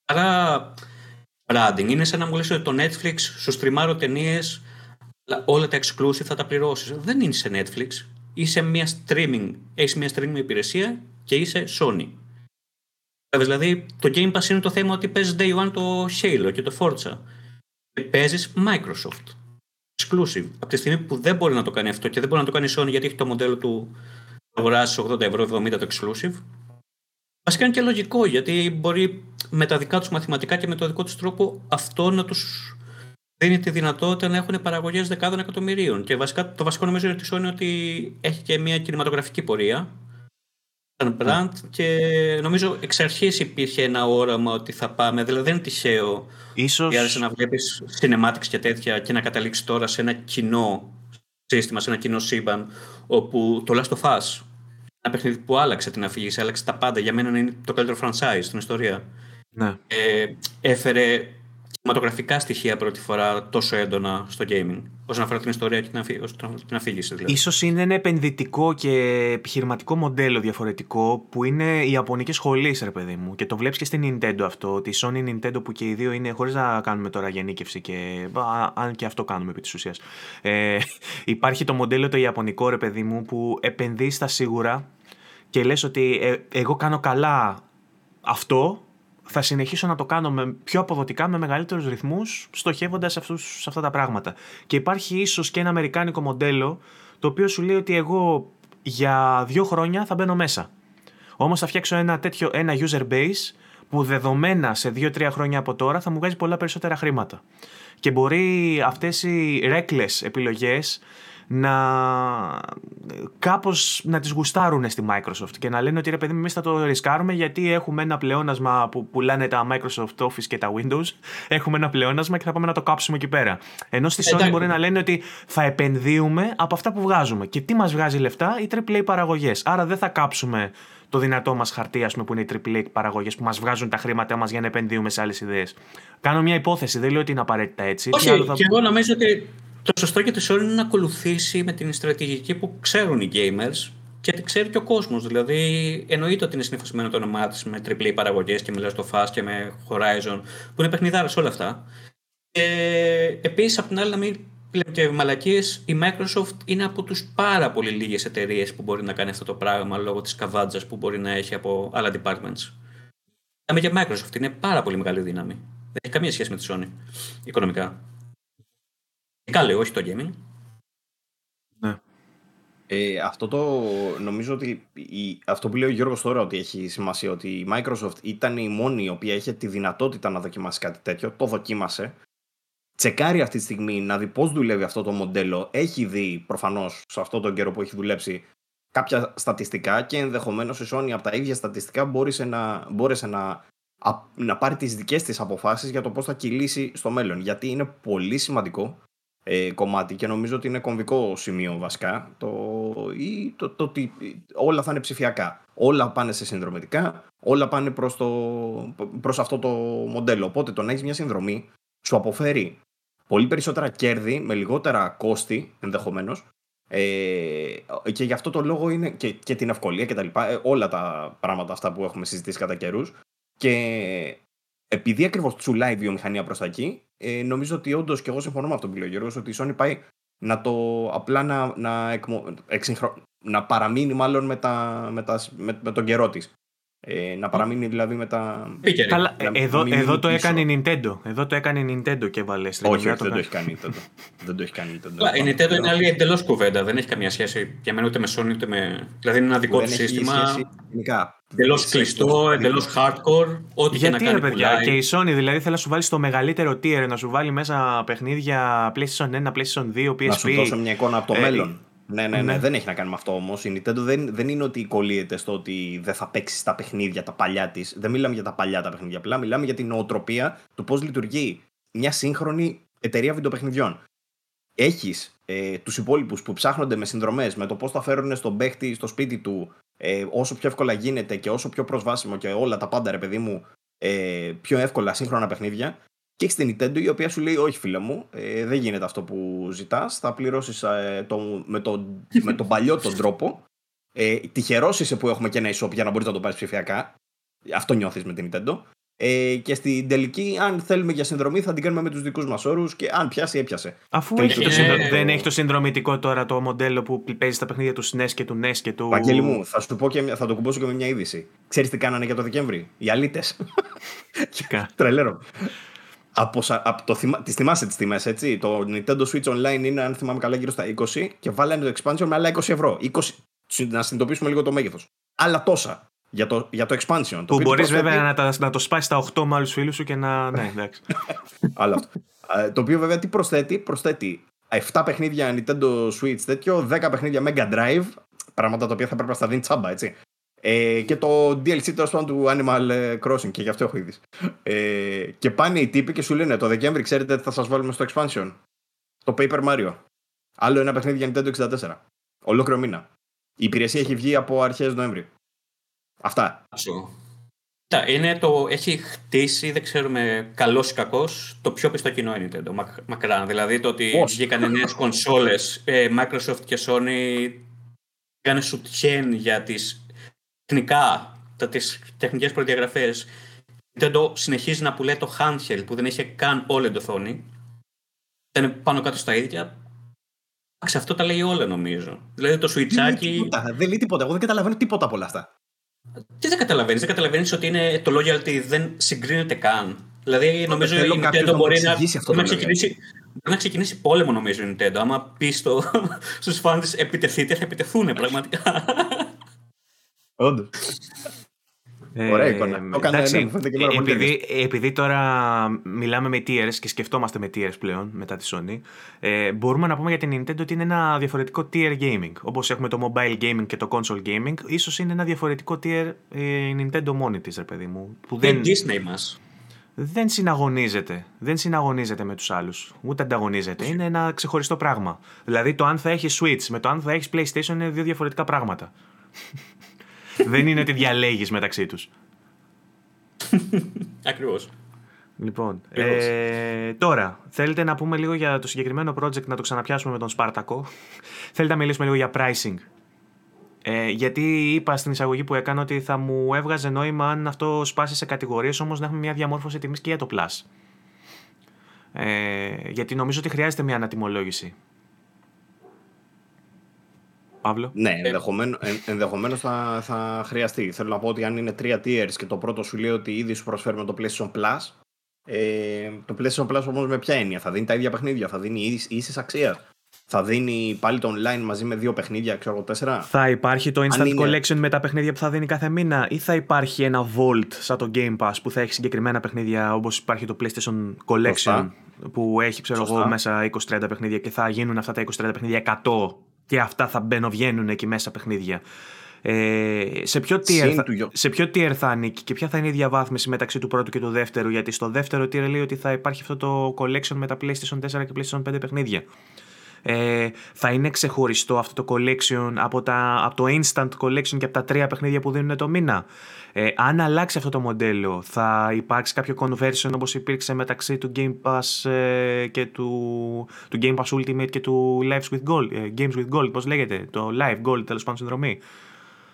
Speaker 3: Άρα branding. Είναι σαν να μου λες ότι το Netflix σου στριμάρω ταινίες, όλα τα exclusive θα τα πληρώσεις. Δεν είναι σε Netflix. Είσαι μια streaming, έχεις μια streaming υπηρεσία και είσαι Sony. Δηλαδή το Game Pass είναι το θέμα ότι παίζει Day One το Halo και το Forza. Και παίζεις Microsoft exclusive. Από τη στιγμή που δεν μπορεί να το κάνει αυτό και δεν μπορεί να το κάνει η Sony γιατί έχει το μοντέλο του αγοράσει 80 ευρώ, 70 το exclusive. Βασικά είναι και λογικό γιατί μπορεί με τα δικά τους μαθηματικά και με το δικό τους τρόπο αυτό να τους δίνει τη δυνατότητα να έχουν παραγωγές δεκάδων εκατομμυρίων. Και βασικά, το βασικό νομίζω είναι τη Sony ότι έχει και μια κινηματογραφική πορεία σαν brand και νομίζω εξ αρχής υπήρχε ένα όραμα ότι θα πάμε, δηλαδή δεν είναι τυχαίο Ίσως... άρεσε να βλέπεις cinematics και τέτοια και να καταλήξεις τώρα σε ένα κοινό σύστημα, σε ένα κοινό σύμπαν όπου το Last of Us ένα παιχνίδι που άλλαξε την αφήγηση, άλλαξε τα πάντα. Για μένα είναι το καλύτερο franchise στην ιστορία.
Speaker 1: Ναι.
Speaker 3: Ε, έφερε κινηματογραφικά στοιχεία πρώτη φορά τόσο έντονα στο gaming, όσον αφορά την ιστορία και την αφήγηση. Δηλαδή.
Speaker 1: Ίσως είναι ένα επενδυτικό και επιχειρηματικό μοντέλο διαφορετικό που είναι η Ιαπωνική σχολή, ρε παιδί μου. Και το βλέπεις και στην Nintendo αυτό, ότι η Sony Nintendo που και οι δύο είναι, χωρίς να κάνουμε τώρα γενίκευση και. αν και αυτό κάνουμε επί της ουσίας. Ε, υπάρχει το μοντέλο το Ιαπωνικό, ρε παιδί μου, που επενδύει στα σίγουρα και λες ότι ε, εγώ κάνω καλά αυτό θα συνεχίσω να το κάνω με πιο αποδοτικά, με μεγαλύτερους ρυθμούς, στοχεύοντας σε, αυτούς, σε αυτά τα πράγματα. Και υπάρχει ίσως και ένα αμερικάνικο μοντέλο, το οποίο σου λέει ότι εγώ για δύο χρόνια θα μπαίνω μέσα. Όμως θα φτιάξω ένα τέτοιο, ένα user base, που δεδομένα σε δύο-τρία χρόνια από τώρα θα μου βγάζει πολλά περισσότερα χρήματα. Και μπορεί αυτές οι reckless επιλογές να κάπως να τις γουστάρουν στη Microsoft και να λένε ότι ρε παιδί εμείς θα το ρισκάρουμε γιατί έχουμε ένα πλεόνασμα που πουλάνε τα Microsoft Office και τα Windows έχουμε ένα πλεόνασμα και θα πάμε να το κάψουμε εκεί πέρα. Ενώ στη Sony μπορεί να λένε ότι θα επενδύουμε από αυτά που βγάζουμε και τι μας βγάζει λεφτά; Οι AAA παραγωγές. Άρα δεν θα κάψουμε το δυνατό μας χαρτί, ας πούμε, που είναι οι AAA παραγωγές που μας βγάζουν τα χρήματά μας για να επενδύουμε σε άλλες ιδέες. Κάνω μια υπόθεση, δεν λέω ότι είναι απαραίτητα έτσι.
Speaker 3: Όχι, θα... και εγώ νομίζω ότι το σωστό για τη Sony είναι να ακολουθήσει με την στρατηγική που ξέρουν οι gamers και τη ξέρει και ο κόσμος. Δηλαδή, εννοείται ότι είναι συνηθισμένο το όνομά της με τριπλή παραγωγές και με Last of Us και με Horizon, που είναι παιχνιδάρες όλα αυτά. Και επίσης, απ' την άλλη, να μην λέμε και μαλακίες, η Microsoft είναι από τους πάρα πολύ λίγες εταιρείες που μπορεί να κάνει αυτό το πράγμα λόγω της καβάτζα που μπορεί να έχει από άλλα departments. Λέμε για Microsoft, είναι πάρα πολύ μεγάλη δύναμη. Δεν έχει καμία σχέση με τη Sony οικονομικά. Καλό, όχι το gaming.
Speaker 2: Ναι. Ε, αυτό το νομίζω ότι η, αυτό που λέει ο Γιώργος τώρα ότι έχει σημασία ότι η Microsoft ήταν η μόνη η οποία είχε τη δυνατότητα να δοκιμάσει κάτι τέτοιο, το δοκίμασε. Τσεκάρει αυτή τη στιγμή να δει πώς δουλεύει αυτό το μοντέλο. Έχει δει προφανώς σε αυτό τον καιρό που έχει δουλέψει κάποια στατιστικά και ενδεχομένως η Sony από τα ίδια στατιστικά μπόρεσε να, μπόρεσε να, να πάρει τις δικές της αποφάσεις για το πώς θα κυλήσει στο μέλλον. Γιατί είναι πολύ σημαντικό ε, κομμάτι και νομίζω ότι είναι κομβικό σημείο βασικά το, ή το, το, ότι όλα θα είναι ψηφιακά. Όλα πάνε σε συνδρομητικά, όλα πάνε προς, το, προς αυτό το μοντέλο. Οπότε το να έχεις μια συνδρομή σου αποφέρει πολύ περισσότερα κέρδη με λιγότερα κόστη ενδεχομένως. Ε, και γι' αυτό το λόγο είναι και, και την ευκολία και τα λοιπά, ε, όλα τα πράγματα αυτά που έχουμε συζητήσει κατά καιρούς. Και επειδή ακριβώς τσουλάει η βιομηχανία προς τα εκεί, ε, νομίζω ότι όντως και εγώ συμφωνώ με αυτό που λέει ο Γιώργος, ότι η Sony πάει να το απλά να, να, εκμο, εξυγχρο, να παραμείνει μάλλον με, τα, με, τα, με, με τον καιρό της. Ε, να παραμείνει δηλαδή με τα.
Speaker 1: Καλά, εδώ, εδώ το έκανε η Nintendo. Εδώ το έκανε η Nintendo και βάλε
Speaker 2: στην Όχι, όχι δεν το έχει κάνει η Nintendo. δεν το έχει κάνει η
Speaker 3: Nintendo. Η Nintendo είναι άλλη εντελώς κουβέντα. Δεν έχει καμία σχέση για μένα ούτε με Sony ούτε με. Δηλαδή είναι ένα δικό του σύστημα. Εντελώς κλειστό, εντελώς hardcore. Ό,τι
Speaker 1: Γιατί
Speaker 3: και να κάνει.
Speaker 1: παιδιά, και η Sony δηλαδή θέλει να σου βάλει στο μεγαλύτερο tier, να σου βάλει μέσα παιχνίδια PlayStation 1, PlayStation 2, PSP. Να
Speaker 2: σου δώσω μια εικόνα από το ε, μέλλον. Ναι, ναι, ναι, δεν έχει να κάνει με αυτό όμως. Η Nintendo δεν, δεν είναι ότι κολλείεται στο ότι δεν θα παίξει τα παιχνίδια τα παλιά της. Δεν μιλάμε για τα παλιά τα παιχνίδια. Απλά μιλάμε για την νοοτροπία του πώς λειτουργεί μια σύγχρονη εταιρεία βιντεοπαιχνιδιών. Έχεις ε, τους υπόλοιπους που ψάχνονται με συνδρομές, με το πώς θα φέρουν στον παίχτη στο σπίτι του ε, όσο πιο εύκολα γίνεται και όσο πιο προσβάσιμο και όλα τα πάντα, ρε παιδί μου, ε, πιο εύκολα σύγχρονα παιχνίδια. Και έχεις την Nintendo η οποία σου λέει: Όχι, φίλε μου, ε, δεν γίνεται αυτό που ζητάς. Θα πληρώσεις ε, το, με, το, με τον παλιό τον τρόπο. Ε, Τυχερός είσαι που έχουμε και ένα e-shop για να μπορείς να το πάρεις ψηφιακά. Αυτό νιώθεις με την Nintendo. Ε, και στην τελική, αν θέλουμε για συνδρομή, θα την κάνουμε με τους δικούς μας όρους και αν πιάσει, έπιασε.
Speaker 1: Αφού έχει το δεν έχει το συνδρομητικό τώρα το μοντέλο που παίζει τα παιχνίδια του SNES και του NES και του.
Speaker 2: Βαγγέλη μου, θα σου πω και θα το κουμπώσω και με μια είδηση. Ξέρεις τι κάνανε για το Δεκέμβρη, οι αλήτες. Τρελέρο. Από, από το, τις θυμάσαι τις τιμές, έτσι; Το Nintendo Switch Online είναι, αν θυμάμαι καλά, γύρω στα 20 και βάλανε το expansion με άλλα 20 ευρώ. 20, να συνειδητοποιήσουμε λίγο το μέγεθος. Άλλα τόσα για το, για το expansion.
Speaker 1: Που μπορείς βέβαια να, να το σπάσεις στα 8 με άλλους φίλους σου και να. ναι, εντάξει.
Speaker 2: Άλλο αυτό. το οποίο βέβαια τι προσθέτει, προσθέτει 7 παιχνίδια Nintendo Switch τέτοιο, 10 παιχνίδια Mega Drive, πράγματα τα οποία θα πρέπει να στα δίνει τσάμπα, έτσι. Ε, και το DLC τέλος πάντων του Animal ε, Crossing και γι' αυτό έχω ήδη. Ε, και πάνε οι τύποι και σου λένε το Δεκέμβρη, ξέρετε τι θα σας βάλουμε στο expansion. Το Paper Mario. Άλλο ένα παιχνίδι για Nintendo 64. Ολόκληρο μήνα. Η υπηρεσία έχει βγει από αρχές Νοέμβρη. Αυτά.
Speaker 3: Είναι το, έχει χτίσει, δεν ξέρουμε καλός ή κακός, το πιο πιστό κοινό η Nintendo. μακρά. Δηλαδή το ότι Πώς; βγήκαν νέες κονσόλες, ε, Microsoft και Sony έκανε σουτιέν για τις τεχνικά, τις τεχνικές προδιαγραφές. Η Nintendo συνεχίζει να πουλάει το handheld που δεν είχε καν OLED οθόνη. Ήταν πάνω κάτω στα ίδια. αυτό τα λέει όλα νομίζω. Δηλαδή το switchάκι.
Speaker 2: Δεν λέει τίποτα. Εγώ δεν καταλαβαίνω τίποτα από όλα αυτά.
Speaker 3: Τι δεν καταλαβαίνεις, δεν καταλαβαίνεις ότι είναι το loyalty δεν συγκρίνεται καν. Δηλαδή, νομίζω η Nintendo μπορεί να, να, ξεκινήσει, να ξεκινήσει πόλεμο, νομίζω η Nintendo. Άμα πεις στους φάνε επιτεθείτε, θα επιτεθούν πραγματικά.
Speaker 2: Όντως. Ε, Ωραία εικόνα.
Speaker 1: εντάξει, ε, επειδή, επειδή τώρα μιλάμε με tiers και σκεφτόμαστε με tiers πλέον μετά τη Sony, ε, μπορούμε να πούμε για την Nintendo ότι είναι ένα διαφορετικό tier gaming. Όπως έχουμε το mobile gaming και το console gaming, ίσως είναι ένα διαφορετικό tier ε, Nintendo μόνη της, ρε παιδί μου.
Speaker 3: Που δεν, Disney μας.
Speaker 1: Δεν συναγωνίζεται. Δεν συναγωνίζεται με τους άλλους. Ούτε ανταγωνίζεται. Είναι ένα ξεχωριστό πράγμα. Δηλαδή το αν θα έχει Switch με το αν θα έχεις PlayStation είναι δύο διαφορετικά πράγματα. Δεν είναι ότι διαλέγεις μεταξύ τους.
Speaker 3: Ακριβώς.
Speaker 1: Λοιπόν, ε, τώρα, θέλετε να πούμε λίγο για το συγκεκριμένο project, να το ξαναπιάσουμε με τον Σπάρτακο; θέλετε να μιλήσουμε λίγο για pricing; Ε, γιατί είπα στην εισαγωγή που έκανα ότι θα μου έβγαζε νόημα αν αυτό σπάσει σε κατηγορίες, όμως να έχουμε μια διαμόρφωση τιμής και για το Plus. Ε, γιατί νομίζω ότι χρειάζεται μια ανατιμολόγηση. Παύλο.
Speaker 2: Ναι, ενδεχομένως θα, θα χρειαστεί. Θέλω να πω ότι αν είναι τρία tiers και το πρώτο σου λέει ότι ήδη σου προσφέρουμε το PlayStation Plus, ε, το PlayStation Plus όμως με ποια έννοια, θα δίνει τα ίδια παιχνίδια, θα δίνει ίσης αξίας. Θα δίνει πάλι το online μαζί με δύο παιχνίδια, ξέρω εγώ, τέσσερα;
Speaker 1: Θα υπάρχει το Instant Collection με τα παιχνίδια που θα δίνει κάθε μήνα, ή θα υπάρχει ένα Vault σαν το Game Pass που θα έχει συγκεκριμένα παιχνίδια όπως υπάρχει το PlayStation Collection που έχει, ξέρω εγώ, μέσα 20-30 παιχνίδια και θα γίνουν αυτά τα 20-30 παιχνίδια 100 και αυτά θα μπαίνουν εκεί μέσα παιχνίδια. Ε, σε, ποιο tier θα, σε ποιο tier θα ανήκει και ποια θα είναι η διαβάθμιση μεταξύ του πρώτου και του δεύτερου, γιατί στο δεύτερο tier λέει ότι θα υπάρχει αυτό το collection με τα PlayStation 4 και PlayStation 5 παιχνίδια. Ε, θα είναι ξεχωριστό αυτό το collection από, τα, από το instant collection και από τα τρία παιχνίδια που δίνουν το μήνα. Ε, αν αλλάξει αυτό το μοντέλο, θα υπάρξει κάποιο conversion όπως υπήρξε μεταξύ του Game Pass ε, και του, του Game Pass Ultimate και του Lives with Gold, ε, Games with Gold, πώς λέγεται, το Live Gold τέλος πάντων συνδρομή.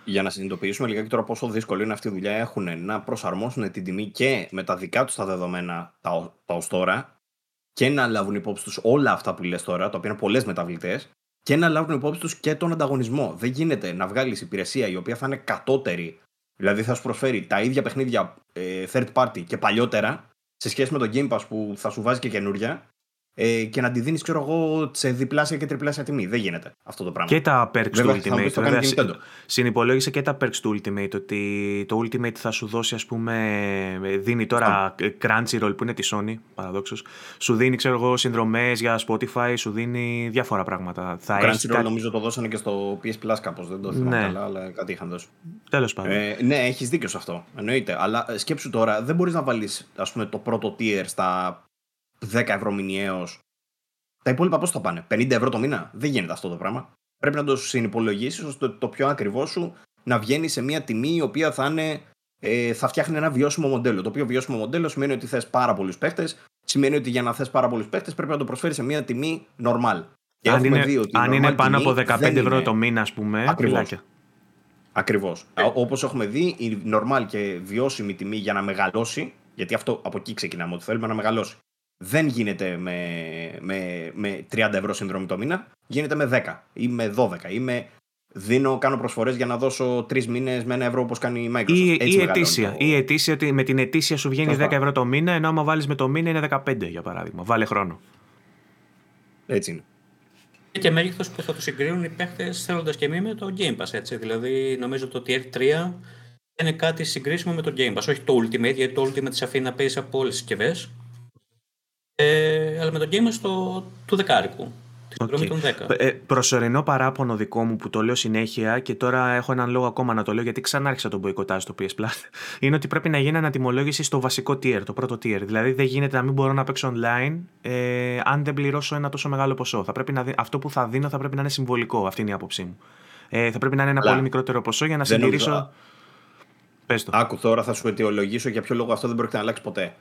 Speaker 2: Για να συνειδητοποιήσουμε λιγάκι τώρα πόσο δύσκολο είναι αυτή η δουλειά, έχουν να προσαρμόσουν την τιμή και με τα δικά τους τα δεδομένα τα, τα ως τώρα και να λάβουν υπόψη τους όλα αυτά που λες τώρα, τα οποία είναι πολλές μεταβλητές, και να λάβουν υπόψη τους και τον ανταγωνισμό. Δεν γίνεται να βγάλεις υπηρεσία η οποία θα είναι κατώτερη Δηλαδή θα σου προσφέρει τα ίδια παιχνίδια ε, third party και παλιότερα σε σχέση με το Game Pass που θα σου βάζει και καινούρια ε, και να τη δίνεις, ξέρω εγώ, σε διπλάσια και τριπλάσια τιμή. Δεν γίνεται αυτό το πράγμα.
Speaker 1: Και τα perks του Ultimate. Βέβαια, συνυπολόγισε και τα perks του Ultimate. Ότι το Ultimate θα σου δώσει, ας πούμε, δίνει τώρα Crunchyroll που είναι τη Sony, παραδόξως. Σου δίνει, ξέρω εγώ, συνδρομές για Spotify, σου δίνει διάφορα πράγματα.
Speaker 2: Θα Crunchyroll κάτι... νομίζω το δώσανε και στο PS Plus κάπως. Δεν το θυμάμαι ναι. καλά, αλλά κάτι είχαν δώσει.
Speaker 1: Τέλος πάντων.
Speaker 2: Ε, ναι, έχεις δίκιο σε αυτό. Εννοείται. Αλλά σκέψου τώρα, δεν μπορείς να βάλεις το πρώτο tier στα 10 ευρώ μηνιαίο. Τα υπόλοιπα πώς θα πάνε, 50 ευρώ το μήνα; Δεν γίνεται αυτό το πράγμα. Πρέπει να το συνυπολογίσεις ώστε το πιο ακριβό σου να βγαίνει σε μια τιμή η οποία θα, είναι, ε, θα φτιάχνει ένα βιώσιμο μοντέλο. Το οποίο βιώσιμο μοντέλο σημαίνει ότι θες πάρα πολλούς παίχτες. Σημαίνει ότι για να θες πάρα πολλούς παίχτες πρέπει να το προσφέρεις σε μια τιμή normal.
Speaker 1: Και αν είναι, δει ότι αν είναι πάνω από 15 ευρώ το μήνα, ας πούμε.
Speaker 2: Ακριβώς. Ακριβώς. Ε. Όπως έχουμε δει, η normal και βιώσιμη τιμή για να μεγαλώσει, γιατί αυτό από εκεί ξεκινάμε, ότι θέλουμε να μεγαλώσει δεν γίνεται με, με, με 30 ευρώ συνδρομή το μήνα, γίνεται με 10 ή με 12 ή με δίνω, κάνω προσφορές για να δώσω τρεις μήνες με ένα ευρώ όπως κάνει η Microsoft.
Speaker 1: Ή, Έτσι ή ετήσια. Το... Ή ετήσια ότι με την ετήσια σου βγαίνει 10 ευρώ το μήνα, ενώ άμα βάλεις με το μήνα είναι 15 για παράδειγμα. Βάλε χρόνο.
Speaker 2: Έτσι είναι.
Speaker 3: Και μέγεθος που θα το συγκρίνουν οι παίχτες θέλοντας και μη με το Game Pass. Έτσι. Δηλαδή, νομίζω το Tier 3 είναι κάτι συγκρίσιμο με το Game Pass. Όχι το Ultimate, γιατί το Ultimate σε αφήνει να παίζεις από όλες τις συσκευές. Ε, αλλά με το game στο, του δεκάρικου. Okay. Των 10.
Speaker 1: Ε, προσωρινό παράπονο δικό μου που το λέω συνέχεια και τώρα έχω έναν λόγο ακόμα να το λέω γιατί ξανά άρχισα τον μποϊκοτάζ στο PS Plus είναι ότι πρέπει να γίνει ανατιμολόγηση στο βασικό tier, το πρώτο tier. Δηλαδή δεν γίνεται να μην μπορώ να παίξω online ε, αν δεν πληρώσω ένα τόσο μεγάλο ποσό. Θα πρέπει να, αυτό που θα δίνω θα πρέπει να είναι συμβολικό, αυτή είναι η άποψή μου. Ε, θα πρέπει να είναι ένα πολύ μικρότερο ποσό για να συντηρήσω.
Speaker 2: Πες το. Άκου τώρα θα σου αιτιολογήσω για ποιο λόγο αυτό δεν πρόκειται να αλλάξει ποτέ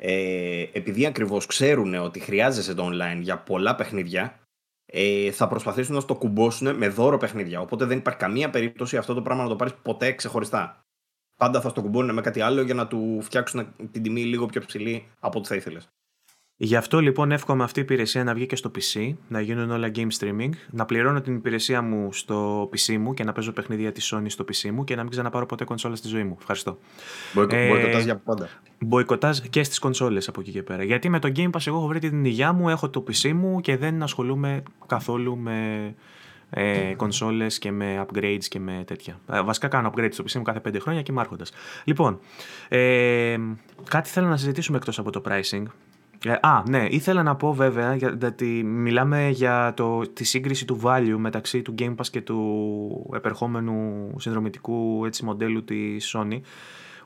Speaker 2: ε, επειδή ακριβώς ξέρουν ότι χρειάζεσαι το online για πολλά παιχνίδια, ε, θα προσπαθήσουν να το κουμπώσουν με δώρο παιχνίδια. Οπότε δεν υπάρχει καμία περίπτωση αυτό το πράγμα να το πάρεις ποτέ ξεχωριστά. Πάντα θα στο κουμπώνουν με κάτι άλλο για να του φτιάξουν την τιμή λίγο πιο ψηλή από ό,τι θα ήθελες.
Speaker 1: Γι' αυτό λοιπόν εύχομαι αυτή η υπηρεσία να βγει και στο PC, να γίνουν όλα game streaming, να πληρώνω την υπηρεσία μου στο PC μου και να παίζω παιχνίδια της Sony στο PC μου και να μην ξαναπάρω ποτέ κονσόλα στη ζωή μου. Ευχαριστώ.
Speaker 2: Μποϊκοτάζ ε, για πάντα.
Speaker 1: Μποϊκοτάζ και στις κονσόλες από εκεί και πέρα. Γιατί με το Game Pass εγώ έχω βρει την υγειά μου, έχω το PC μου και δεν ασχολούμαι καθόλου με ε, κονσόλες και με upgrades και με τέτοια. Ε, βασικά κάνω upgrades στο PC μου κάθε 5 χρόνια και είμαι άρχοντας. Λοιπόν, ε, κάτι θέλω να συζητήσουμε εκτός από το pricing. Ε, α, ναι, ήθελα να πω βέβαια, γιατί μιλάμε για το, τη σύγκριση του value μεταξύ του Game Pass και του επερχόμενου συνδρομητικού έτσι, μοντέλου της Sony,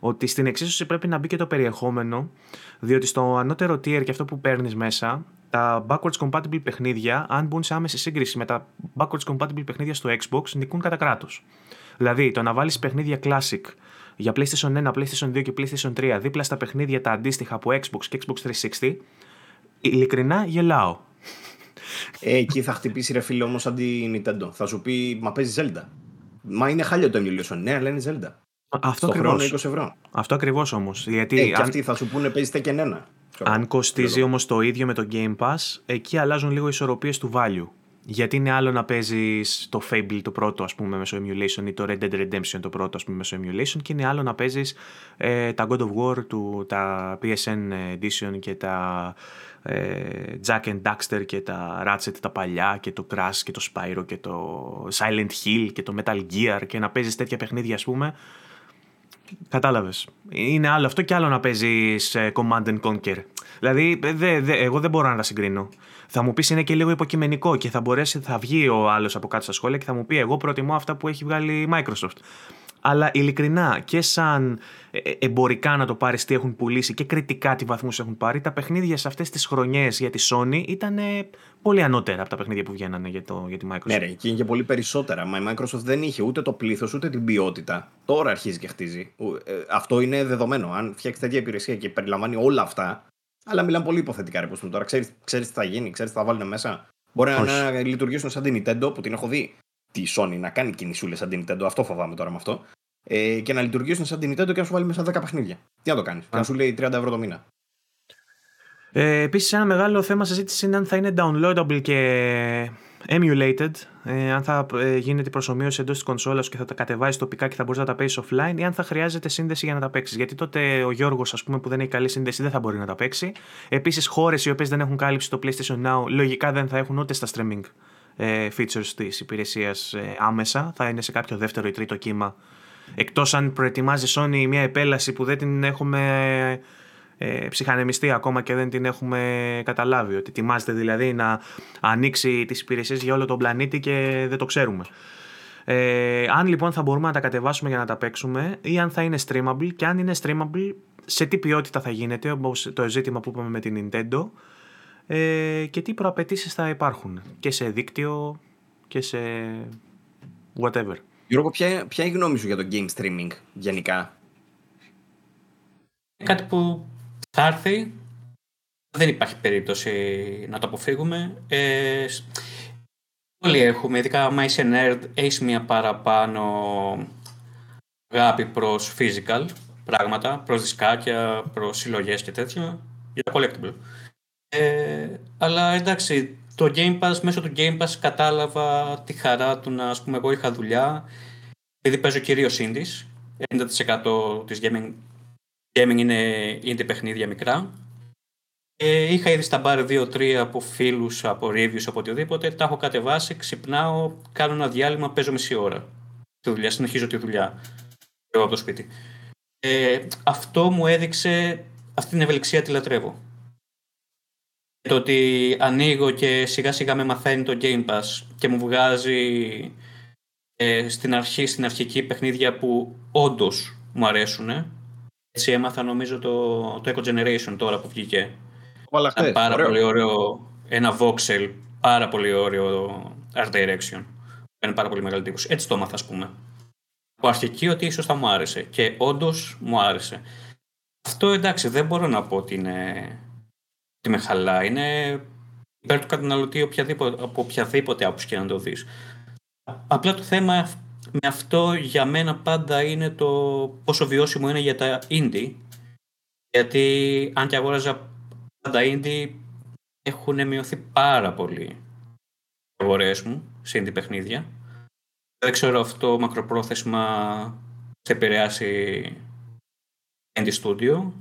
Speaker 1: ότι στην εξίσωση πρέπει να μπει και το περιεχόμενο, διότι στο ανώτερο tier και αυτό που παίρνεις μέσα, τα backwards compatible παιχνίδια, αν μπουν σε άμεση σύγκριση με τα backwards compatible παιχνίδια στο Xbox, νικούν κατά κράτος. Δηλαδή, το να βάλεις παιχνίδια classic για PlayStation 1, PlayStation 2 και PlayStation 3 δίπλα στα παιχνίδια τα αντίστοιχα από Xbox και Xbox 360, ειλικρινά γελάω.
Speaker 2: Ε, εκεί θα χτυπήσει ρε φίλε όμως αντί Nintendo. Θα σου πει, μα παίζει Zelda. Μα είναι χάλια το emulation. Ναι, αλλά είναι Zelda.
Speaker 1: Αυτό
Speaker 2: ακριβώς. 20 ευρώ.
Speaker 1: Αυτό ακριβώς όμως. Γιατί
Speaker 2: ε, και αν... αυτοί θα σου πούνε παίζει Tekken 1.
Speaker 1: Αν κοστίζει όμως το ίδιο με το Game Pass, εκεί αλλάζουν λίγο οι ισορροπίες του value. Γιατί είναι άλλο να παίζεις το Fable το πρώτο, ας πούμε, μέσω emulation ή το Red Dead Redemption το πρώτο, ας πούμε, μέσω emulation και είναι άλλο να παίζεις ε, τα God of War, του, τα PSN Edition και τα ε, Jack and Daxter και τα Ratchet τα παλιά και το Crash και το Spyro και το Silent Hill και το Metal Gear και να παίζεις τέτοια παιχνίδια, ας πούμε. Κατάλαβες. Είναι άλλο αυτό και άλλο να παίζεις ε, Command and Conquer. Δηλαδή, δε, δε, εγώ δεν μπορώ να τα συγκρίνω. Θα μου πεις είναι και λίγο υποκειμενικό και θα μπορέσει, θα βγει ο άλλος από κάτω στα σχόλια και θα μου πει: Εγώ προτιμώ αυτά που έχει βγάλει η Microsoft. Αλλά ειλικρινά και σαν ε, ε, εμπορικά να το πάρεις τι έχουν πουλήσει και κριτικά τι βαθμούς έχουν πάρει, τα παιχνίδια σε αυτές τις χρονιές για τη Sony ήταν πολύ ανώτερα από τα παιχνίδια που βγαίνανε για, το, για τη Microsoft. Ναι,
Speaker 2: ρε, και είναι και πολύ περισσότερα. Μα η Microsoft δεν είχε ούτε το πλήθος ούτε την ποιότητα. Τώρα αρχίζει και χτίζει. Ε, αυτό είναι δεδομένο. Αν φτιάξει τέτοια υπηρεσία και περιλαμβάνει όλα αυτά, αλλά μιλάμε πολύ υποθετικά ρε πούμε τώρα. Ξέρεις, ξέρεις τι θα γίνει, ξέρεις τι θα βάλουν μέσα. Μπορεί Όχι. να λειτουργήσουν σαν την Nintendo που την έχω δει τη Sony να κάνει κινησούλες σαν την Nintendo. Αυτό φοβάμαι τώρα με αυτό. Ε, και να λειτουργήσουν σαν την Nintendo και να σου βάλει μέσα 10 παιχνίδια. Τι να το κάνεις, να σου λέει 30 ευρώ το μήνα.
Speaker 1: Ε, Επίσης, ένα μεγάλο θέμα συζήτηση είναι αν θα είναι downloadable και emulated, ε, αν θα ε, γίνεται προσωμείωση εντός της κονσόλας και θα τα κατεβάζει τοπικά και θα μπορείς να τα παίξεις offline, ή αν θα χρειάζεται σύνδεση για να τα παίξεις. Γιατί τότε ο Γιώργος, ας πούμε, που δεν έχει καλή σύνδεση, δεν θα μπορεί να τα παίξει. Επίσης, χώρες οι οποίες δεν έχουν κάλυψη το PlayStation Now, λογικά δεν θα έχουν ούτε στα streaming ε, features της υπηρεσίας ε, άμεσα. Θα είναι σε κάποιο δεύτερο ή τρίτο κύμα. Εκτός αν προετοιμάζει Sony μια επέλαση που δεν την έχουμε ε, ψυχανεμιστεί ακόμα και δεν την έχουμε καταλάβει. Ότι ετοιμάζεται δηλαδή να ανοίξει τις υπηρεσίες για όλο τον πλανήτη και δεν το ξέρουμε. Ε, αν λοιπόν θα μπορούμε να τα κατεβάσουμε για να τα παίξουμε ή αν θα είναι streamable και αν είναι streamable σε τι ποιότητα θα γίνεται όπως το ζήτημα που είπαμε με την Nintendo ε, και τι προαπαιτήσεις θα υπάρχουν και σε δίκτυο και σε whatever.
Speaker 2: Γιώργο, ποια, ποια είναι η γνώμη σου για το game streaming γενικά;
Speaker 3: Κάτι που θα έρθει. Δεν υπάρχει περίπτωση να το αποφύγουμε. Ε, όλοι έχουμε, ειδικά άμα είσαι nerd, έχεις μια παραπάνω αγάπη προς physical πράγματα, προς δισκάκια, προς συλλογές και τέτοια, για τα collectible. Ε, αλλά εντάξει, το Game Pass, μέσω του Game Pass κατάλαβα τη χαρά του να, ας πούμε, εγώ είχα δουλειά, επειδή παίζω κυρίως indies, 90% της gaming gaming είναι indie παιχνίδια μικρά. Ε, είχα ήδη στα μπαρ 2-3 από φίλους, από reviews, από οτιδήποτε. Τα έχω κατεβάσει, ξυπνάω, κάνω ένα διάλειμμα, παίζω μισή ώρα. Τη δουλειά, συνεχίζω τη δουλειά. Εγώ από το σπίτι. Ε, αυτό μου έδειξε αυτή την ευελιξία τη λατρεύω. Το ότι ανοίγω και σιγά σιγά με μαθαίνει το Game Pass και μου βγάζει ε, στην αρχή, στην αρχική παιχνίδια που όντως μου αρέσουν έτσι έμαθα νομίζω το, το Eco Generation τώρα που βγήκε. Ήταν πάρα ωραίο. πολύ ωραίο. Ένα voxel, πάρα πολύ ωραίο art direction. Είναι πάρα πολύ μεγάλη εντύπωση. Έτσι το έμαθα, ας πούμε. Από αρχική ότι ίσως θα μου άρεσε. Και όντως μου άρεσε. Αυτό εντάξει, δεν μπορώ να πω ότι, είναι, ότι με χαλά. Είναι υπέρ του καταναλωτή οποιαδήποτε, από οποιαδήποτε άποψη και να το δεις. Απλά το θέμα με αυτό για μένα πάντα είναι το πόσο βιώσιμο είναι για τα indie. Γιατί αν και αγόραζα πάντα indie έχουν μειωθεί πάρα πολύ οι αγορές μου σε indie παιχνίδια. Δεν ξέρω αυτό μακροπρόθεσμα θα επηρεάσει indie studio.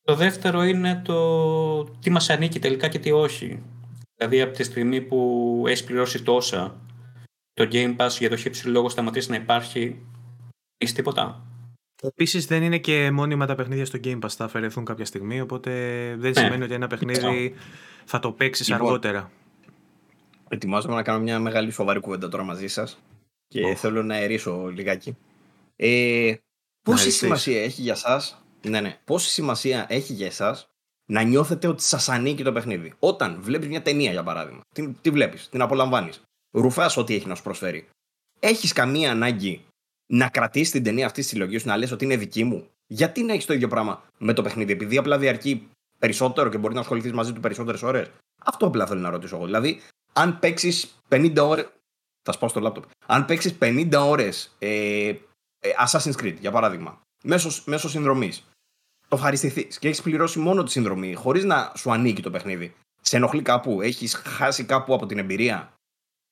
Speaker 3: Το δεύτερο είναι το τι μας ανήκει τελικά και τι όχι. Δηλαδή από τη στιγμή που έχεις πληρώσει τόσα το Game Pass για το χύψη λόγο σταματήσει να υπάρχει, είσαι τίποτα;
Speaker 1: Επίσης δεν είναι και μόνιμα τα παιχνίδια στο Game Pass, θα αφαιρεθούν κάποια στιγμή, οπότε δεν ναι. σημαίνει ότι ένα παιχνίδι θα το παίξεις λοιπόν, αργότερα.
Speaker 2: Ετοιμάζομαι να κάνω μια μεγάλη σοβαρή κουβέντα τώρα μαζί σας και θέλω να ερήσω λιγάκι. Ε, πόση σημασία έχει για εσά, ναι, ναι, πόση σημασία έχει για εσάς να νιώθετε ότι σας ανήκει το παιχνίδι. Όταν βλέπεις μια ταινία, για παράδειγμα, τι, τι βλέπεις, την απολαμβάνεις ρουφάς ό,τι έχει να σου προσφέρει. Έχεις καμία ανάγκη να κρατήσεις την ταινία αυτής στη συλλογής σου, να λες ότι είναι δική μου; Γιατί να έχεις το ίδιο πράγμα με το παιχνίδι, επειδή απλά διαρκεί περισσότερο και μπορεί να ασχοληθείς μαζί του περισσότερες ώρες; Αυτό απλά θέλω να ρωτήσω εγώ. Δηλαδή, αν παίξεις 50 ώρες. Θα σπάω στο λάπτοπ. Αν παίξεις 50 ώρες ε, ε, Assassin's Creed, για παράδειγμα, μέσω, μέσω συνδρομής, το ευχαριστηθείς και έχεις πληρώσει μόνο τη συνδρομή, χωρίς να σου ανήκει το παιχνίδι, σε ενοχλεί κάπου, έχεις χάσει κάπου από την εμπειρία;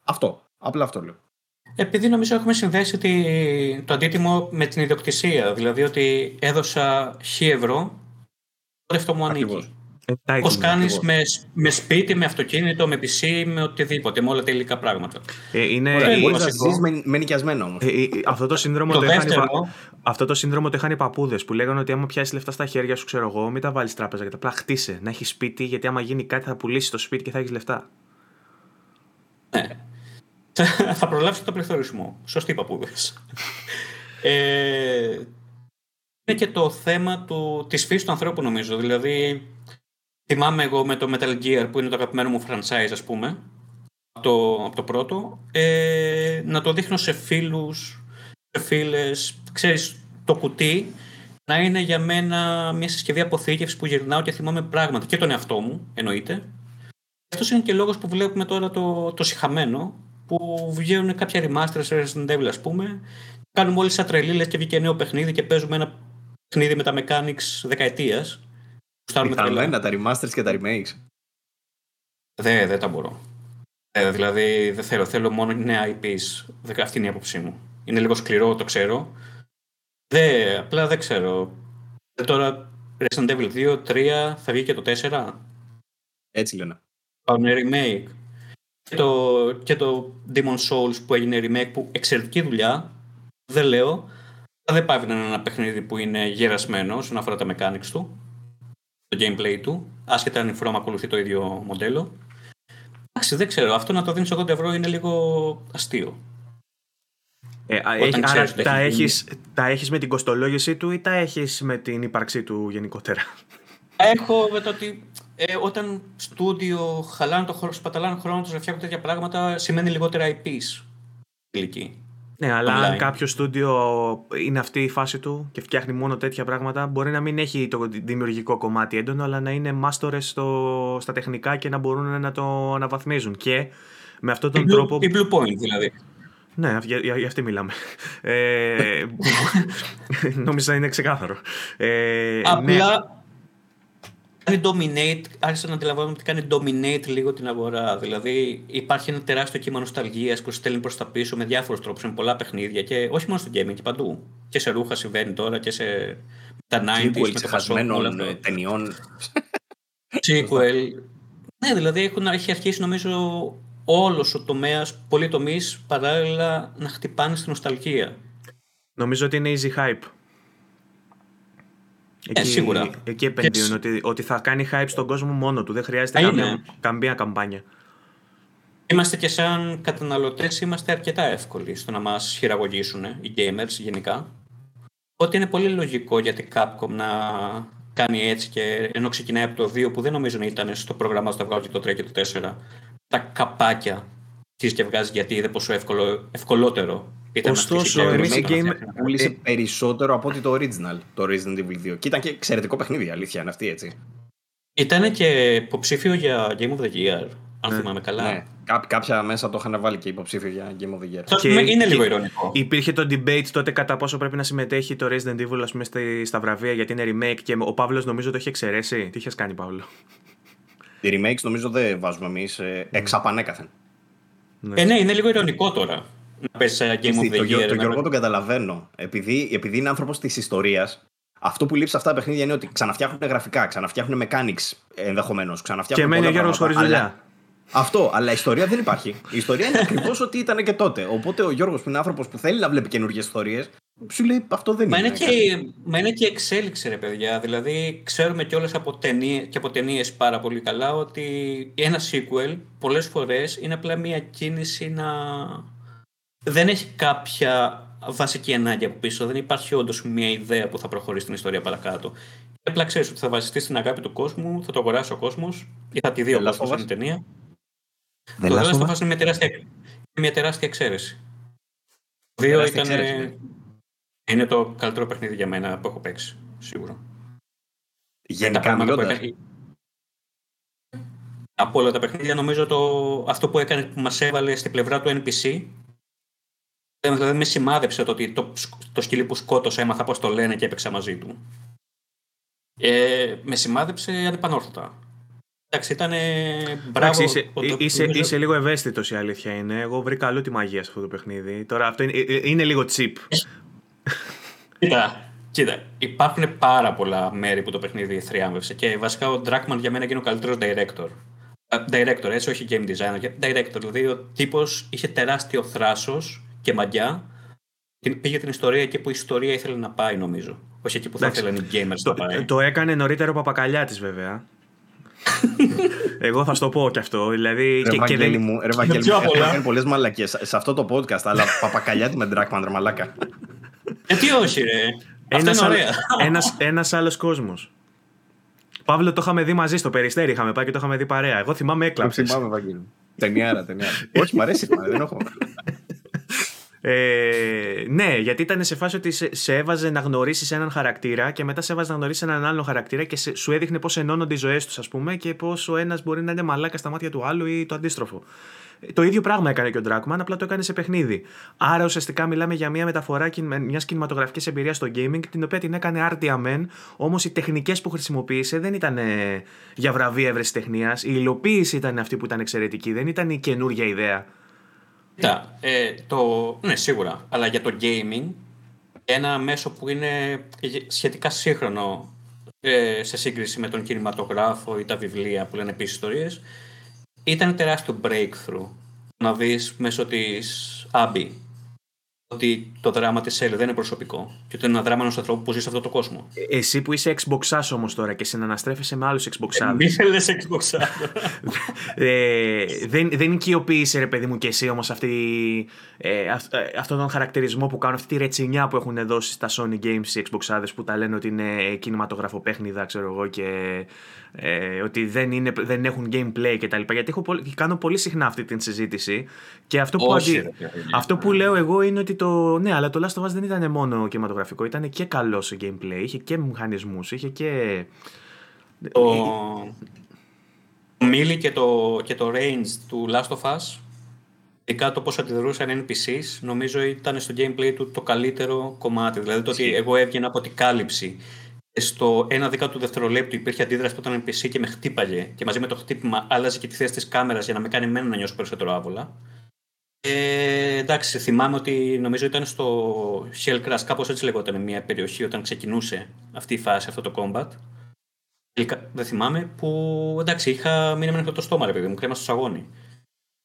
Speaker 2: Αυτό. Απλά αυτό λέω.
Speaker 3: Επειδή νομίζω έχουμε συνδέσει το αντίτιμο με την ιδιοκτησία. Δηλαδή ότι έδωσα χ ευρώ, τότε αυτό μου ανήκει. Πώς κάνεις με, με σπίτι, με αυτοκίνητο, με PC, με οτιδήποτε, με όλα τα υλικά πράγματα.
Speaker 2: Ε, είναι... Ωραία, μπορείς να ζει με, με νοικιασμένο όμως.
Speaker 1: Ε, ε, αυτό το σύνδρομο το, το, είχαν, αυτό το σύνδρομο το είχαν οι παππούδες που λέγανε ότι άμα πιάσεις λεφτά στα χέρια σου, ξέρω εγώ, μην τα βάλεις τράπεζα γιατί απλά χτίσε. Να έχεις σπίτι, γιατί άμα γίνει κάτι θα πουλήσεις το σπίτι και θα έχεις λεφτά.
Speaker 3: Ναι θα προλάβεις το πληθωρισμό. Σωστή παππούδες. ε, είναι και το θέμα του, της φύσης του ανθρώπου νομίζω. Δηλαδή, θυμάμαι εγώ με το Metal Gear που είναι το αγαπημένο μου franchise ας πούμε, από το, από το πρώτο, ε, να το δείχνω σε φίλους, σε φίλες, ξέρεις, το κουτί να είναι για μένα μια συσκευή αποθήκευσης που γυρνάω και θυμάμαι πράγματα και τον εαυτό μου, εννοείται. Αυτός είναι και λόγος που βλέπουμε τώρα το, το συχαμένο, που βγαίνουν κάποια remasters Resident Evil, ας πούμε. Κάνουμε όλοι σαν τρελή, και βγήκε νέο παιχνίδι και παίζουμε ένα παιχνίδι με τα mechanics δεκαετίας.
Speaker 2: Πιθανό τα remasters και τα remakes.
Speaker 3: Δεν, δεν τα μπορώ. Ε, δηλαδή δεν θέλω, θέλω μόνο νέα IPs. Αυτή είναι η άποψή μου. Είναι λίγο σκληρό, το ξέρω. Δε, απλά δεν ξέρω. Ε, τώρα Resident Evil 2, 3, θα βγει και το 4.
Speaker 2: Έτσι λένε.
Speaker 3: Πάμε remake. Και το, και το Demon Souls που έγινε remake που εξαιρετική δουλειά. Δεν λέω. Δεν πάει να είναι ένα παιχνίδι που είναι γερασμένο όσον αφορά τα mechanics του. Το gameplay του. Άσχετα αν η From ακολουθεί το ίδιο μοντέλο. Εντάξει, δεν ξέρω. Αυτό να το δίνεις 80 ευρώ είναι λίγο αστείο.
Speaker 1: Ε, έχει, άρα τα έχεις, τα έχεις με την κοστολόγηση του ή τα έχεις με την ύπαρξή του γενικότερα;
Speaker 3: Έχω με το ότι ε, όταν στούντιο χαλάνε το χρόνο, σπαταλάνε χρόνο τους να φτιάχνουν τέτοια πράγματα σημαίνει λιγότερα IPs. Τελική.
Speaker 1: Ναι, αλλά αν κάποιος στούντιο είναι αυτή η φάση του και φτιάχνει μόνο τέτοια πράγματα, μπορεί να μην έχει το δημιουργικό κομμάτι έντονο, αλλά να είναι μάστορες στα τεχνικά και να μπορούν να το αναβαθμίζουν. Και με αυτόν τον
Speaker 3: η
Speaker 1: τρόπο.
Speaker 3: Η Blue Point δηλαδή.
Speaker 1: Ναι, για, για, για αυτή μιλάμε. Ε, νόμιζα είναι ξεκάθαρο. Ε,
Speaker 3: Απλά ναι. Κάνει dominate, άρχισα να αντιλαμβάνομαι ότι κάνει dominate λίγο την αγορά. Δηλαδή υπάρχει ένα τεράστιο κύμα νοσταλγίας που στέλνει προς τα πίσω με διάφορους τρόπους, με πολλά παιχνίδια και όχι μόνο στο gaming και παντού. Και σε ρούχα συμβαίνει τώρα και σε τα 90s με το
Speaker 2: χασμένων ταινιών.
Speaker 3: Sequel. ναι, δηλαδή έχουν, έχει αρχίσει νομίζω όλος ο τομέας, πολλοί τομεί παράλληλα να χτυπάνε στην νοσταλγία.
Speaker 1: Νομίζω ότι είναι easy hype.
Speaker 3: Ε, εκεί, σίγουρα.
Speaker 1: Εκεί επενδύουν ότι, ότι θα κάνει hype στον κόσμο μόνο του. Δεν χρειάζεται καμία, καμία καμπάνια.
Speaker 3: Είμαστε και σαν καταναλωτές, είμαστε αρκετά εύκολοι στο να μας χειραγωγήσουν οι gamers γενικά. Ότι είναι πολύ λογικό για την Capcom να κάνει έτσι και ενώ ξεκινάει από το 2 που δεν νομίζω να ήταν στο πρόγραμμά του να βγάλει το 3 και το 4 τα καπάκια τη και βγάζει γιατί είδε πόσο εύκολο, ευκολότερο ήταν
Speaker 1: Ωστόσο, εμείς οι
Speaker 2: game πούλησε περισσότερο από ότι το original, το Resident Evil 2. Και ήταν και εξαιρετικό παιχνίδι, αλήθεια είναι αυτή έτσι.
Speaker 3: Ήταν και υποψήφιο για Game of the Year, αν ναι. θυμάμαι καλά. Ναι.
Speaker 2: κάποια μέσα το είχαν βάλει και υποψήφιο για Game of the
Speaker 3: Year. Και, είναι λίγο ηρωνικό.
Speaker 1: Υπήρχε το debate τότε κατά πόσο πρέπει να συμμετέχει το Resident Evil ας πούμε, στα βραβεία γιατί είναι remake και ο Παύλος νομίζω το είχε εξαιρέσει. Τι είχες κάνει, Παύλο;
Speaker 2: Οι remakes νομίζω δεν βάζουμε εμείς ε, εξ απανέκαθεν.
Speaker 3: Ναι. Ε, ναι, είναι λίγο ηρωνικό τώρα. Να πέσει σε Game of the Year.
Speaker 2: Το, Γιώργο τον καταλαβαίνω. Επειδή, επειδή είναι άνθρωπος της ιστορίας, αυτό που λείπει σε αυτά τα παιχνίδια είναι ότι ξαναφτιάχνουν γραφικά, ξαναφτιάχνουν mechanics ενδεχομένως.
Speaker 1: Και μένει ο Γιώργος χωρίς δουλειά.
Speaker 2: Αυτό, αλλά η ιστορία δεν υπάρχει. Η ιστορία είναι ακριβώς ό,τι ήταν και τότε. Οπότε ο Γιώργος που είναι άνθρωπος που θέλει να βλέπει καινούργιες ιστορίες, σου λέει αυτό δεν
Speaker 3: μα
Speaker 2: είναι.
Speaker 3: είναι και, μα είναι και εξέλιξη, ρε παιδιά. Δηλαδή, ξέρουμε κιόλας από ταινίες, και από ταινίες πάρα πολύ καλά ότι ένα sequel πολλές φορές είναι απλά μια κίνηση να. Δεν έχει κάποια βασική ανάγκη από πίσω. Δεν υπάρχει όντως μια ιδέα που θα προχωρήσει την ιστορία παρακάτω. Και απλά ξέρεις ότι θα βασιστείς στην αγάπη του κόσμου, θα το αγοράσει ο κόσμος ή θα τη δει ο κόσμος στην ταινία. Το Last of Us είναι μια τεράστια, μια τεράστια εξαίρεση. Δύο ήταν. Ναι. Είναι το καλύτερο παιχνίδι για μένα που έχω παίξει, σίγουρα.
Speaker 2: Γενικά μιλώντας.
Speaker 3: Από όλα τα παιχνίδια νομίζω το, αυτό που έκανε που μας έβαλε στην πλευρά του NPC δηλαδή με σημάδεψε το ότι το, το σκυλί που σκότωσα έμαθα πώς το λένε και έπαιξα μαζί του. Ε, με σημάδεψε ανεπανόρθωτα. Εντάξει, ήταν. Μπράβο.
Speaker 1: είσαι, είσαι, είσαι, λίγο ευαίσθητος η αλήθεια είναι. Εγώ βρήκα αλλού τη μαγεία σε αυτό το παιχνίδι. Τώρα αυτό είναι, ε, ε, είναι λίγο cheap.
Speaker 3: Κοίτα, κοίτα, υπάρχουν πάρα πολλά μέρη που το παιχνίδι θριάμβευσε και βασικά ο Dragman για μένα είναι ο καλύτερος director. Director, έτσι, όχι game designer. Director, δηλαδή ο τύπος είχε τεράστιο θράσος και μαγιά. Πήγε την ιστορία εκεί που η ιστορία ήθελε να πάει, νομίζω. Όχι εκεί που θα ήθελαν οι gamers
Speaker 1: το,
Speaker 3: να πάει.
Speaker 1: Το έκανε νωρίτερο ο Παπακαλιάτη, βέβαια. Εγώ θα σου το πω κι αυτό. Δηλαδή,
Speaker 2: ρε, και, και δεν... μου, ρε Βαγγέλη μου, έχω πολλές μαλακίες σε αυτό το podcast, αλλά Παπακαλιάτη με Dragman, ρε μαλάκα.
Speaker 3: Γιατί όχι, ρε. Ένας, είναι ωραία.
Speaker 1: Ένας, ένας άλλος κόσμος. Παύλο, το είχαμε δει μαζί στο Περιστέρι. Είχαμε πάει και το είχαμε δει παρέα. Εγώ θυμάμαι έκλαψες.
Speaker 2: Θυμάμαι, Βαγγέλη. Ταινιάρα, ταινιάρα. όχι, μ' αρέσει, δεν έχω.
Speaker 1: Ε, ναι, γιατί ήταν σε φάση ότι σε, σε έβαζε να γνωρίσεις έναν χαρακτήρα και μετά σε έβαζε να γνωρίσεις έναν άλλον χαρακτήρα και σε, σου έδειχνε πώς ενώνονται οι ζωές τους, ας πούμε, και πώς ο ένας μπορεί να είναι μαλάκας στα μάτια του άλλου ή το αντίστροφο. Το ίδιο πράγμα έκανε και ο Dragman, απλά το έκανε σε παιχνίδι. Άρα ουσιαστικά μιλάμε για μια μεταφορά μιας κινηματογραφικής εμπειρίας στο gaming, την οποία την έκανε άρτια μεν, όμως οι τεχνικές που χρησιμοποίησε δεν ήταν για βραβεία ευρεσιτεχνίας. Η υλοποίηση ήταν αυτή που ήταν εξαιρετική, δεν ήταν η καινούργια ιδέα.
Speaker 3: Κοίτα, ε, το... ναι σίγουρα, αλλά για το gaming ένα μέσο που είναι σχετικά σύγχρονο ε, σε σύγκριση με τον κινηματογράφο ή τα βιβλία που λένε επίσης ιστορίες ήταν τεράστιο breakthrough. Να δεις μέσω της Abby ότι το δράμα της Ellie δεν είναι προσωπικό. Και ότι είναι ένα δράμα ενός ανθρώπου που ζει σε αυτό το κόσμο.
Speaker 1: Ε, εσύ που είσαι Xbox όμως τώρα και συναναστρέφεσαι με άλλους Xbox
Speaker 3: Μη θέλει Xbox
Speaker 1: ε, δεν, δεν οικειοποίησε ρε παιδί μου και εσύ όμως ε, ε, αυτόν τον χαρακτηρισμό που κάνουν, αυτή τη ρετσινιά που έχουν δώσει στα Sony Games οι Xbox που τα λένε ότι είναι κινηματογραφο παιχνίδα, ξέρω εγώ, και ε, ότι δεν, είναι, δεν έχουν gameplay κτλ. Γιατί έχω, κάνω πολύ συχνά αυτή την συζήτηση και αυτό που,
Speaker 3: Όχι,
Speaker 1: αυτό που λέω εγώ είναι ότι το. Ναι, αλλά το Last of Us δεν ήταν μόνο κινηματογραφικό, ήταν και καλό σε gameplay, είχε και μηχανισμούς, είχε και.
Speaker 3: Το Μίλη και το, και το range του Last of Us, ειδικά το πώ αντιδρούσαν NPCs, νομίζω ήταν στο gameplay του το καλύτερο κομμάτι. Δηλαδή το ότι εγώ έβγαινα από την κάλυψη στο ένα δέκατο δευτερολέπτου υπήρχε αντίδραση που ήταν NPC και με χτύπαγε και μαζί με το χτύπημα άλλαζε και τη θέση της κάμερας για να με κάνει εμένα να νιώσω περισσότερο άβολα. Ε, εντάξει, θυμάμαι ότι νομίζω ήταν στο Hellcrash, κάπως έτσι λεγόταν μια περιοχή όταν ξεκινούσε αυτή η φάση, αυτό το combat. Δεν θυμάμαι, που εντάξει, είχα μείνει με το στόμα, ρε παιδί μου, κρέμα στο σαγόνι.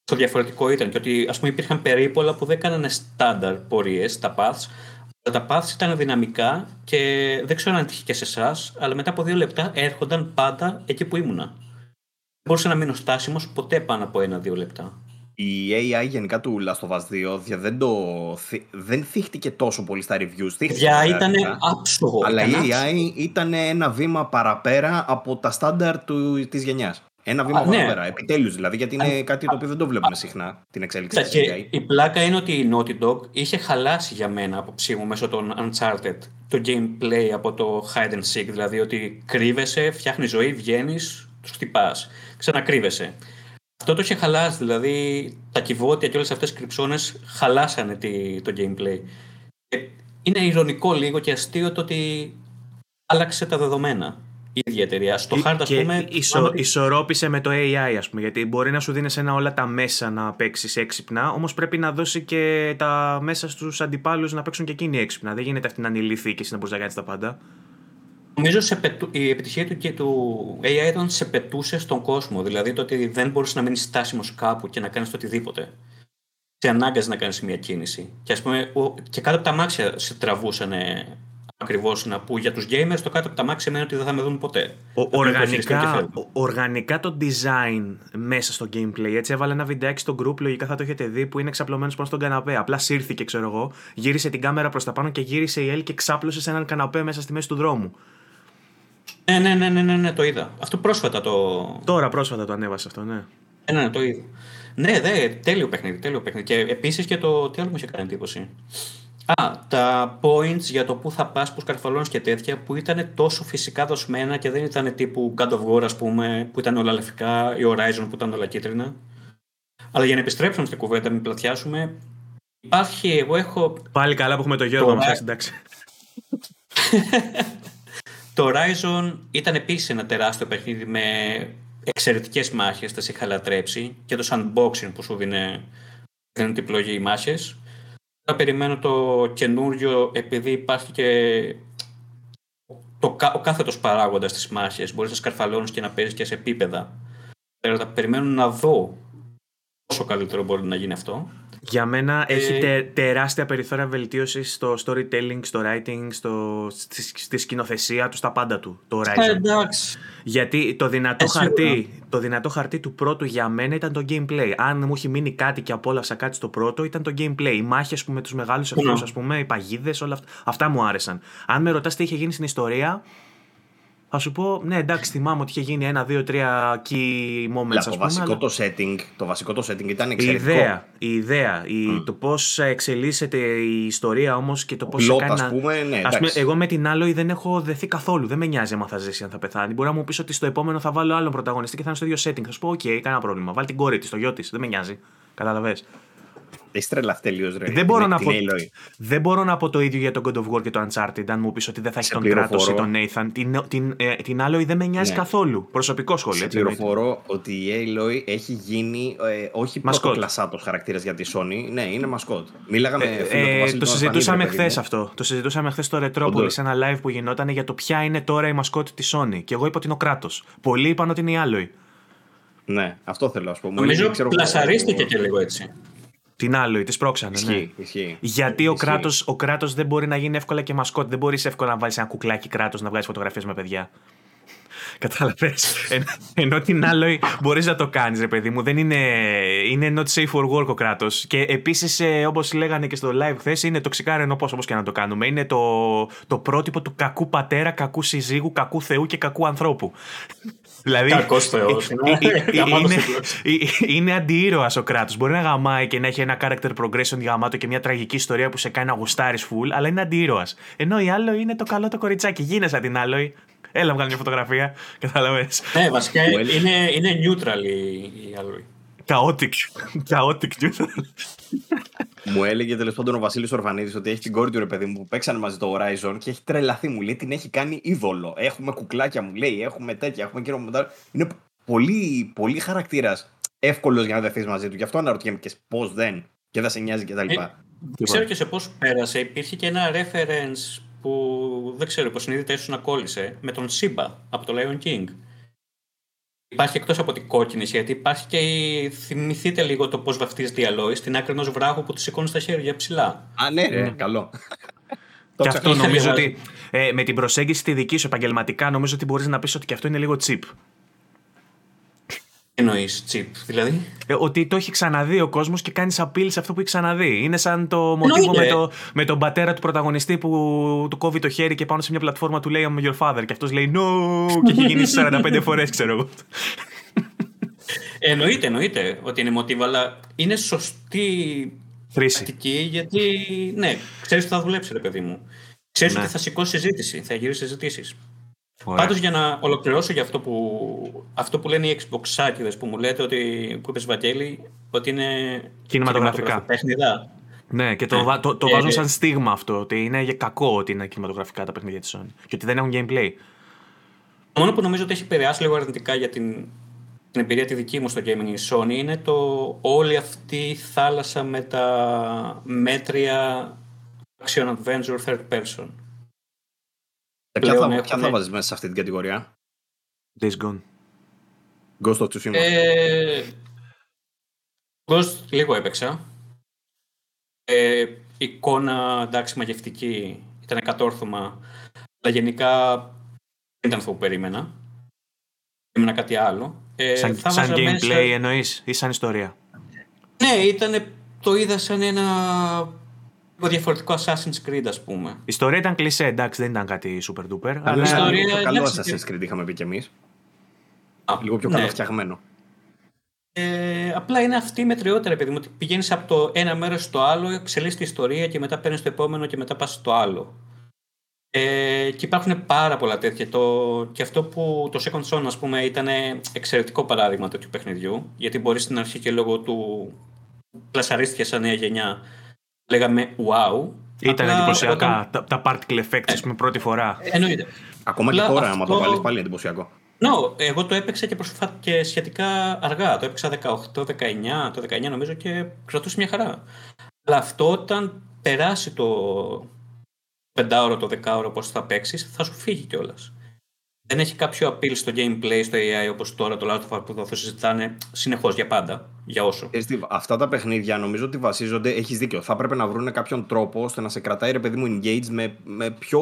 Speaker 3: Το διαφορετικό ήταν και ότι ας πούμε υπήρχαν περίπολα που δεν κάνανε στάνταρ πορείες, τα paths, τα paths ήταν δυναμικά και δεν ξέρω αν τύχει και σε εσάς, αλλά μετά από δύο λεπτά έρχονταν πάντα εκεί που ήμουνα. Δεν μπορούσα να μείνω στάσιμος ποτέ πάνω από ένα-δύο λεπτά.
Speaker 2: Η AI γενικά του Last of Us 2 δεν, το, δεν θύχτηκε τόσο πολύ στα reviews.
Speaker 3: Για ήταν άψογο.
Speaker 2: Αλλά η AI ήταν ένα βήμα παραπέρα από τα στάνταρ της γενιάς. Ένα βήμα παραπέρα. Ναι. Επιτέλους δηλαδή, γιατί είναι κάτι το οποίο δεν το βλέπουμε συχνά την εξέλιξη
Speaker 3: της AI. Η πλάκα είναι ότι η Naughty Dog είχε χαλάσει για μένα απόψη μου μέσω των Uncharted το gameplay από το hide and seek. Δηλαδή ότι κρύβεσαι, φτιάχνεις ζωή, βγαίνεις, τους χτυπάς. Ξανακρύβεσαι. Αυτό το είχε χαλάσει, δηλαδή τα κυβότια και όλες αυτές οι κρυψώνες χαλάσανε το gameplay. Είναι ηρωνικό λίγο και αστείο το ότι άλλαξε τα δεδομένα η ίδια εταιρεία. Στο hard, ας πούμε.
Speaker 1: Ισο, Ισορρόπησε με το AI, ας πούμε. Γιατί μπορεί να σου δίνει ένα όλα τα μέσα να παίξεις έξυπνα, όμως πρέπει να δώσει και τα μέσα στους αντιπάλους να παίξουν και εκείνοι έξυπνα. Δεν γίνεται αυτή να ανηλυθεί και εσύ να μπορείς να κάνεις τα πάντα.
Speaker 3: Νομίζω σε πετου... η επιτυχία του και του AI ήταν σε πετούσε στον κόσμο. Δηλαδή το ότι δεν μπορούσες να μείνεις στάσιμος κάπου και να κάνεις το οτιδήποτε. Σε ανάγκαζε να κάνεις μια κίνηση. Και, ας πούμε, και κάτω από τα μάξια σε τραβούσαν ακριβώς να πω για τους gamers, το κάτω από τα μάξια σημαίνει ότι δεν θα με δουν ποτέ.
Speaker 1: Ο, οργανικά, οργανικά το design μέσα στο gameplay. Έτσι έβαλε ένα βιντεάκι στο group, λογικά θα το έχετε δει, που είναι εξαπλωμένος πάνω στον καναπέ. Απλά σύρθηκε, ξέρω εγώ, γύρισε την κάμερα προς τα πάνω και γύρισε η Ελ και ξάπλωσε σε έναν καναπέ μέσα στη μέση του δρόμου.
Speaker 3: Ναι, ναι, ναι, ναι, ναι, ναι, το είδα. Αυτό πρόσφατα το.
Speaker 1: Τώρα πρόσφατα το ανέβασε αυτό, ναι.
Speaker 3: Ναι, ναι, το είδα. Ναι, δε, τέλειο παιχνίδι, τέλειο παιχνίδι. Και επίσης και το. Τι άλλο μου είχε κάνει εντύπωση; Α, τα points για το πού θα πας, πού καρφαλώνεις και τέτοια που ήταν τόσο φυσικά δοσμένα και δεν ήταν τύπου God of War, ας πούμε, που ήταν όλα λευκά, ή Horizon που ήταν όλα κίτρινα. Αλλά για να επιστρέψουμε στην κουβέντα, μην πλατιάσουμε, υπάρχει, εγώ έχω.
Speaker 1: Πάλι καλά που έχουμε το Γιώργο μα, εντάξει.
Speaker 3: το Horizon ήταν επίσης ένα τεράστιο παιχνίδι με εξαιρετικές μάχες, τα είχα λατρέψει και το unboxing που σου δίνει, δίνει την πλογή οι μάχες. Θα περιμένω το καινούριο επειδή υπάρχει και το, ο κάθετος παράγοντας της μάχης. Μπορείς να σκαρφαλώνεις και να παίζεις και σε επίπεδα. Θα περιμένω να δω πόσο καλύτερο μπορεί να γίνει αυτό.
Speaker 1: Για μένα ε... έχει τε, τεράστια περιθώρια βελτίωσης στο storytelling, στο writing, στο, στη, στη σκηνοθεσία τους, στα πάντα του. Το writing.
Speaker 3: εντάξει.
Speaker 1: Γιατί το δυνατό, χαρτί, το δυνατό χαρτί του πρώτου για μένα ήταν το gameplay. Αν μου έχει μείνει κάτι και απόλαυσα κάτι στο πρώτο, ήταν το gameplay. Οι μάχες με τους μεγάλους εχθρούς, ναι. ας πούμε, οι παγίδες, όλα αυτά. Αυτά μου άρεσαν. Αν με ρωτάς τι είχε γίνει στην ιστορία, θα σου πω, ναι, εντάξει, θυμάμαι ότι είχε γίνει ένα, δύο, τρία key moments.
Speaker 2: το,
Speaker 1: ας
Speaker 2: βασικό
Speaker 1: πούμε,
Speaker 2: το, setting, το βασικό το setting ήταν
Speaker 1: η
Speaker 2: εξαιρετικό.
Speaker 1: ιδέα, η ιδέα η, το πώς εξελίσσεται η ιστορία όμως και το πώς
Speaker 2: Plot,
Speaker 1: κάνει.
Speaker 2: ας
Speaker 1: να-
Speaker 2: πούμε, ναι,
Speaker 1: Ας πούμε,
Speaker 2: εντάξει.
Speaker 1: εγώ με την άλλο δεν έχω δεθεί καθόλου. Δεν με νοιάζει αν θα ζήσει, αν θα πεθάνει. Μπορεί να μου πεις ότι στο επόμενο θα βάλω άλλον πρωταγωνιστή και θα είναι στο ίδιο setting. Θα σου πω, OK, κανένα πρόβλημα. Βάλει την κόρη της, το γιο της. Δεν με νοιάζει. Κατάλαβες.
Speaker 2: Έχει τρελαθεί τελείω, ρε.
Speaker 1: Δεν μπορώ,
Speaker 2: Την-
Speaker 1: να
Speaker 2: την
Speaker 1: πω,
Speaker 2: Aloy.
Speaker 1: δεν μπορώ να πω το ίδιο για τον God of War και το Uncharted. Αν μου πεις ότι δεν θα έχει
Speaker 2: Σε
Speaker 1: τον Kratos ή
Speaker 2: πληροφορώ.
Speaker 1: τον Nathan. Την, την, ε, την άλλο δεν με νοιάζει
Speaker 2: Ναι.
Speaker 1: καθόλου. Προσωπικό σχόλιο.
Speaker 2: Σε
Speaker 1: έτσι, εννοείται.
Speaker 2: πληροφορώ ότι η Aloy έχει γίνει ε, όχι
Speaker 1: Μασκότ.
Speaker 2: πρωτοκλασσάτος χαρακτήρας για τη Sony. Ναι, είναι μασκότ. Μίλαγα με
Speaker 1: Ε,
Speaker 2: φίλο του
Speaker 1: ε,
Speaker 2: Βασίλη
Speaker 1: το
Speaker 2: τον
Speaker 1: συζητούσαμε
Speaker 2: Ασπανίδη, ρε
Speaker 1: χθες
Speaker 2: παιδί μου.
Speaker 1: αυτό. Το συζητούσαμε χθες στο Retropolis
Speaker 2: Όντως.
Speaker 1: σε ένα live που γινόταν για το ποια είναι τώρα η μασκότη της Sony. Και εγώ είπα ότι είναι ο κράτο. Πολλοί είπαν ότι είναι η Alloy.
Speaker 2: Ναι, αυτό θέλω να σου πω. Μου
Speaker 3: Νομίζω
Speaker 2: έλεγε, ξέρω εγώ,
Speaker 3: πλασαρίστηκε και λίγο έτσι.
Speaker 1: Την Alloy, τη πρόξανε. Ναι.
Speaker 2: Ισχύει, ισχύει.
Speaker 1: Γιατί ο
Speaker 2: Ισχύει.
Speaker 1: κράτος ο κράτος δεν μπορεί να γίνει εύκολα και μασκότ. Δεν μπορεί εύκολα να βάλεις ένα κουκλάκι κράτος να βγάζει φωτογραφίες με παιδιά. Κατάλαβες. ενώ την Alloy μπορείς να το κάνεις, ρε παιδί μου. Δεν είναι, είναι not safe for work ο κράτος. Και επίσης, ε, όπως λέγανε και στο live χθες, είναι τοξικά όπως και να το κάνουμε. Είναι το, το πρότυπο του κακού πατέρα, κακού συζύγου, κακού θεού και κακού ανθρώπου. Δηλαδή,
Speaker 3: Κακός θεός,
Speaker 1: ε,
Speaker 3: είναι.
Speaker 1: ε, ε,
Speaker 3: Γαμάτος
Speaker 1: είναι,
Speaker 3: τίτλος.
Speaker 1: ε, είναι αντιήρωας ο κράτος. Μπορεί να γαμάει και να έχει ένα character progression γαμάτο και μια τραγική ιστορία που σε κάνει να γουστάρεις full, αλλά είναι αντιήρωας. Ενώ η άλλο είναι το καλό το κοριτσάκι. Γίνεσαι την άλλο. Έλα, βγάλει μια φωτογραφία. Κατάλαβε.
Speaker 3: Ναι, βασικά
Speaker 2: Well.
Speaker 3: είναι, είναι neutral η, η Alloy.
Speaker 1: Chaotic. Chaotic neutral.
Speaker 2: Μου έλεγε τέλος πάντων ο Βασίλης Ορφανίδης ότι έχει την κόρη του ρε παιδί μου που παίξανε μαζί το Horizon και έχει τρελαθεί. Μου λέει την έχει κάνει είδωλο. Έχουμε κουκλάκια μου λέει, έχουμε τέτοια, έχουμε κύριο μοντάρ. Είναι πολύ, πολύ χαρακτήρας εύκολος για να δεθεί μαζί του. Γι' αυτό αναρωτιέμαι και πώς δεν και δεν σε νοιάζει κτλ.
Speaker 3: Ε, Δεν ξέρω και σε πώς πέρασε. Υπήρχε και ένα reference που δεν ξέρω πώς συνείδητα ίσως να κόλλησε με τον Simba από το Lion King. Υπάρχει εκτός από την κόκκινη, γιατί υπάρχει και η... θυμηθείτε λίγο το πώς βαφτίζεται η Alloy στην άκρη ενός βράχου που τη σηκώνει στα χέρια ψηλά.
Speaker 2: Α, ναι, ρε, καλό. Το
Speaker 1: Και
Speaker 2: ξέχασα.
Speaker 1: αυτό νομίζω
Speaker 3: διαβάσει.
Speaker 1: ότι ε, με την προσέγγιση τη δική σου επαγγελματικά νομίζω ότι μπορείς να πεις ότι και αυτό είναι λίγο cheap.
Speaker 3: Τι εννοείς, chip, δηλαδή;
Speaker 1: Ε, ότι το έχει ξαναδεί ο κόσμος και κάνεις appeal σε αυτό που έχει ξαναδεί. Είναι σαν το μοτίβο με,
Speaker 3: Εννοείται.
Speaker 1: το, με τον πατέρα του πρωταγωνιστή που του κόβει το χέρι και πάνω σε μια πλατφόρμα του λέει I'm your father. Και αυτός λέει No! και έχει γίνει 45 φορές, ξέρω εγώ.
Speaker 3: Εννοείται, εννοείται ότι είναι μοτίβο, αλλά είναι σωστή
Speaker 1: Χρήση.
Speaker 3: τακτική γιατί, ναι, ξέρεις ότι θα δουλέψει, ρε παιδί μου. Ξέρεις
Speaker 1: Ναι.
Speaker 3: ότι θα σηκώσει συζήτηση, θα γυρίσει συζητήσεις.
Speaker 1: Ωραία.
Speaker 3: Πάντως για να ολοκληρώσω για αυτό που, αυτό που λένε οι Xbox που μου λέτε ότι, που είπες Βαγγέλη, ότι είναι
Speaker 1: Κινηματογραφικά.
Speaker 3: παιχνιδά.
Speaker 1: Ναι, και το,
Speaker 3: Ναι.
Speaker 1: βα- το, το
Speaker 3: Ε,
Speaker 1: βάζουν
Speaker 3: ε.
Speaker 1: σαν στίγμα αυτό. Ότι είναι για κακό ότι είναι κινηματογραφικά τα παιχνίδια της Sony. Και ότι δεν έχουν gameplay.
Speaker 3: Το μόνο που νομίζω ότι έχει επηρεάσει λίγο αρνητικά για την, την εμπειρία τη δική μου στο gaming η Sony είναι το όλη αυτή η θάλασσα με τα μέτρια action adventure third person.
Speaker 2: Ποια
Speaker 3: πλέον
Speaker 2: θα, ποια
Speaker 3: έχουμε-
Speaker 2: θα βάζεις μέσα σε αυτή την κατηγορία;
Speaker 1: Days Gone.
Speaker 2: Ghost of Tsushima.
Speaker 3: Ε, Ghost λίγο έπαιξα. Ε, εικόνα, εντάξει, μαγευτική, ήταν κατόρθωμα. Αλλά γενικά δεν ήταν αυτό που περίμενα. Περίμενα κάτι άλλο. Ε,
Speaker 1: Σαν,
Speaker 3: θα
Speaker 1: σαν
Speaker 3: βάζα
Speaker 1: gameplay
Speaker 3: μέσα-
Speaker 1: εννοείς ή σαν ιστορία;
Speaker 3: Ναι, ήταν, το είδα σαν ένα λίγο διαφορετικό Assassin's Creed, ας πούμε.
Speaker 1: Η ιστορία ήταν κλεισέ, εντάξει, δεν ήταν κάτι super duper.
Speaker 2: Καλό,
Speaker 1: Αλλά...
Speaker 3: ιστορία,
Speaker 2: πιο καλό
Speaker 3: εντάξει,
Speaker 2: Assassin's Creed είχαμε πει κι εμείς.
Speaker 3: Α,
Speaker 2: Λίγο πιο
Speaker 3: ναι.
Speaker 2: καλά φτιαγμένο.
Speaker 3: Ε, απλά είναι αυτή η μετριότητα, παιδί μου. Ότι πηγαίνεις από το ένα μέρος στο άλλο, εξελίσσεις τη ιστορία και μετά παίρνεις το επόμενο και μετά πας στο άλλο. Ε, και υπάρχουν πάρα πολλά τέτοια. Το, και αυτό που το Second Son, ας πούμε, ήταν εξαιρετικό παράδειγμα τέτοιου παιχνιδιού. Γιατί μπορεί στην αρχή και λόγω του πλασαρίστηκε σαν νέα γενιά. Λέγαμε wow.
Speaker 1: Ήταν
Speaker 3: Απλά
Speaker 1: εντυπωσιακά
Speaker 3: όταν-
Speaker 1: τα, τα particle effects, ας πούμε, πρώτη φορά.
Speaker 3: Εννοείται.
Speaker 2: Ακόμα και
Speaker 3: Απλά
Speaker 2: τώρα, άμα το
Speaker 3: αυτό-
Speaker 2: βάλεις πάλι είναι εντυπωσιακό.
Speaker 3: No, εγώ το έπαιξα και, προσφα... και σχετικά αργά. Το έπαιξα 18-19, το 19 νομίζω και κρατούσε μια χαρά. Αλλά αυτό όταν περάσει το πεντάωρο, το δεκάωρο πώς θα παίξεις, θα σου φύγει κιόλας. Δεν έχει κάποιο appeal στο gameplay, στο AI όπως τώρα το Last of Us που θα το συζητάνε συνεχώς για πάντα, για όσο.
Speaker 2: Ε, Steve, αυτά τα παιχνίδια νομίζω ότι βασίζονται, έχεις δίκιο. Θα πρέπει να βρουν κάποιον τρόπο ώστε να σε κρατάει ρε παιδί μου engaged με, με πιο,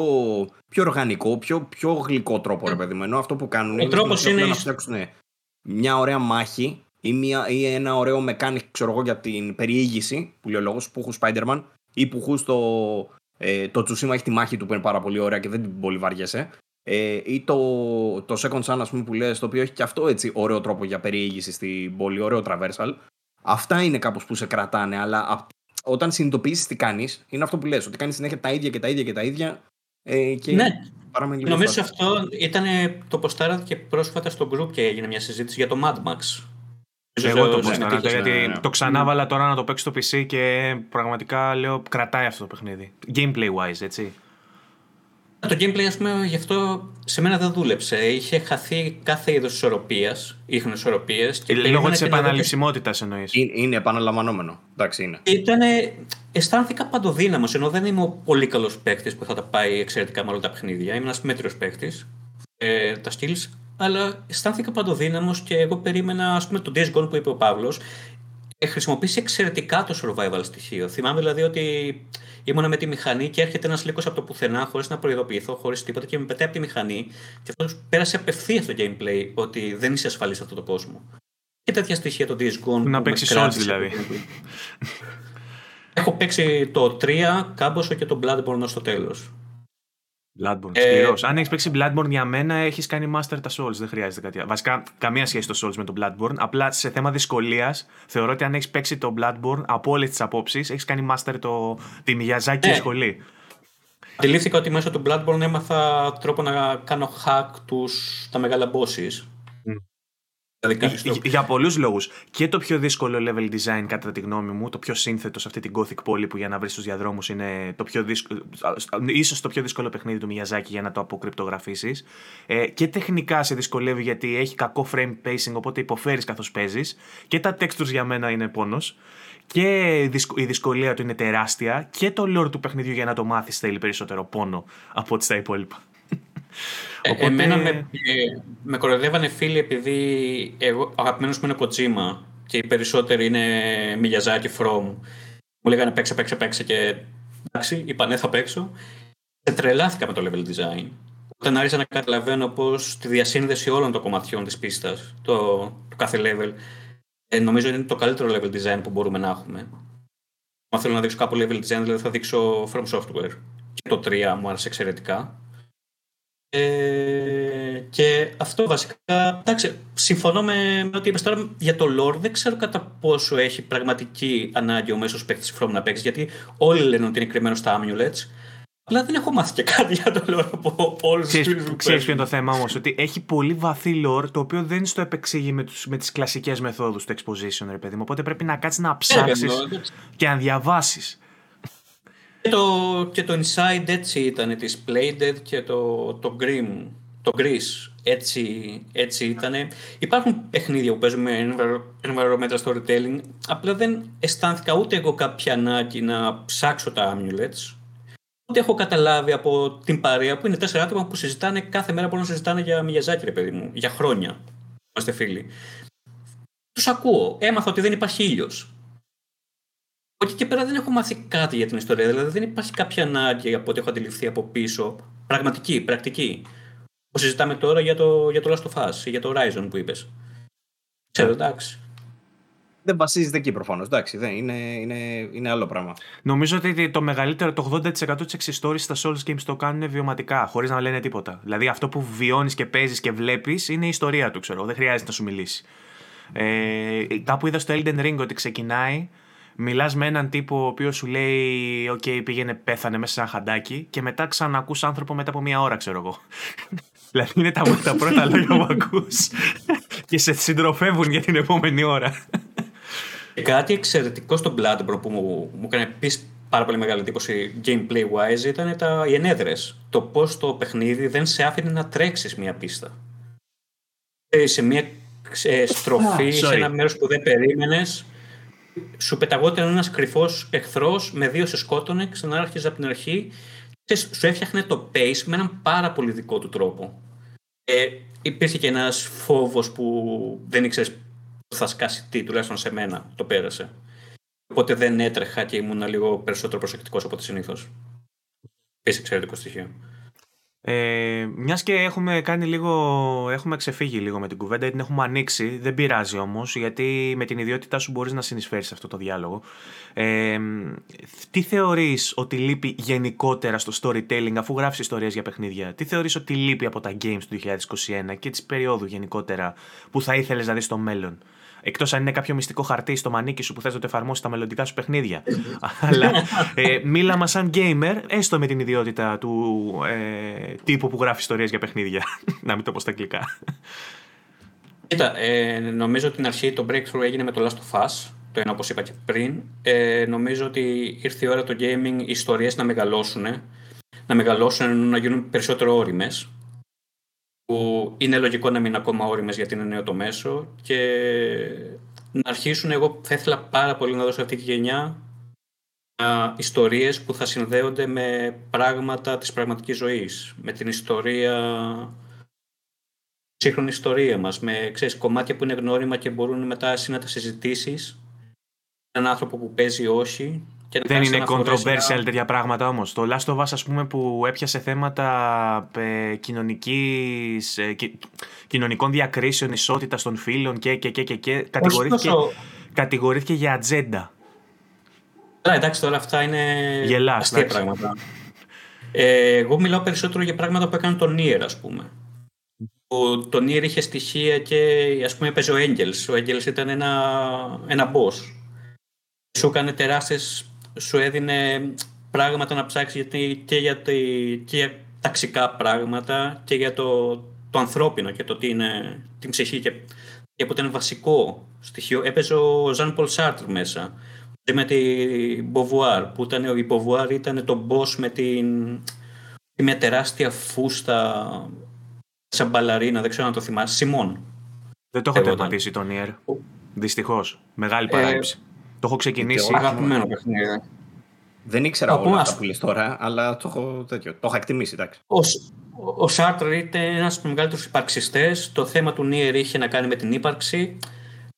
Speaker 2: πιο οργανικό, πιο, πιο γλυκό τρόπο ρε παιδί μου. Ενώ αυτό που κάνουν
Speaker 3: Ο
Speaker 2: είναι,
Speaker 3: τρόπος
Speaker 2: στην ουσία
Speaker 3: είναι
Speaker 2: να
Speaker 3: η-
Speaker 2: φτιάξουν μια ωραία μάχη ή, μια, ή ένα ωραίο mechanic ξέρω εγώ, για την περιήγηση που λέει ο λόγος που έχουν Spider-Man ή που έχουν στο, ε, το Tsushima έχει τη μάχη του που είναι πάρα πολύ ωραία και δεν την πολύ βαριέσαι. Ε, ή το, το Second Sun, ας πούμε, που λες, το οποίο έχει και αυτό έτσι ωραίο τρόπο για περιήγηση στην πόλη, ωραίο traversal. Αυτά είναι κάπως που σε κρατάνε, αλλά όταν συνειδητοποιήσεις τι κάνεις, είναι αυτό που λες, ότι κάνεις συνέχεια τα ίδια και τα ίδια και τα ίδια. Ε, και
Speaker 3: ναι, νομίζω αυτό ήταν το ποστάρα και πρόσφατα στο group και έγινε μια συζήτηση για το Mad Max.
Speaker 1: Εγώ το ποστάρα, γιατί ναι, ναι. το ξανά βάλα τώρα να το παίξω στο PC και πραγματικά λέω κρατάει αυτό το παιχνίδι. Gameplay wise, έτσι.
Speaker 3: Το gameplay, ας πούμε, γι' αυτό σε μένα δεν δούλεψε. Είχε χαθεί κάθε είδος ισορροπίας, ίχνος ισορροπίες.
Speaker 1: Λόγω της επαναληψιμότητας εννοείς.
Speaker 2: Είναι επαναλαμβανόμενο. Εντάξει, είναι.
Speaker 3: Ήτανε, αισθάνθηκα παντοδύναμος, ενώ δεν είμαι ο πολύ καλός παίκτης που θα τα πάει εξαιρετικά με όλα τα παιχνίδια. Είμαι ένας μέτριος παίκτης. Ε, τα skills. Αλλά αισθάνθηκα παντοδύναμος και εγώ περίμενα, ας πούμε, τον Days Gone που είπε ο Παύλος. Ε, χρησιμοποιήσει εξαιρετικά το survival στοιχείο. Θυμάμαι δηλαδή ότι ήμουν με τη μηχανή και έρχεται ένας λύκος από το πουθενά χωρίς να προειδοποιηθώ, χωρίς τίποτα και με πετάει από τη μηχανή. Και αυτός πέρασε απευθείας στο gameplay ότι δεν είσαι ασφαλής σε αυτόν τον κόσμο. Και τέτοια στοιχεία το Days Gone.
Speaker 1: Να παίξει Souls δηλαδή.
Speaker 3: Έχω παίξει το 3, κάμποσο και το Bloodborne στο τέλος.
Speaker 1: Bloodborne, ε, Αν έχεις παίξει Bloodborne για μένα, έχεις κάνει master τα Souls. Δεν χρειάζεται κάτι άλλο. Βασικά, καμία σχέση το Souls με το Bloodborne. Απλά σε θέμα δυσκολίας, θεωρώ ότι αν έχεις παίξει το Bloodborne από όλες τις απόψεις, έχεις κάνει master το, τη Miyazaki ε, σχολή.
Speaker 3: Αντιλήφθηκα ότι μέσω του Bloodborne έμαθα τρόπο να κάνω hack τους, τα μεγάλα bosses.
Speaker 1: Δηλαδή για πολλούς λόγους. Και το πιο δύσκολο level design, κατά τη γνώμη μου, το πιο σύνθετο σε αυτή την Gothic πόλη που για να βρεις τους διαδρόμους είναι το πιο δύσκολο. ίσως το πιο δύσκολο παιχνίδι του Μιαζάκη για να το αποκρυπτογραφήσεις. Ε, και τεχνικά σε δυσκολεύει γιατί έχει κακό frame pacing, οπότε υποφέρεις καθώς παίζεις. Και τα textures για μένα είναι πόνος. Και η δυσκολία του είναι τεράστια. Και το lore του παιχνιδιού για να το μάθεις θέλει περισσότερο πόνο από ό,τι στα υπόλοιπα.
Speaker 3: Ε, Οπότε... Εμένα με, με κοροϊδεύανε φίλοι επειδή εγώ αγαπημένος μου είναι Kojima και οι περισσότεροι είναι Miyazaki From. Μου λέγανε παίξε, παίξε, παίξε και εντάξει, είπα ναι θα παίξω. Και τρελάθηκα με το level design. Όταν άρχισα να καταλαβαίνω πως τη διασύνδεση όλων των κομματιών της πίστας, το, το κάθε level, ε, νομίζω είναι το καλύτερο level design που μπορούμε να έχουμε. Αν θέλω να δείξω κάπου level design, δηλαδή θα δείξω From Software. Και το 3 μου άρεσε εξαιρετικά. Ε, και αυτό βασικά. Εντάξει, συμφωνώ με, με ό,τι είπες τώρα για το lore. Δεν ξέρω κατά πόσο έχει πραγματική ανάγκη ο μέσος παίκτης From να παίξει. Γιατί όλοι λένε ότι είναι κρυμμένος στα amulets. Αλλά δεν έχω μάθει και κάτι για το lore από όλους τους φίλου
Speaker 1: Ξέρεις ποιο είναι το θέμα όμως, ότι έχει πολύ βαθύ lore το οποίο δεν στο επεξήγει με, με τις κλασικές μεθόδους του exposition, ρε παιδί μου. Οπότε πρέπει να κάτσεις να ψάξεις και να διαβάσεις.
Speaker 3: Και το, και το Inside έτσι ήταν της Playdead και το, το Grim, το Gris έτσι, έτσι ήταν. Υπάρχουν παιχνίδια που παίζουν με environmental storytelling, απλά δεν αισθάνθηκα ούτε εγώ κάποια ανάγκη να ψάξω τα amulets, ούτε έχω καταλάβει από την παρέα που είναι τέσσερα άτομα που συζητάνε κάθε μέρα μπορούν να συζητάνε για Μιαζάκη, ρε παιδί μου, για χρόνια. Είμαστε φίλοι. Τους ακούω. Έμαθα ότι δεν υπάρχει ήλιο. Όχι και πέρα δεν έχω μάθει κάτι για την ιστορία. Δηλαδή δεν υπάρχει κάποια ανάγκη από ό,τι έχω αντιληφθεί από πίσω. Πραγματική, πρακτική. Που συζητάμε τώρα για το, για το Last of Us ή για το Horizon που είπες. Ξέρω, εντάξει.
Speaker 2: Δεν βασίζεται εκεί προφανώς. Εντάξει, δεν, είναι, είναι, είναι άλλο πράγμα.
Speaker 1: Νομίζω ότι το μεγαλύτερο, το 80% της εξιστόρησης στα Souls Games το κάνουν βιωματικά, χωρίς να λένε τίποτα. Δηλαδή αυτό που βιώνεις και παίζεις και βλέπεις είναι η ιστορία του, ξέρω. Δεν χρειάζεται να σου μιλήσει. Ε, κάπου είδα στο Elden Ring ότι ξεκινάει Μιλάς με έναν τύπο ο οποίος σου λέει: OK, okay, πήγαινε, πέθανε μέσα σε ένα χαντάκι, και μετά ξανακούς άνθρωπο μετά από μία ώρα, ξέρω εγώ. δηλαδή είναι τα, τα πρώτα λόγια που ακούς και σε συντροφεύουν για την επόμενη ώρα.
Speaker 3: Και κάτι εξαιρετικό στο Bloodborne που μου, μου έκανε επίσης πάρα πολύ μεγάλη εντύπωση gameplay wise ήταν τα, οι ενέδρες. Το πώς το παιχνίδι δεν σε άφηνε να τρέξεις μία πίστα. Ε, σε μία ε, στροφή, σε ένα μέρος που δεν περίμενες, σου πεταγόταν ένας κρυφός εχθρός, με δύο σε σκότωνε, ξανάρχιζε από την αρχή και σου έφτιαχνε το pace με έναν πάρα πολύ δικό του τρόπο. Ε, υπήρχε και ένας φόβος που δεν ήξερες θα σκάσει τι, τουλάχιστον σε μένα το πέρασε. Οπότε δεν έτρεχα και ήμουν λίγο περισσότερο προσεκτικός από ό,τι συνήθως. Επίσης εξαιρετικό στοιχείο.
Speaker 1: Ε, Μιας και έχουμε κάνει λίγο. Έχουμε ξεφύγει λίγο με την κουβέντα, την έχουμε ανοίξει. Δεν πειράζει όμως, γιατί με την ιδιότητά σου μπορείς να συνεισφέρεις σε αυτό το διάλογο. Ε, τι θεωρείς ότι λείπει γενικότερα στο storytelling, αφού γράφεις ιστορίες για παιχνίδια, τι θεωρείς ότι λείπει από τα games του 2021 και τη περίοδου γενικότερα που θα ήθελες να δεις στο μέλλον; Εκτός αν είναι κάποιο μυστικό χαρτί στο μανίκι σου που θες να το εφαρμόσεις στα μελλοντικά σου παιχνίδια. Αλλά ε, μίλα μας σαν gamer, έστω με την ιδιότητα του ε, τύπου που γράφει ιστορίες για παιχνίδια. να μην το πω στα αγγλικά.
Speaker 3: Κοίτα, ε, νομίζω ότι την αρχή το breakthrough έγινε με το Last of Us. Το ένα, όπως είπα και πριν. Ε, νομίζω ότι ήρθε η ώρα το gaming, οι ιστορίες να μεγαλώσουν. Να μεγαλώσουν, να γίνουν περισσότερο όριμες που είναι λογικό να μην είναι ακόμα όριμες γιατί είναι νέο το μέσο και να αρχίσουν, εγώ θα ήθελα πάρα πολύ να δώσω αυτή τη γενιά α, ιστορίες που θα συνδέονται με πράγματα της πραγματικής ζωής, με την ιστορία, σύγχρονη ιστορία μας, με ξέρεις, κομμάτια που είναι γνώριμα και μπορούν μετά εσύ να τα συζητήσεις, έναν άνθρωπο που παίζει όχι
Speaker 1: δεν είναι controversial τέτοια πράγματα όμως. Το Last of Us, ας πούμε, που έπιασε θέματα ε, κοινωνικής, ε, κοινωνικών διακρίσεων, ισότητας των φίλων και, και, και, και, και κατηγορήθηκε, τόσο... κατηγορήθηκε για ατζέντα.
Speaker 3: Ναι, εντάξει, τώρα αυτά είναι
Speaker 1: Γελάς,
Speaker 3: αστεία πράγματα. Ε, εγώ μιλάω περισσότερο για πράγματα που έκανε τον Nier, ας πούμε. Ο, το Nier είχε στοιχεία και, ας πούμε, έπαιζε ο Έγγελς. Ο Έγγελς ήταν ένα, ένα boss. Σου έκανε τεράστιες σου έδινε πράγματα να ψάξεις γιατί και για, τη, και για ταξικά πράγματα και για το, το ανθρώπινο και το τι είναι την ψυχή και, και που ήταν βασικό στοιχείο. Έπαιζε ο Ζαν Πολ Σάρτρ μέσα με την Beauvoir που ήταν, ο Beauvoir ήταν το boss με την μια τεράστια φούστα σαν μπαλαρίνα, δεν ξέρω να το θυμάσαι, Σιμών.
Speaker 1: Δεν το έχω τερματίσει τον Ιερ. Δυστυχώς. Μεγάλη ε, παράληψη. Το έχω ξεκινήσει.
Speaker 3: Αγαπημένο παιχνίδι.
Speaker 2: Δεν ήξερα όλα αυτά που λες τώρα, αλλά το έχω, τέτοιο, το έχω εκτιμήσει. Εντάξει.
Speaker 3: Ο, ο Σάρτρ ήταν ένας από τους μεγαλύτερους υπαρξιστές. Το θέμα του Νίερ είχε να κάνει με την ύπαρξη.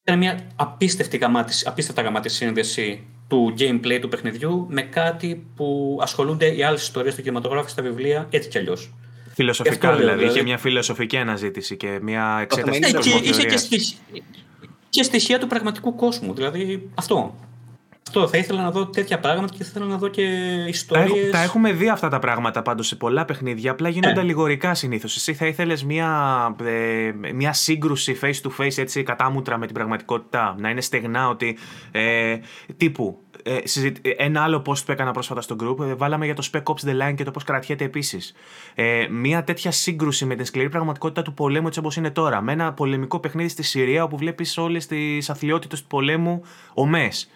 Speaker 3: Ήταν μια απίστευτη γαμάτη, απίστευτα γαμάτη σύνδεση του gameplay του παιχνιδιού με κάτι που ασχολούνται οι άλλες ιστορίες του κινηματογράφου στα βιβλία έτσι κι αλλιώς.
Speaker 1: Φιλοσοφικά δηλαδή. δηλαδή. Είχε μια φιλοσοφική αναζήτηση και μια εξέταση. Ναι,
Speaker 3: και, είχε και, στοιχεία, και στοιχεία του πραγματικού κόσμου. Δηλαδή αυτό. Αυτό θα ήθελα να δω τέτοια πράγματα και θα ήθελα να δω και ιστορίες.
Speaker 1: Τα έχουμε δει αυτά τα πράγματα πάντως σε πολλά παιχνίδια. Απλά γίνονται ε. λιγορικά συνήθως. Εσύ θα ήθελες μια, ε, μια σύγκρουση face to face έτσι κατάμουτρα με την πραγματικότητα; Να είναι στεγνά ότι. Ε, τύπου. Ε, ένα άλλο post που έκανα πρόσφατα στο group, ε, βάλαμε για το Spec Ops The Line και το πώς κρατιέται επίσης. Ε, μια τέτοια σύγκρουση με την σκληρή πραγματικότητα του πολέμου έτσι όπως είναι τώρα. Με ένα πολεμικό παιχνίδι στη Συρία όπου βλέπεις όλες τις αθλειότητες του πολέμου ομές.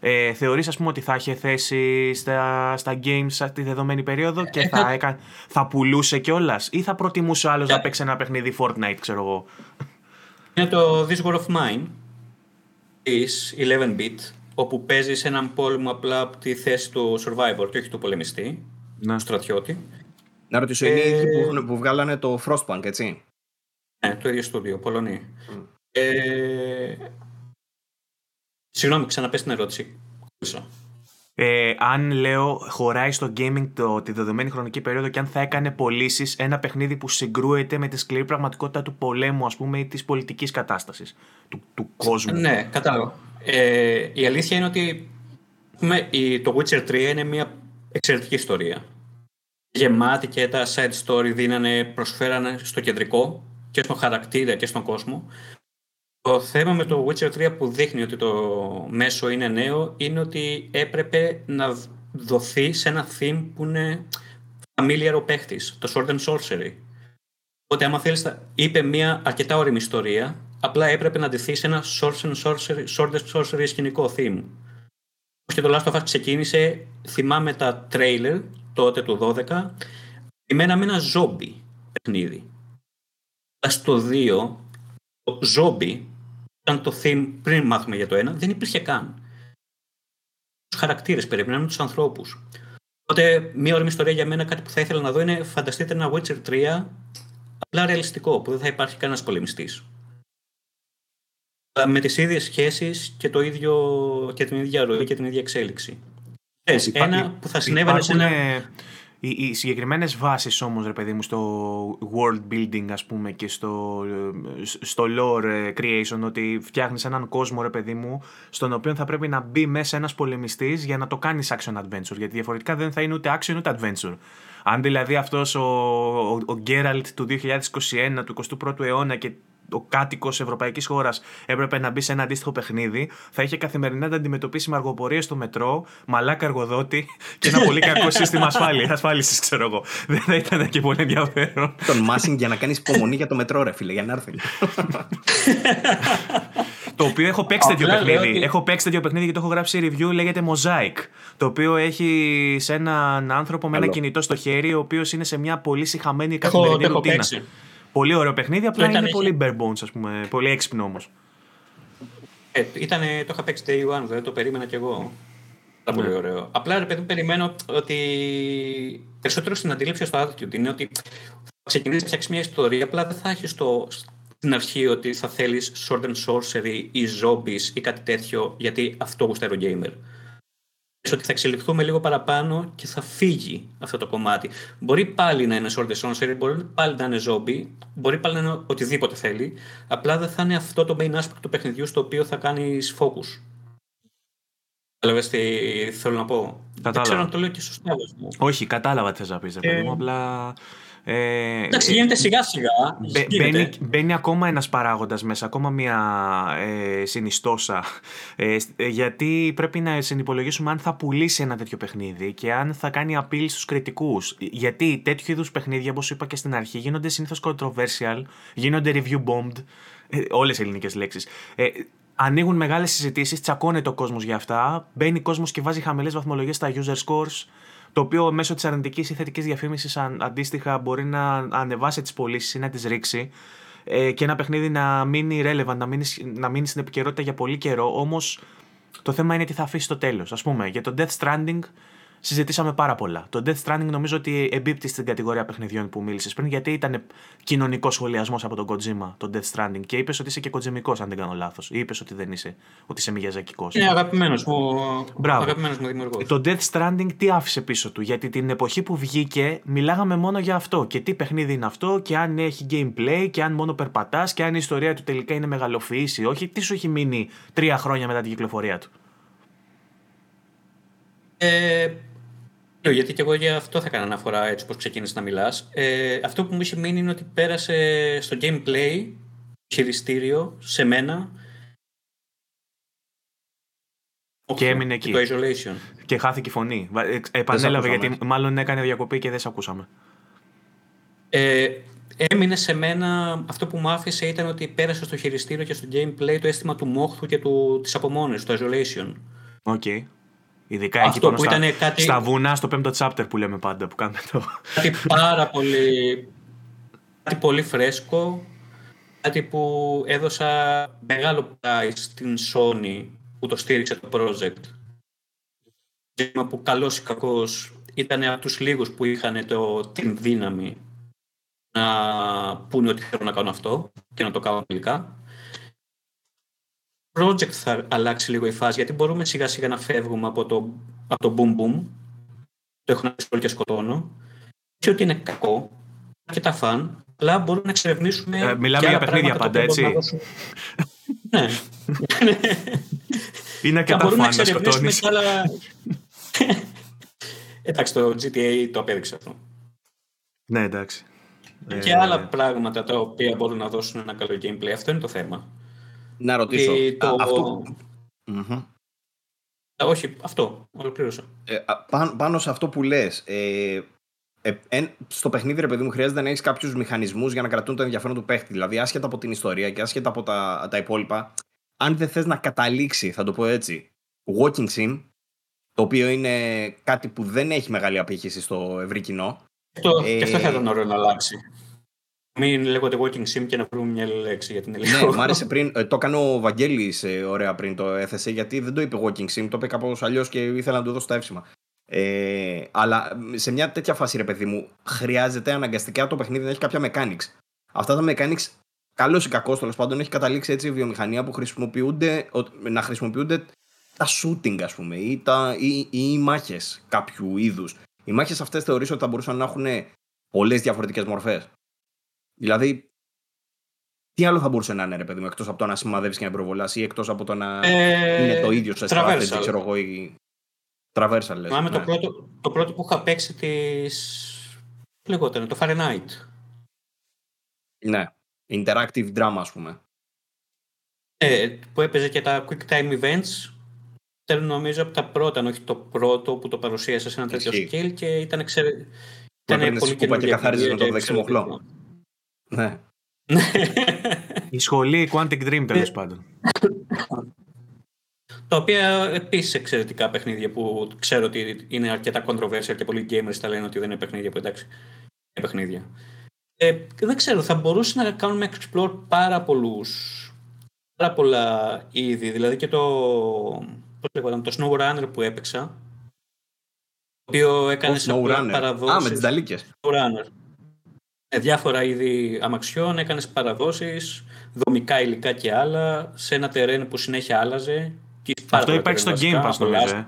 Speaker 1: Ε, θεωρείς ας πούμε ότι θα είχε θέση στα, στα games σε τη δεδομένη περίοδο και ε, θα, έκα, θα πουλούσε κιόλας ή θα προτιμούσε άλλος να παίξει ένα παιχνίδι Fortnite ξέρω εγώ.
Speaker 3: Είναι το This War of Mine της 11-bit όπου παίζεις έναν πόλεμο απλά από τη θέση του survivor και όχι του πολεμιστή, να. του στρατιώτη.
Speaker 2: Να ρωτήσω, είναι οι που, που βγάλανε το Frostpunk, έτσι;
Speaker 3: Ναι, το ίδιο στούντιο, Πολωνία. Mm. Ε, Συγγνώμη, ξαναπες την ερώτηση.
Speaker 1: Ε, αν λέω χωράει στο gaming το, τη δεδομένη χρονική περίοδο και αν θα έκανε πωλήσεις ένα παιχνίδι που συγκρούεται με τη σκληρή πραγματικότητα του πολέμου, ας πούμε, ή της πολιτικής κατάστασης του, του κόσμου.
Speaker 3: Ναι, κατάλαβα. Ε, η αλήθεια είναι ότι με, η, το Witcher 3 είναι μια εξαιρετική ιστορία. Γεμάτη και τα side story δίνανε, προσφέρανε στο κεντρικό και στον χαρακτήρα και στον κόσμο. Το θέμα με το Witcher 3 που δείχνει ότι το μέσο είναι νέο είναι ότι έπρεπε να δοθεί σε ένα theme που είναι familiar ο παίχτης, το Sword and Sorcery. Οπότε άμα θέλεις, είπε μια αρκετά όρημη ιστορία, απλά έπρεπε να ντυθείς σε ένα Sword and Sorcery, Sword and Sorcery σκηνικό theme. Και το Last of Us ξεκίνησε, θυμάμαι τα trailer τότε του 12, εμένα με ένα zombie παιχνίδι. Αλλά στο 2, το zombie ήταν το theme πριν μάθουμε για το ένα, δεν υπήρχε καν. Τους χαρακτήρες περιμέναμε τους ανθρώπους. Οπότε, μία όρημη ιστορία για μένα, κάτι που θα ήθελα να δω είναι φανταστείτε ένα Witcher 3 απλά ρεαλιστικό, που δεν θα υπάρχει κανένας πολεμιστής. Με τις ίδιες σχέσεις και, το ίδιο, και την ίδια ροή και την ίδια εξέλιξη. ένα που θα συνέβαινε σε ένα.
Speaker 1: Οι, οι συγκεκριμένες βάσεις όμως, ρε παιδί μου, στο world building, ας πούμε, και στο, στο lore ε, creation, ότι φτιάχνεις έναν κόσμο, ρε παιδί μου, στον οποίο θα πρέπει να μπει μέσα ένας πολεμιστής για να το κάνεις action adventure, γιατί διαφορετικά δεν θα είναι ούτε action ούτε adventure. Αν δηλαδή αυτός ο, ο, ο Geralt του 2021, του 21ου αιώνα και ο κάτοικος Ευρωπαϊκής χώρας έπρεπε να μπει σε ένα αντίστοιχο παιχνίδι, θα είχε καθημερινά να αντιμετωπίσει με αργοπορίε στο μετρό, μαλάκα εργοδότη και ένα πολύ κακό σύστημα ασφάλισης, ξέρω εγώ. Δεν θα ήταν και πολύ ενδιαφέρον.
Speaker 2: Τον μάσινγκ για να κάνεις υπομονή για το μετρό, ρε φίλε, για να έρθει.
Speaker 1: το οποίο έχω παίξει τέτοιο παιχνίδι. Έχω παίξει τέτοιο παιχνίδι και το έχω γράψει review, λέγεται Mosaic. Το οποίο έχει σε έναν άνθρωπο με ένα κινητό στο χέρι, ο οποίος είναι σε μια πολύ συχαμένη καθημερινή ρουτίνα. Πολύ ωραίο παιχνίδι, απλά είναι είχε... πολύ bare bones, ας πούμε. Πολύ έξυπνο όμως.
Speaker 3: Ε, ήτανε, το είχα παίξει day one, δηλαδή το περίμενα κι εγώ. Ήταν πολύ ναι. ωραίο. Απλά ρε παιδί περιμένω ότι περισσότερο στην αντίληψη στο attitude είναι ότι θα ξεκινήσεις να φτιάξεις μια ιστορία, απλά δεν θα έχεις στην αρχή ότι θα θέλεις sword and sorcery ή zombies ή κάτι τέτοιο, γιατί αυτό γουστάει ο gamer ότι θα εξελιχθούμε λίγο παραπάνω και θα φύγει αυτό το κομμάτι. Μπορεί πάλι να είναι Sword Sorcery, μπορεί πάλι να είναι zombie, μπορεί πάλι να είναι οτιδήποτε θέλει. Απλά δεν θα είναι αυτό το main aspect του παιχνιδιού στο οποίο θα κάνει focus. Κατάλαβες τι θέλω να πω; Κατάλαβα. Δεν ξέρω αν το λέω και σωστά.
Speaker 1: Όχι, κατάλαβα τι θες να πεις. Ε... Απλά
Speaker 3: ε, Εντάξει, γίνεται σιγά σιγά.
Speaker 1: Μπαίνει, μπαίνει ακόμα ένας παράγοντας μέσα, ακόμα μια ε, συνιστόσα. Ε, ε, γιατί πρέπει να συνυπολογίσουμε αν θα πουλήσει ένα τέτοιο παιχνίδι και αν θα κάνει απειλή στους κριτικούς. Γιατί τέτοιου είδους παιχνίδια, όπως είπα και στην αρχή, γίνονται συνήθως controversial, γίνονται review bombed, ε, όλες οι ελληνικές λέξεις. Ε, ανοίγουν μεγάλες συζητήσεις, τσακώνεται ο κόσμος για αυτά, μπαίνει κόσμος και βάζει χαμηλές βαθμολογίες στα user scores, το οποίο μέσω της αρνητικής ή θετικής διαφήμισης αντίστοιχα μπορεί να ανεβάσει τις πωλήσεις ή να τις ρίξει ε, και ένα παιχνίδι να μείνει relevant, να μείνει, να μείνει στην επικαιρότητα για πολύ καιρό. Όμως το θέμα είναι τι θα αφήσει στο τέλος. Α πούμε, για το Death Stranding συζητήσαμε πάρα πολλά. Το Death Stranding νομίζω ότι εμπίπτει στην κατηγορία παιχνιδιών που μίλησες πριν, γιατί ήταν κοινωνικός σχολιασμός από τον Kojima, το Death Stranding. Και είπες ότι είσαι και κοτζημικό, αν δεν κάνω λάθος. Ή είπες ότι δεν είσαι, ότι είσαι μηγιαζακικό.
Speaker 3: Είναι αγαπημένος μου, αγαπημένος μου δημιουργός.
Speaker 1: Το Death Stranding τι άφησε πίσω του, γιατί την εποχή που βγήκε μιλάγαμε μόνο για αυτό. Και τι παιχνίδι είναι αυτό, και αν έχει gameplay, και αν μόνο περπατάς, και αν η ιστορία του τελικά είναι μεγαλοφυής ή όχι. Τι σου έχει μείνει τρία χρόνια μετά την κυκλοφορία του;
Speaker 3: Ε, γιατί και εγώ για αυτό θα έκανα αναφορά έτσι πως ξεκίνησες να μιλάς. Ε, αυτό που μου είχε μείνει είναι ότι πέρασε στο gameplay, χειριστήριο, σε μένα.
Speaker 1: Και έμεινε εκεί.
Speaker 3: το isolation.
Speaker 1: Και χάθηκε η φωνή. Ε, επανέλαβε γιατί μάλλον έκανε διακοπή και δεν σε ακούσαμε.
Speaker 3: Ε, έμεινε σε μένα, αυτό που μου άφησε ήταν ότι πέρασε στο χειριστήριο και στο gameplay το αίσθημα του μόχθου και του, της απομόνωσης, το isolation.
Speaker 1: OK. Okay. Ειδικά εκεί που στα, κάτι... στα βουνά, στο πέμπτο chapter που λέμε πάντα, που κάνουμε το...
Speaker 3: Κάτι πάρα πολύ, κάτι πολύ φρέσκο, κάτι που έδωσα μεγάλο praise στην Sony που το στήριξε το project. Ζήτημα που καλός ή κακός ήταν από τους λίγους που είχαν το, την δύναμη να πούνε ότι θέλω να κάνω αυτό και να το κάνω τελικά project θα αλλάξει λίγο η φάση, γιατί μπορούμε σιγά σιγά να φεύγουμε από το, από το boom boom, το έχω να όλο και σκοτώνω, και ότι είναι κακό, και τα φαν, αλλά μπορούμε να εξερευνήσουμε.
Speaker 1: Ε, μιλάμε για παιχνίδια πάντα, έτσι.
Speaker 3: ναι.
Speaker 1: Είναι και τα φαν να
Speaker 3: σκοτώνεις. Άλλα... εντάξει, το GTA το απέδειξε αυτό.
Speaker 1: Ναι, εντάξει.
Speaker 3: Και άλλα ε, πράγματα τα οποία μπορούν να δώσουν ένα καλό gameplay. Αυτό είναι το θέμα.
Speaker 2: Να ρωτήσω.
Speaker 3: το... αυτό... Όχι, αυτό. Ολοκλήρωσα.
Speaker 2: Ε, πάνω, σε αυτό που λες, ε, ε, στο παιχνίδι, ρε παιδί μου, χρειάζεται να έχεις κάποιους μηχανισμούς για να κρατούν το ενδιαφέρον του παίχτη. Δηλαδή, άσχετα από την ιστορία και άσχετα από τα, τα υπόλοιπα, αν δεν θες να καταλήξει, θα το πω έτσι, walking sim, το οποίο είναι κάτι που δεν έχει μεγάλη απήχηση στο ευρύ κοινό.
Speaker 3: ε, και αυτό θα ήταν ωραίο να αλλάξει. Μην λέγονται walking sim και να βρούμε μια λέξη για την
Speaker 2: Ελλάδα. Ναι, μου άρεσε πριν. Ε, το έκανε ο Βαγγέλης ε, ωραία πριν το έθεσε, γιατί δεν το είπε walking sim, το είπε κάπως αλλιώς και ήθελα να του δώσω τα εύσημα. Ε, αλλά σε μια τέτοια φάση, ρε παιδί μου, χρειάζεται αναγκαστικά το παιχνίδι να έχει κάποια mechanics. Αυτά τα mechanics, καλός ή κακός τέλος πάντων, έχει καταλήξει έτσι η βιομηχανία που χρησιμοποιούνται, να χρησιμοποιούνται τα shooting, ας πούμε, ή, τα, ή, ή οι μάχες κάποιου είδους οι μάχες αυτές θεωρείς ότι θα μπορούσαν να έχουν πολλές διαφορετικές μορφές. Δηλαδή, τι άλλο θα μπορούσε να είναι, ρε παιδί μου, εκτός από το να σημαδεύεις και να προβολάς ή εκτός από το να ε, είναι το ίδιο σε strategy, ξέρω εγώ, ή. Traversal, λες.
Speaker 3: Μάμε ναι. το, πρώτο, το πρώτο που είχα παίξει της... Λεγόταν, το Fahrenheit.
Speaker 2: Ναι. Interactive drama, ας πούμε.
Speaker 3: Ε, που έπαιζε και τα quick time events. Θέλω νομίζω από τα πρώτα, όχι το πρώτο που το παρουσίασε σε ένα τέτοιο skill και ήταν εξαιρετικό.
Speaker 2: Ήταν πολύ καινούργιο. και καθάριζες με το δεξιμό χλό. Ναι.
Speaker 1: Η σχολή Quantic Dream τέλος ε, πάντων.
Speaker 3: Τα οποία επίσης εξαιρετικά παιχνίδια που ξέρω ότι είναι αρκετά controversial και πολλοί gamers τα λένε ότι δεν είναι παιχνίδια που εντάξει είναι παιχνίδια. Ε, δεν ξέρω, θα μπορούσε να κάνουμε explore πάρα πολλούς πάρα πολλά είδη. Δηλαδή και το, πώς το Snow Runner που έπαιξα το οποίο έκανε
Speaker 2: σε παραδόσεις. Α, με τις δαλίκες.
Speaker 3: Snow Runner. Ε, διάφορα είδη αμαξιών, έκανες παραδόσεις, δομικά υλικά και άλλα, σε ένα τερέν που συνέχεια άλλαζε
Speaker 1: αυτό υπάρχει στο Game Pass νομίζω. Ε.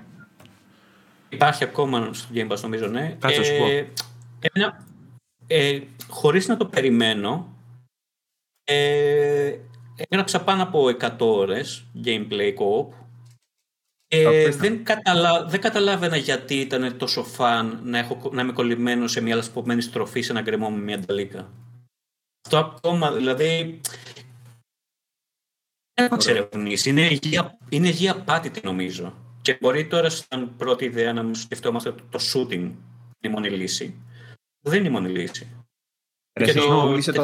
Speaker 3: Υπάρχει ακόμα στο Game Pass νομίζω, ναι.
Speaker 1: Κάτσε σου πω.
Speaker 3: Ε, ε, χωρίς να το περιμένω, ε, έγραψα πάνω από 100 ώρες gameplay co-op ε, δεν, καταλα... δεν καταλάβαινα γιατί ήταν τόσο φαν να, έχω... να είμαι κολλημένος σε μια λασπωμένη στροφή σε ένα γκρεμό με μια νταλίκα. Αυτό ακόμα, δηλαδή, δεν ξέρω Είναι υγεία, είναι υγεία πάτητη νομίζω. Και μπορεί τώρα σαν πρώτη ιδέα να μου σκεφτόμαστε το, το shooting είναι η μόνη λύση. Δεν είναι η μόνη λύση.
Speaker 2: Ρε, και το, και το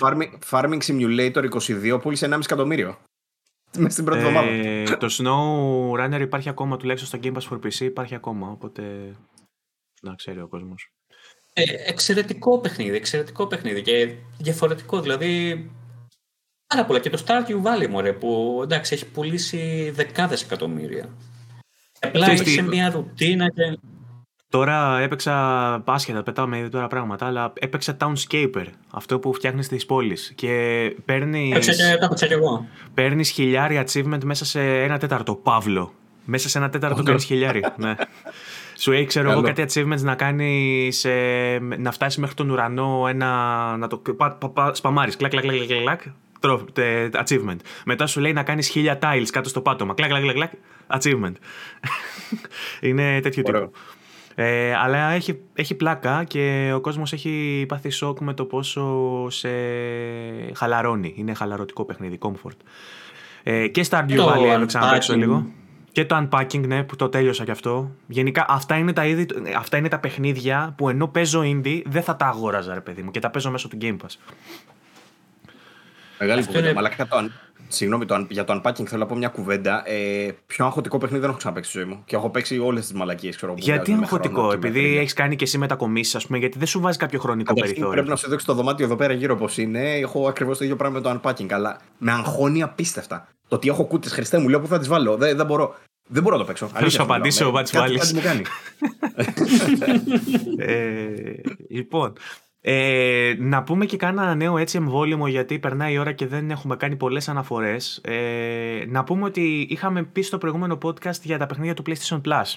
Speaker 2: farming, farming Simulator 22 πούλησε 1,5 εκατομμύριο. Μέσα στην πρώτη εβδομάδα. Ε,
Speaker 1: το Snow Runner υπάρχει ακόμα, τουλάχιστον στο Game Pass for PC υπάρχει ακόμα, οπότε να ξέρει ο κόσμος.
Speaker 3: Ε, εξαιρετικό παιχνίδι, εξαιρετικό παιχνίδι και διαφορετικό, δηλαδή Πάρα πολλά. Και το Stardew Valley, μωρέ, που εντάξει, έχει πουλήσει δεκάδες εκατομμύρια. Απλά είσαι μια ρουτίνα και...
Speaker 1: Τώρα έπαιξα πάσχετα, πετάω ήδη τώρα πράγματα, αλλά έπαιξα Townscaper, αυτό που φτιάχνει τι πόλεις. Και παίρνει.
Speaker 3: Έπαιξα και εγώ.
Speaker 1: Παίρνεις χιλιάρι achievement μέσα σε ένα τέταρτο. Παύλο. Μέσα σε ένα τέταρτο κάνει χιλιάρι. ναι. Σου έχει, ξέρω εγώ, κάτι achievements να κάνεις. να φτάσεις μέχρι τον ουρανό ένα. να το σπαμάρεις. Κλακ, κλακ, κλακ, κλακ, achievement. Μετά σου λέει να κάνεις χίλια tiles κάτω στο πάτωμα. Κλακ, κλακ, κλακ, achievement. είναι τέτοιο τύπο. Ε, αλλά έχει, έχει πλάκα και ο κόσμος έχει πάθει σοκ με το πόσο σε χαλαρώνει. Είναι χαλαρωτικό παιχνίδι, comfort. Ε, και Stardew Valley έπαιξα να παίξω λίγο. Και το unpacking, ναι, που το τέλειωσα κι αυτό. Γενικά, αυτά είναι τα, είδη, αυτά είναι τα παιχνίδια που ενώ παίζω indie, δεν θα τα αγόραζα, ρε παιδί μου, και τα παίζω μέσω του Game Pass.
Speaker 2: Μεγάλη Αυτό κουβέντα. Είναι... το, συγγνώμη, το, για το unpacking θέλω να πω μια κουβέντα. Ε, πιο αγχωτικό παιχνίδι δεν έχω ξαναπέξει στη ζωή μου. Και έχω παίξει όλες τις μαλακίες.
Speaker 1: Γιατί αγχωτικό, επειδή έχεις κάνει και εσύ μετακομίσεις, ας πούμε, γιατί δεν σου βάζει κάποιο χρονικό Καταρχήν, περιθώριο.
Speaker 2: Πρέπει να σου δείξω το δωμάτιο εδώ πέρα γύρω όπω είναι. Έχω ακριβώς το ίδιο πράγμα με το unpacking. Αλλά με αγχώνει απίστευτα. Το ότι έχω κούτες, Χριστέ μου, λέω που θα τις βάλω; Δεν, δεν μπορώ. Δεν μπορώ να το παίξω.
Speaker 1: Θα σου απαντήσω, ο Βάλει. Λοιπόν, ε, να πούμε και κάνα νέο έτσι εμβόλυμο γιατί περνάει η ώρα και δεν έχουμε κάνει πολλές αναφορές. Ε, να πούμε ότι είχαμε πει στο προηγούμενο podcast για τα παιχνίδια του PlayStation Plus.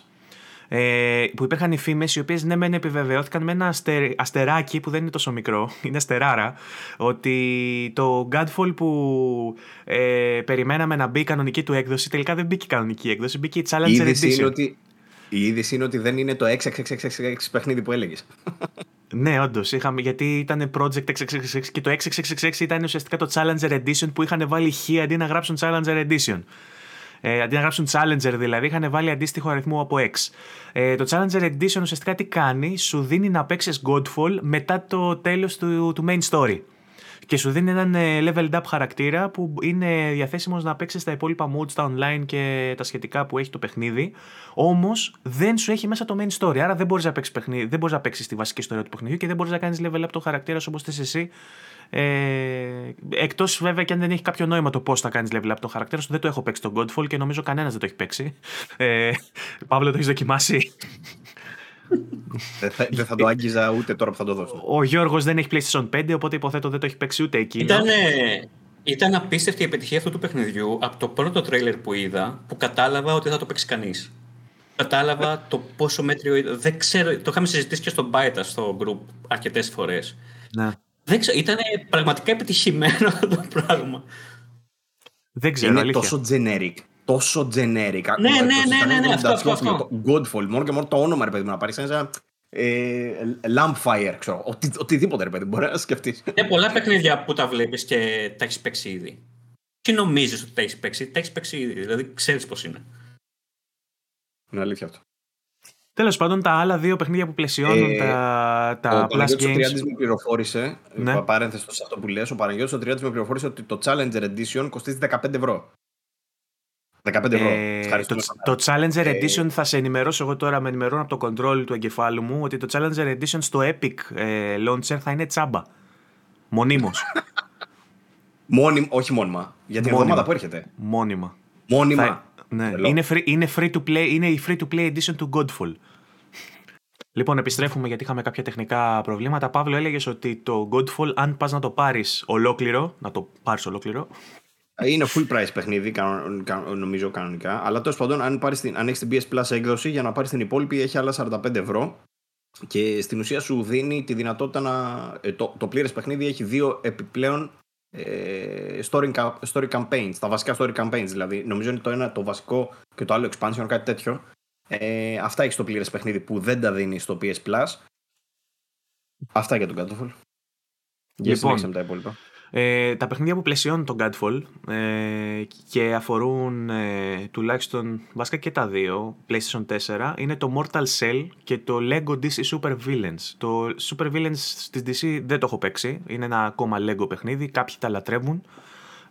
Speaker 1: Ε, που υπήρχαν οι φήμες οι οποίες ναι, μεν επιβεβαιώθηκαν με ένα αστεράκι που δεν είναι τόσο μικρό, είναι αστεράρα, ότι το Godfall που ε, περιμέναμε να μπει η κανονική του έκδοση τελικά δεν μπήκε η κανονική έκδοση, μπήκε η Challenger Edition.
Speaker 2: Είναι ότι, η είδηση είναι ότι δεν είναι το 666 παιχνίδι που έλεγε.
Speaker 1: Ναι, όντω. Γιατί ήταν Project 666 και το 6666 ήταν ουσιαστικά το Challenger Edition που είχαν βάλει χ αντί να γράψουν Challenger Edition. Ε, αντί να γράψουν Challenger δηλαδή, είχαν βάλει αντίστοιχο αριθμό από X. Ε, το Challenger Edition ουσιαστικά τι κάνει, σου δίνει να παίξει Godfall μετά το τέλο του, του main story και σου δίνει έναν ε, leveled up χαρακτήρα που είναι διαθέσιμος να παίξεις τα υπόλοιπα modes, τα online και τα σχετικά που έχει το παιχνίδι. Όμως δεν σου έχει μέσα το main story. Άρα δεν μπορείς να παίξεις παιχνίδι, δεν μπορείς να παίξεις τη βασική ιστορία του παιχνιδιού και δεν μπορείς να κάνεις level up το χαρακτήρα όπως θες εσύ. Ε, Εκτός βέβαια και αν δεν έχει κάποιο νόημα το πώς θα κάνεις level up το χαρακτήρα σου. Δεν το έχω παίξει το Godfall και νομίζω κανένας δεν το έχει παίξει. Ε, Παύλο, το έχεις δοκιμάσει;
Speaker 2: Δεν, θα, δεν θα το άγγιζα ούτε τώρα που θα το δώσω.
Speaker 1: Ο Γιώργος δεν έχει PlayStation 5, οπότε υποθέτω δεν το έχει παίξει ούτε εκεί.
Speaker 3: Ήταν, ήταν απίστευτη η επιτυχία αυτού του παιχνιδιού από το πρώτο τρέιλερ που είδα, που κατάλαβα ότι θα το παίξει κανείς. κατάλαβα το πόσο μέτριο ήταν. Δεν ξέρω, το είχαμε συζητήσει και στο Byta στο group αρκετές φορές.
Speaker 1: Ναι.
Speaker 3: Δεν ξέρω, ήταν πραγματικά επιτυχημένο αυτό το πράγμα.
Speaker 1: Δεν ξέρω,
Speaker 2: Είναι
Speaker 1: αλήθεια.
Speaker 2: τόσο generic. Τόσο generic.
Speaker 3: Ναι, ναι, ναι, ναι, ναι, αυτό, αυτό, αυτό.
Speaker 2: Godfall, μόνο και μόνο το όνομα, ρε παιδί μου, να πάρεις ένα ε, Lampfire, ξέρω. Οτι, οτιδήποτε, ρε παιδί μου, μπορεί να σκεφτείς.
Speaker 3: Είναι πολλά παιχνίδια που τα βλέπεις και τα έχεις παίξει ήδη. Τι νομίζεις ότι τα έχεις παίξει, τα έχεις παίξει ήδη. Δηλαδή ξέρεις πώς είναι.
Speaker 2: Είναι αλήθεια αυτό.
Speaker 1: Τέλος πάντων, τα άλλα δύο παιχνίδια που πλαισιώνουν
Speaker 2: Ε,
Speaker 1: τα, τα
Speaker 2: ο
Speaker 1: Plus
Speaker 2: Παναγιώτης ο
Speaker 1: Games.
Speaker 2: Τριάντης με πληροφόρησε,
Speaker 1: Ναι.
Speaker 2: ναι. παρένθεση σε αυτό που λες, ο Παναγιώτης ο Τριάντης με πληροφόρησε ότι το Challenger Edition κοστίζει 15 ευρώ. 15 ευρώ.
Speaker 1: Ε,
Speaker 2: Ευχαριστούμε.
Speaker 1: το, το Challenger
Speaker 2: Ε,
Speaker 1: Edition θα σε ενημερώσω εγώ τώρα, με ενημερώνω από το control του εγκεφάλου μου ότι το Challenger Edition στο Epic ε, Launcher θα είναι τσάμπα. Μονίμως.
Speaker 2: Μόνιμ, όχι μόνιμα. Για την
Speaker 1: Μόνιμα.
Speaker 2: εβδομάδα που έρχεται.
Speaker 1: Μόνιμα.
Speaker 2: Μόνιμα.
Speaker 1: Θα- ναι.
Speaker 2: Τρελό.
Speaker 1: είναι, free, είναι, free to play, είναι η free to play edition του Godfall. Λοιπόν, επιστρέφουμε γιατί είχαμε κάποια τεχνικά προβλήματα. Παύλο, έλεγες ότι το Godfall, αν πας να το πάρεις ολόκληρο, να το πάρεις ολόκληρο,
Speaker 2: Είναι full price παιχνίδι, κανο- κα- νομίζω κανονικά. Αλλά τέλος πάντων, αν, πάρεις την, αν έχεις την PS Plus έκδοση, για να πάρεις την υπόλοιπη έχει άλλα 45 ευρώ. Και στην ουσία σου δίνει τη δυνατότητα να. ε, το, το πλήρες παιχνίδι έχει δύο επιπλέον ε, story, ca- story campaigns. Τα βασικά story campaigns δηλαδή. Νομίζω είναι το ένα το βασικό και το άλλο expansion, κάτι τέτοιο. Ε, αυτά έχεις το πλήρες παιχνίδι που δεν τα δίνεις στο PS Plus. Αυτά για τον Godfall. Για
Speaker 1: Λοιπόν.
Speaker 2: συνέχισε με τα υπόλοιπα.
Speaker 1: Ε, τα παιχνίδια που πλαισιώνουν τον Godfall ε, και αφορούν ε, τουλάχιστον βασικά και τα δύο PlayStation 4 είναι το Mortal Cell και το Lego DC Super Villains. Το Super Villains της DC δεν το έχω παίξει, είναι ένα ακόμα Lego παιχνίδι, κάποιοι τα λατρεύουν.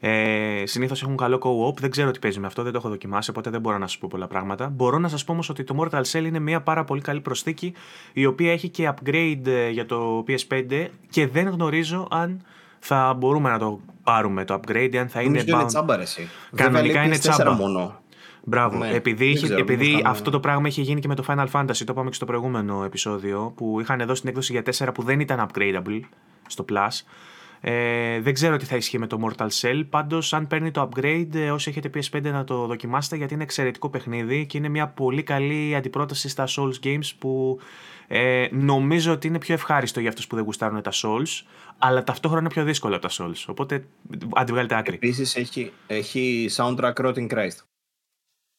Speaker 1: Ε, Συνήθως έχουν καλό co-op, δεν ξέρω τι παίζει με αυτό, δεν το έχω δοκιμάσει, οπότε δεν μπορώ να σας πω πολλά πράγματα. Μπορώ να σας πω όμως ότι το Mortal Cell είναι μια πάρα πολύ καλή προσθήκη, η οποία έχει και upgrade ε, για το PS5 και δεν γνωρίζω αν θα μπορούμε να το πάρουμε το upgrade, αν θα είναι
Speaker 2: Νομίζω είναι
Speaker 1: bound.
Speaker 2: τσάμπα ρε εσύ.
Speaker 1: Κανονικά
Speaker 2: Βέβαια, λέει
Speaker 1: είναι
Speaker 2: PS4
Speaker 1: τσάμπα.
Speaker 2: μόνο.
Speaker 1: Μπράβο.
Speaker 2: Ναι,
Speaker 1: επειδή
Speaker 2: δεν
Speaker 1: είχε-
Speaker 2: ξέρω,
Speaker 1: επειδή
Speaker 2: μήπως θα-
Speaker 1: αυτό το πράγμα είχε γίνει και με το Final Fantasy, το είπαμε και στο προηγούμενο επεισόδιο, που είχαν δώσει την έκδοση για 4 που δεν ήταν upgradable στο Plus. Ε, δεν ξέρω τι θα ισχύει με το Mortal Cell. Πάντως, αν παίρνει το upgrade, ε, όσοι έχετε PS5 να το δοκιμάσετε, γιατί είναι εξαιρετικό παιχνίδι και είναι μια πολύ καλή αντιπρόταση στα Souls Games που ε, νομίζω ότι είναι πιο ευχάριστο για αυτούς που δεν γουστάρουν τα Souls, αλλά ταυτόχρονα είναι πιο δύσκολο από τα Souls. Οπότε, άντε βγάλετε άκρη.
Speaker 2: Επίσης έχει, έχει soundtrack Rotting Christ.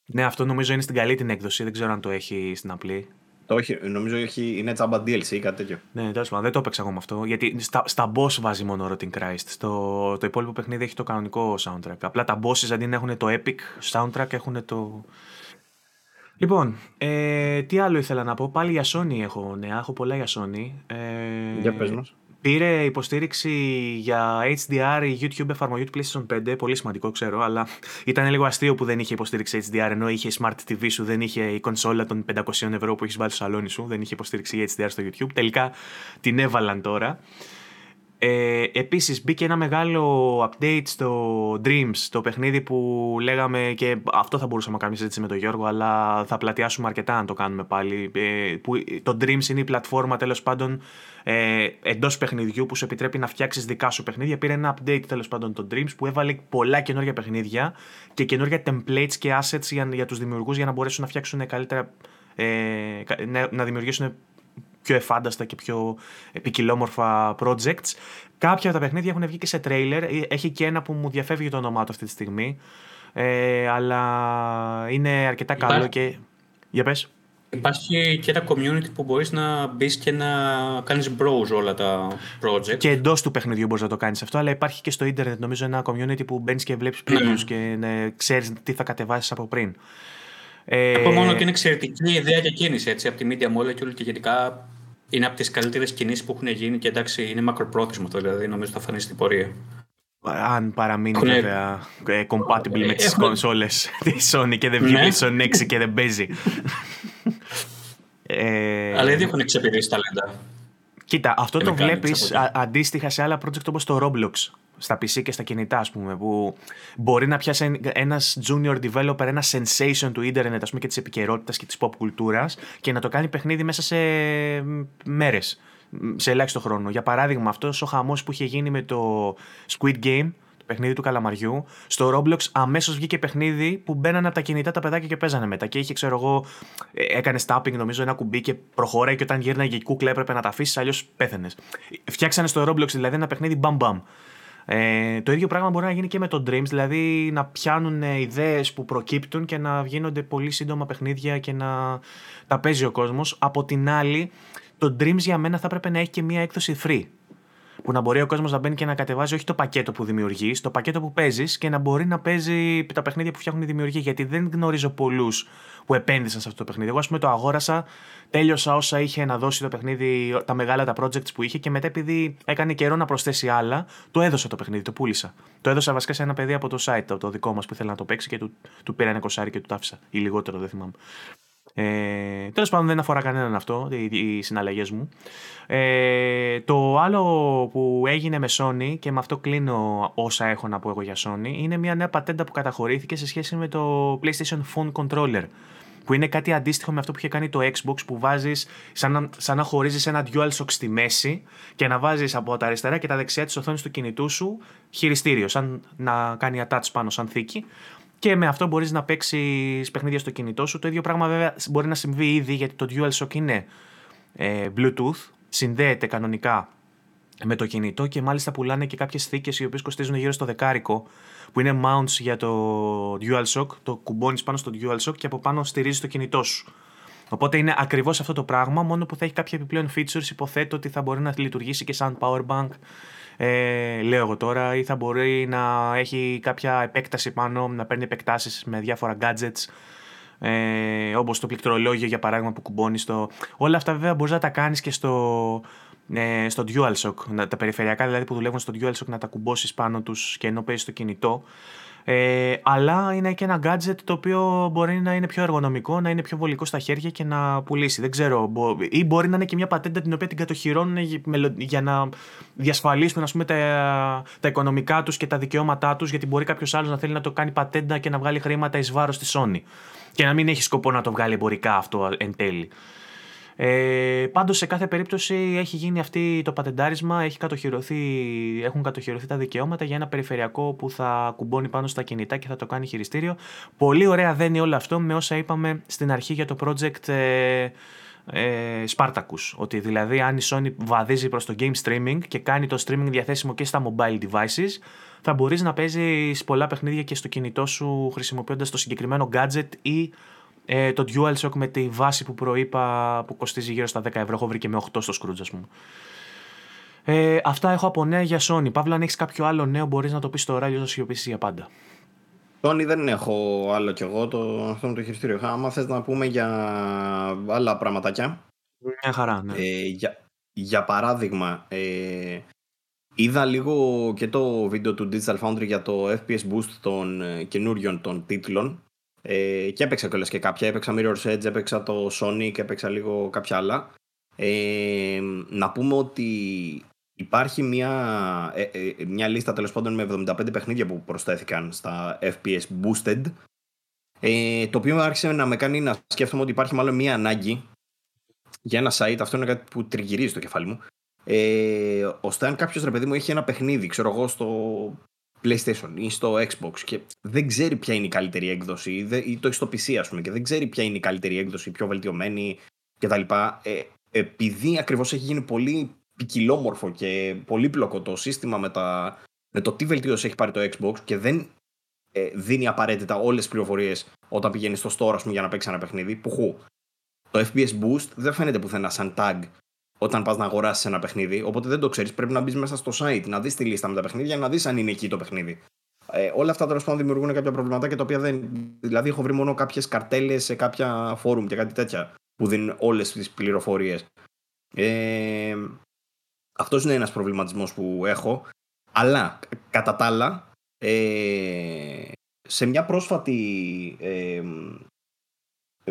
Speaker 1: Ναι, αυτό νομίζω είναι στην καλή την έκδοση. Δεν ξέρω αν το έχει στην απλή.
Speaker 2: Το έχει, νομίζω έχει, είναι τσάμπα DLC ή κάτι τέτοιο.
Speaker 1: Ναι, τέλος πάντων, δεν το έπαιξα εγώ με αυτό. Γιατί στα, στα boss βάζει μόνο Rotting Christ. Στο, το υπόλοιπο παιχνίδι έχει το κανονικό soundtrack. Απλά τα bosses αντί να έχουν το epic soundtrack έχουν το. Λοιπόν, ε, τι άλλο ήθελα να πω. Πάλι για Sony έχω νέα. Έχω πολλά για Sony. Ε,
Speaker 2: Για πες μας.
Speaker 1: Πήρε υποστήριξη για HDR η YouTube εφαρμογή του PlayStation 5. Πολύ σημαντικό, ξέρω, αλλά ήταν λίγο αστείο που δεν είχε υποστήριξη HDR ενώ είχε Smart TV σου, δεν είχε η κονσόλα των 500 ευρώ που έχεις βάλει στο σαλόνι σου, δεν είχε υποστήριξη HDR στο YouTube. Τελικά την έβαλαν τώρα. Ε, επίσης μπήκε ένα μεγάλο update στο Dreams, το παιχνίδι που λέγαμε και αυτό θα μπορούσαμε να κάνουμε συζήτηση με τον Γιώργο, αλλά θα πλατιάσουμε αρκετά αν το κάνουμε πάλι. Ε, που, το Dreams είναι η πλατφόρμα τέλος πάντων ε, εντός παιχνιδιού που σου επιτρέπει να φτιάξεις δικά σου παιχνίδια. Πήρε ένα update τέλος πάντων το Dreams που έβαλε πολλά καινούργια παιχνίδια και καινούργια templates και assets για, για τους δημιουργούς για να μπορέσουν να φτιάξουν καλύτερα, ε, κα- να, να δημιουργήσουν πιο εφάνταστα και πιο ποικιλόμορφα projects. Κάποια από τα παιχνίδια έχουν βγει και σε τρέιλερ. Έχει και ένα που μου διαφεύγει το όνομά του αυτή τη στιγμή. Ε, αλλά είναι αρκετά καλό
Speaker 3: Υπάρχει-
Speaker 1: και... Για πες.
Speaker 3: Υπάρχει και ένα community που μπορείς να μπεις και να κάνεις browse όλα τα project.
Speaker 1: Και εντός του παιχνιδιού μπορείς να το κάνεις αυτό, αλλά υπάρχει και στο ίντερνετ νομίζω ένα community που μπαίνεις και βλέπεις previews και ναι, ξέρεις τι θα κατεβάσεις από πριν. Ε,
Speaker 3: Από μόνο ότι είναι εξαιρετική ιδέα και κίνηση έτσι, από τη Media Molecule και γενικά είναι από τις καλύτερες κινήσεις που έχουν γίνει και εντάξει είναι μακροπρόθεσμο αυτό, δηλαδή νομίζω θα φανεί στην πορεία.
Speaker 1: αν παραμείνει
Speaker 3: Έχουνε-
Speaker 1: βέβαια ε, compatible με τις
Speaker 3: Έχουνε-
Speaker 1: κονσόλες της Sony και δεν βγει
Speaker 3: Ναι.
Speaker 1: PlayStation 6 και δεν παίζει. ε,
Speaker 3: Αλλά ήδη έχουν εξεπηρέσει ταλέντα.
Speaker 1: Κοίτα, αυτό
Speaker 3: Και
Speaker 1: το
Speaker 3: με κάνει
Speaker 1: βλέπεις
Speaker 3: εξαπολύτω.
Speaker 1: αντίστοιχα σε άλλα project όπως το Roblox. Στα PC και στα κινητά, ας πούμε. Που μπορεί να πιάσει ένας junior developer ένα sensation του ίντερνετ ας πούμε, και της επικαιρότητας και της pop κουλτούρας και να το κάνει παιχνίδι μέσα σε μέρες. Σε ελάχιστο χρόνο. Για παράδειγμα, αυτός ο χαμός που είχε γίνει με το Squid Game, το παιχνίδι του Καλαμαριού. Στο Roblox αμέσως βγήκε παιχνίδι που μπαίνανε από τα κινητά τα παιδάκια και παίζανε μετά. Και είχε, ξέρω εγώ, ε, έκανε tapping νομίζω ένα κουμπί και προχωράει και όταν γύρναγε η κούκλα έπρεπε να τα αφήσεις, αλλιώς πέθανε. Φτιάξανε στο Roblox δηλαδή ένα παιχνίδι μπαμ μπαμ. Ε, το ίδιο πράγμα μπορεί να γίνει και με το Dreams, δηλαδή να πιάνουν ιδέες που προκύπτουν και να γίνονται πολύ σύντομα παιχνίδια και να τα παίζει ο κόσμος. Από την άλλη, το Dreams για μένα θα έπρεπε να έχει και μία έκδοση free που να μπορεί ο κόσμος να μπαίνει και να κατεβάζει όχι το πακέτο που δημιουργείς, το πακέτο που παίζεις και να μπορεί να παίζει τα παιχνίδια που φτιάχνουν οι δημιουργοί. Γιατί δεν γνωρίζω πολλούς που επένδυσαν σε αυτό το παιχνίδι. Εγώ, ας πούμε, το αγόρασα, τέλειωσα όσα είχε να δώσει το παιχνίδι, τα μεγάλα τα projects που είχε και μετά, επειδή έκανε καιρό να προσθέσει άλλα, το έδωσα το παιχνίδι, το πούλησα. Το έδωσα βασικά σε ένα παιδί από το site, το, το δικό μας που ήθελε να το παίξει και του, του πήρα ένα κοσάρι και του τάφησα. Ή λιγότερο, δεν θυμάμαι. Ε, Τέλος πάντων, δεν αφορά κανέναν αυτό, οι, οι συναλλαγές μου. Ε, το άλλο που έγινε με Sony και με αυτό κλείνω όσα έχω να πω εγώ για Sony είναι μια νέα πατέντα που καταχωρήθηκε σε σχέση με το PlayStation Phone Controller. Που είναι κάτι αντίστοιχο με αυτό που είχε κάνει το Xbox που βάζεις σαν, να, σαν να χωρίζεις ένα DualShock στη μέση και να βάζεις από τα αριστερά και τα δεξιά της οθόνης του κινητού σου χειριστήριο, σαν να κάνει attach πάνω σαν θήκη. Και με αυτό μπορείς να παίξει παιχνίδια στο κινητό σου. Το ίδιο πράγμα βέβαια μπορεί να συμβεί ήδη γιατί το DualShock είναι ε, Bluetooth, συνδέεται κανονικά με το κινητό και μάλιστα πουλάνε και κάποιες θήκες οι οποίες κοστίζουν γύρω στο δεκάρικο που είναι mounts για το DualShock, το κουμπώνεις πάνω στο DualShock και από πάνω στηρίζεις το κινητό σου. Οπότε είναι ακριβώς αυτό το πράγμα, μόνο που θα έχει κάποια επιπλέον features, υποθέτω ότι θα μπορεί να λειτουργήσει και σαν power bank, ε, λέω εγώ τώρα, ή θα μπορεί να έχει κάποια επέκταση πάνω, να παίρνει επεκτάσεις με διάφορα gadgets, ε, όπως το πληκτρολόγιο για παράδειγμα που κουμπώνεις στο... Όλα αυτά βέβαια μπορείς να τα κάνεις και στο, ε, στο DualShock, τα περιφερειακά δηλαδή που δουλεύουν στο DualShock να τα κουμπώσεις πάνω τους και ενώ παίζεις στο κινητό. Ε, αλλά είναι και ένα gadget το οποίο μπορεί να είναι πιο εργονομικό, να είναι πιο βολικό στα χέρια και να πουλήσει. Δεν ξέρω. Ή μπορεί να είναι και μια πατέντα την οποία την κατοχυρώνουν για να διασφαλίσουν ας πούμε, τα, τα οικονομικά τους και τα δικαιώματά τους, γιατί μπορεί κάποιος άλλος να θέλει να το κάνει πατέντα και να βγάλει χρήματα εις βάρος της Sony. Και να μην έχει σκοπό να το βγάλει εμπορικά αυτό εν τέλει. Ε, πάντως σε κάθε περίπτωση έχει γίνει αυτή το πατεντάρισμα, έχει κατοχυρωθεί, έχουν κατοχυρωθεί τα δικαιώματα για ένα περιφερειακό που θα κουμπώνει πάνω στα κινητά και θα το κάνει χειριστήριο. Πολύ ωραία δένει όλο αυτό με όσα είπαμε στην αρχή για το project ε, ε, Spartacus. Ότι δηλαδή αν η Sony βαδίζει προς το game streaming και κάνει το streaming διαθέσιμο και στα mobile devices, θα μπορείς να παίζεις πολλά παιχνίδια και στο κινητό σου χρησιμοποιώντας το συγκεκριμένο gadget ή ε, το DualShock με τη βάση που προείπα που κοστίζει γύρω στα 10 ευρώ. Έχω βρει και με 8 στο Scrooge, ας πούμε. Ε, αυτά έχω από νέα για Sony. Παύλα, αν έχεις κάποιο άλλο νέο, μπορείς να το πεις τώρα, αλλιώ να σιωπήσει για πάντα.
Speaker 2: Sony δεν έχω άλλο κι εγώ το, αυτό με το χειριστήριο. Άμα θες να πούμε για άλλα πραγματάκια.
Speaker 1: Μια χαρά, ναι.
Speaker 2: Ε, για, για παράδειγμα, ε, είδα λίγο και το βίντεο του Digital Foundry για το FPS Boost των ε, καινούριων των τίτλων ε, και έπαιξα κιόλας και κάποια. Έπαιξα Mirror's Edge, έπαιξα το Sonic, έπαιξα λίγο κάποια άλλα. Ε, να πούμε ότι υπάρχει μια, ε, ε, μια λίστα τέλος πάντων με 75 παιχνίδια που προσθέθηκαν στα FPS Boosted. Ε, το οποίο άρχισε να με κάνει να σκέφτομαι ότι υπάρχει μάλλον μια ανάγκη για ένα site. Αυτό είναι κάτι που τριγυρίζει το κεφάλι μου. Ε, ώστε αν κάποιος ρε παιδί μου έχει ένα παιχνίδι, ξέρω εγώ, στο PlayStation ή στο Xbox και δεν ξέρει ποια είναι η καλύτερη έκδοση ή το έχει στο PC ας πούμε και δεν ξέρει ποια είναι η καλύτερη έκδοση, η πιο βελτιωμένη κτλ. Ε, επειδή ακριβώς έχει γίνει πολύ ποικιλόμορφο και πολύπλοκο το σύστημα με, τα, με το τι βελτίωση έχει πάρει το Xbox και δεν ε, δίνει απαραίτητα όλες τις πληροφορίες όταν πηγαίνει στο store ας πούμε, για να παίξει ένα παιχνίδι, πουχού. Το FPS Boost δεν φαίνεται πουθενά σαν tag όταν πας να αγοράσεις ένα παιχνίδι. Οπότε δεν το ξέρεις. Πρέπει να μπεις μέσα στο site, να δεις τη λίστα με τα παιχνίδια, να δεις αν είναι εκεί το παιχνίδι. Ε, όλα αυτά τέλος πάντων δημιουργούν κάποια προβληματάκια τα οποία δεν. Δηλαδή, έχω βρει μόνο κάποιες καρτέλες σε κάποια φόρουμ και κάτι τέτοια που δίνουν όλες τις πληροφορίες. Ε, Αυτός είναι ένας προβληματισμός που έχω. Αλλά κατά τα άλλα, ε, σε μια πρόσφατη ε,